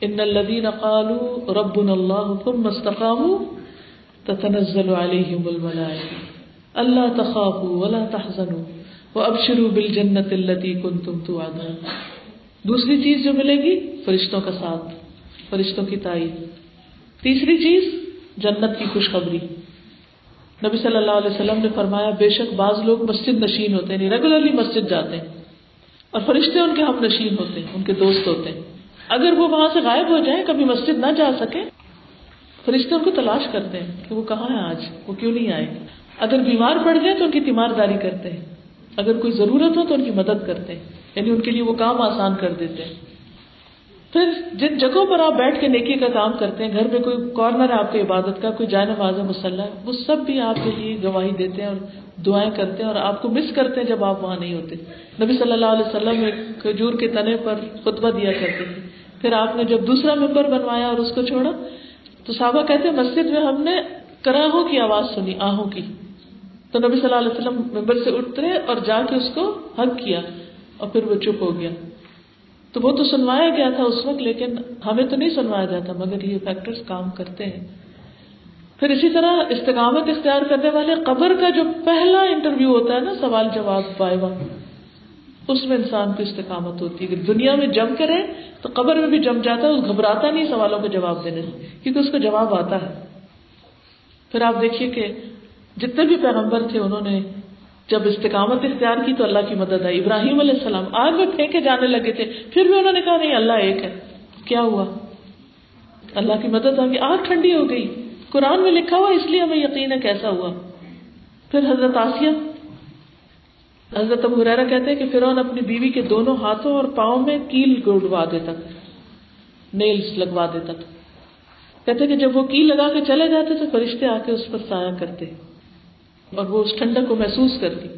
Speaker 1: ان الذين قالوا ربنا الله ثم استقاموا تتنزل عليهم الملائكه الا تخافوا ولا تحزنوا وابشروا بالجنه التي كنتم توعدون۔ دوسری چیز جو ملے گی، فرشتوں کا ساتھ، فرشتوں کی تائید۔ تیسری چیز، جنت کی خوشخبری۔ نبی صلی اللہ علیہ وسلم نے فرمایا، بے شک بعض لوگ مسجد نشین ہوتے ہیں یعنی ریگولرلی مسجد جاتے ہیں۔ اور فرشتے ان کے ہم نشین ہوتے ہیں، ان کے دوست ہوتے ہیں۔ اگر وہ وہاں سے غائب ہو جائیں کبھی مسجد نہ جا سکے، فرشتے ان کو تلاش کرتے ہیں کہ وہ کہاں ہے آج؟ وہ کیوں نہیں آئے؟ اگر بیمار پڑ جائے تو ان کی تیمارداری کرتے ہیں۔ اگر کوئی ضرورت ہو تو ان کی مدد کرتے ہیں۔ یعنی ان کے لیے وہ کام آسان کر دیتے ہیں۔ پھر جن جگہوں پر آپ بیٹھ کے نیکی کا کام کرتے ہیں، گھر میں کوئی کارنر ہے آپ کی عبادت کا، کوئی جائے نماز مسلح ہے وہ سب بھی آپ کے لیے گواہی دیتے ہیں اور دعائیں کرتے ہیں اور آپ کو مس کرتے ہیں جب آپ وہاں نہیں ہوتے۔ نبی صلی اللہ علیہ وسلم ایک کھجور کے تنے پر خطبہ دیا کرتے تھے۔ پھر آپ نے جب دوسرا ممبر بنوایا اور اس کو چھوڑا، تو صحابہ کہتے ہیں، مسجد میں ہم نے کراہوں کی آواز سنی، آہوں کی۔ تو نبی صلی اللہ علیہ وسلم ممبر سے اٹھتے اور جا کے اس کو حق کیا اور پھر وہ چپ ہو گیا۔ تو وہ تو سنوایا گیا تھا اس وقت، لیکن ہمیں تو نہیں سنوایا جاتا مگر یہ فیکٹرز کام کرتے ہیں۔ پھر اسی طرح استقامت اختیار کرنے والے قبر کا جو پہلا انٹرویو ہوتا ہے نا، سوال جواب پائے اس میں انسان کی استقامت ہوتی ہے۔ دنیا میں جم کے رہے تو قبر میں بھی جم جاتا ہے گھبراتا نہیں سوالوں کا جواب دینے سے، کیونکہ اس کا جواب آتا ہے۔ پھر آپ دیکھیے کہ جتنے بھی پیغمبر تھے، انہوں نے جب استقامت اختیار کی تو اللہ کی مدد آئی۔ ابراہیم علیہ السلام آگ میں پھینکے جانے لگے تھے۔ پھر بھی انہوں نے کہا، نہیں، اللہ ایک ہے۔ کیا ہوا؟ اللہ کی مدد آ گئی۔ آگ ٹھنڈی ہو گئی۔ قرآن میں لکھا ہوا، اس لیے ہمیں یقین ہے کیسا ہوا۔ پھر حضرت آسیہ، حضرت ابو حریرہ کہتے ہیں کہ فرعون اپنی بیوی کے دونوں ہاتھوں اور پاؤں میں کیل گڑوا دیتا، نیلز لگوا دیتا تھا۔ کہتے کہ جب وہ کیل لگا کے چلے جاتے تو فرشتے آ کے اس پر سایہ کرتے۔ اور وہ اس ٹھنڈک کو محسوس کرتی۔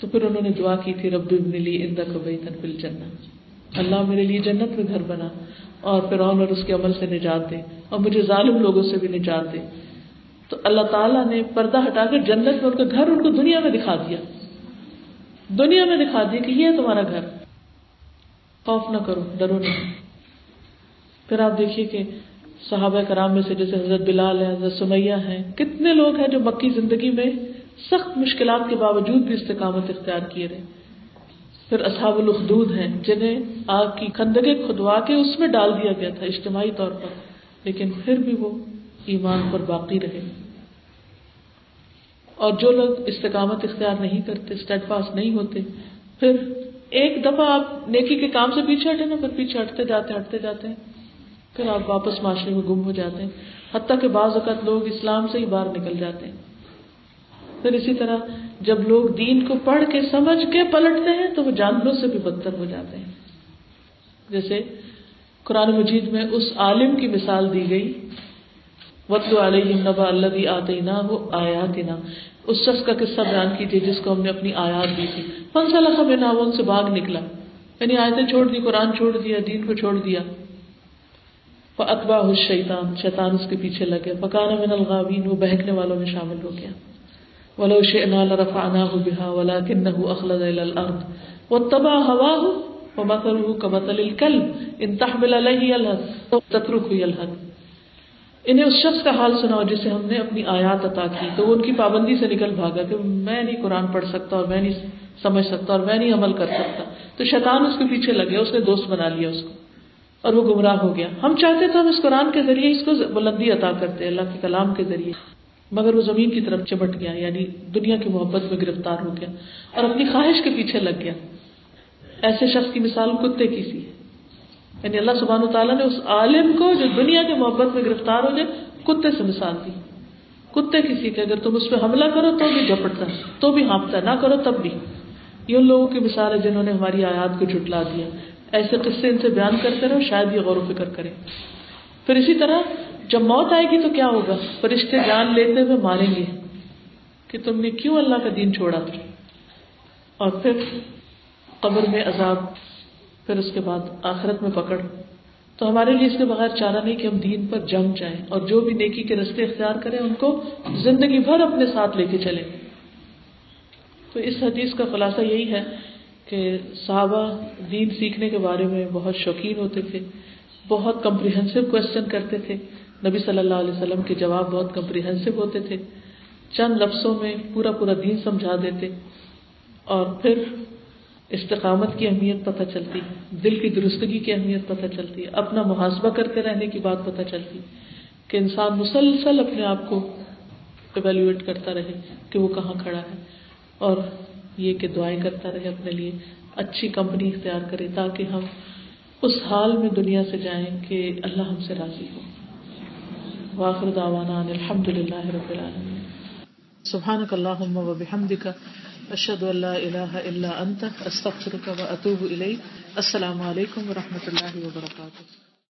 Speaker 1: تو پھر انہوں نے دعا کی تھی، رب ابن لی اندا کو بیتن فل جنت اللہ میرے لیے جنت میں گھر بنا اور فرعون اور اس کے عمل سے نجات دے اور مجھے ظالم لوگوں سے بھی نجات دے۔ تو اللہ تعالیٰ نے پردہ ہٹا کر جنت میں ان کا گھر ان کو دنیا میں دکھا دیا۔ دنیا میں دکھا دیا کہ یہ ہے تمہارا گھر۔ خوف نہ کرو، ڈرو نہیں۔ پھر آپ دیکھیے کہ صحابہ کرام میں سے جیسے حضرت بلال ہے حضرت سمیہ ہیں، کتنے لوگ ہیں جو مکی زندگی میں سخت مشکلات کے باوجود بھی استقامت اختیار کیے رہے۔ پھر اصحاب الخدود ہیں، جنہیں آگ کی کندگے کھدوا کے اس میں ڈال دیا گیا تھا اجتماعی طور پر، لیکن پھر بھی وہ ایمان پر باقی رہے۔ اور جو لوگ استقامت اختیار نہیں کرتے اسٹیٹ پاس نہیں ہوتے، پھر ایک دفعہ آپ نیکی کے کام سے پیچھے ہٹے نا، پھر پیچھے ہٹتے جاتے ہٹتے جاتے۔ ہیں پھر آپ واپس معاشرے میں گم ہو جاتے ہیں۔ حتیٰ کہ بعض اوقات لوگ اسلام سے ہی باہر نکل جاتے ہیں۔ پھر اسی طرح جب لوگ دین کو پڑھ کے سمجھ کے پلٹتے ہیں تو وہ جانوروں سے بھی بدتر ہو جاتے ہیں۔ جیسے قرآن مجید میں اس عالم کی مثال دی گئی۔ وقت علیہ نبا اللہ آتے نہ وہ آیات نہ اس شخص کا قصہ بیان کیجیے جس کو ہم نے اپنی آیات دی تھی۔ پن سال خبر ان سے باغ نکلا۔ یعنی آیتیں چھوڑ دی، قرآن چھوڑ دیا، دین کو چھوڑ دیا۔ اتبا ہو شیطان شیطان اس کے پیچھے لگے۔ پکانا من الغابین وہ بہکنے والوں میں شامل ہو گیا۔ ولو شئنا لرفعناه بها ولكنه اخلد الى الارض واتبع هواه ومثله كمثل الكلب۔ ان تحمل عليه يلهث تتركه يلهث۔ انہیں اس شخص کا حال سناؤ جسے ہم نے اپنی آیات عطا کی، تو وہ ان کی پابندی سے نکل بھاگا کہ میں نہیں قرآن پڑھ سکتا اور میں نہیں سمجھ سکتا اور میں نہیں عمل کر سکتا۔ تو شیطان اس کے پیچھے لگے، اس نے دوست بنا لیا اس کو۔ اور وہ گمراہ ہو گیا۔ ہم چاہتے تو ہم اس قرآن کے ذریعے اس کو بلندی عطا کرتے، اللہ کے کلام کے ذریعے۔ مگر وہ زمین کی طرف چمٹ گیا یعنی دنیا کی محبت میں گرفتار ہو گیا اور اپنی خواہش کے پیچھے لگ گیا۔ ایسے شخص کی مثال کتے کی سی۔ یعنی اللہ سبحان تعالیٰ نے اس عالم کو جو دنیا کی محبت میں گرفتار ہو جائے کتے سے مثال دی۔ کتے کسی کے اگر تم اس پہ حملہ کرو تو بھی جھپٹتا، تو بھی ہانپتا، نہ کرو تب بھی۔ یہ ان لوگوں کی مثال ہے جنہوں نے ہماری آیات کو جھٹلا دیا۔ ایسے قصے ان سے بیان کرتے رہو، شاید یہ غور و فکر کریں۔ پھر اسی طرح جب موت آئے گی تو کیا ہوگا؟ فرشتے جان لیتے ہوئے ماریں گے کہ تم نے کیوں اللہ کا دین چھوڑا؟ اور پھر قبر میں عذاب، پھر اس کے بعد آخرت میں پکڑ۔ تو ہمارے لیے اس کے بغیر چارہ نہیں کہ ہم دین پر جم جائیں اور جو بھی نیکی کے رستے اختیار کریں، ان کو زندگی بھر اپنے ساتھ لے کے چلیں۔ تو اس حدیث کا خلاصہ یہی ہے کہ صحابہ دین سیکھنے کے بارے میں بہت شوقین ہوتے تھے، بہت کمپریہنسو کوشچن کرتے تھے۔ نبی صلی اللہ علیہ وسلم کے جواب بہت کمپریہنسو ہوتے تھے۔ چند لفظوں میں پورا پورا دین سمجھا دیتے اور پھر استقامت کی اہمیت پتہ چلتی، دل کی درستگی کی اہمیت پتہ چلتی، اپنا محاسبہ کرتے رہنے کی بات پتہ چلتی کہ انسان مسلسل اپنے آپ کو ایویلویٹ کرتا رہے کہ وہ کہاں کھڑا ہے۔ اور یہ کہ دعائیں کرتا رہے اپنے لیے، اچھی کمپنی اختیار کرے تاکہ ہم اس حال میں دنیا سے جائیں کہ اللہ ہم سے راضی ہو۔ واخر دعوانا ان الحمد للہ رب العالمین۔ سبحانک اللہم و بحمدک، اشہد ان لا الہ الا انت، استغفرک و اتوب الیک۔ السلام علیکم و رحمۃ اللہ وبرکاتہ۔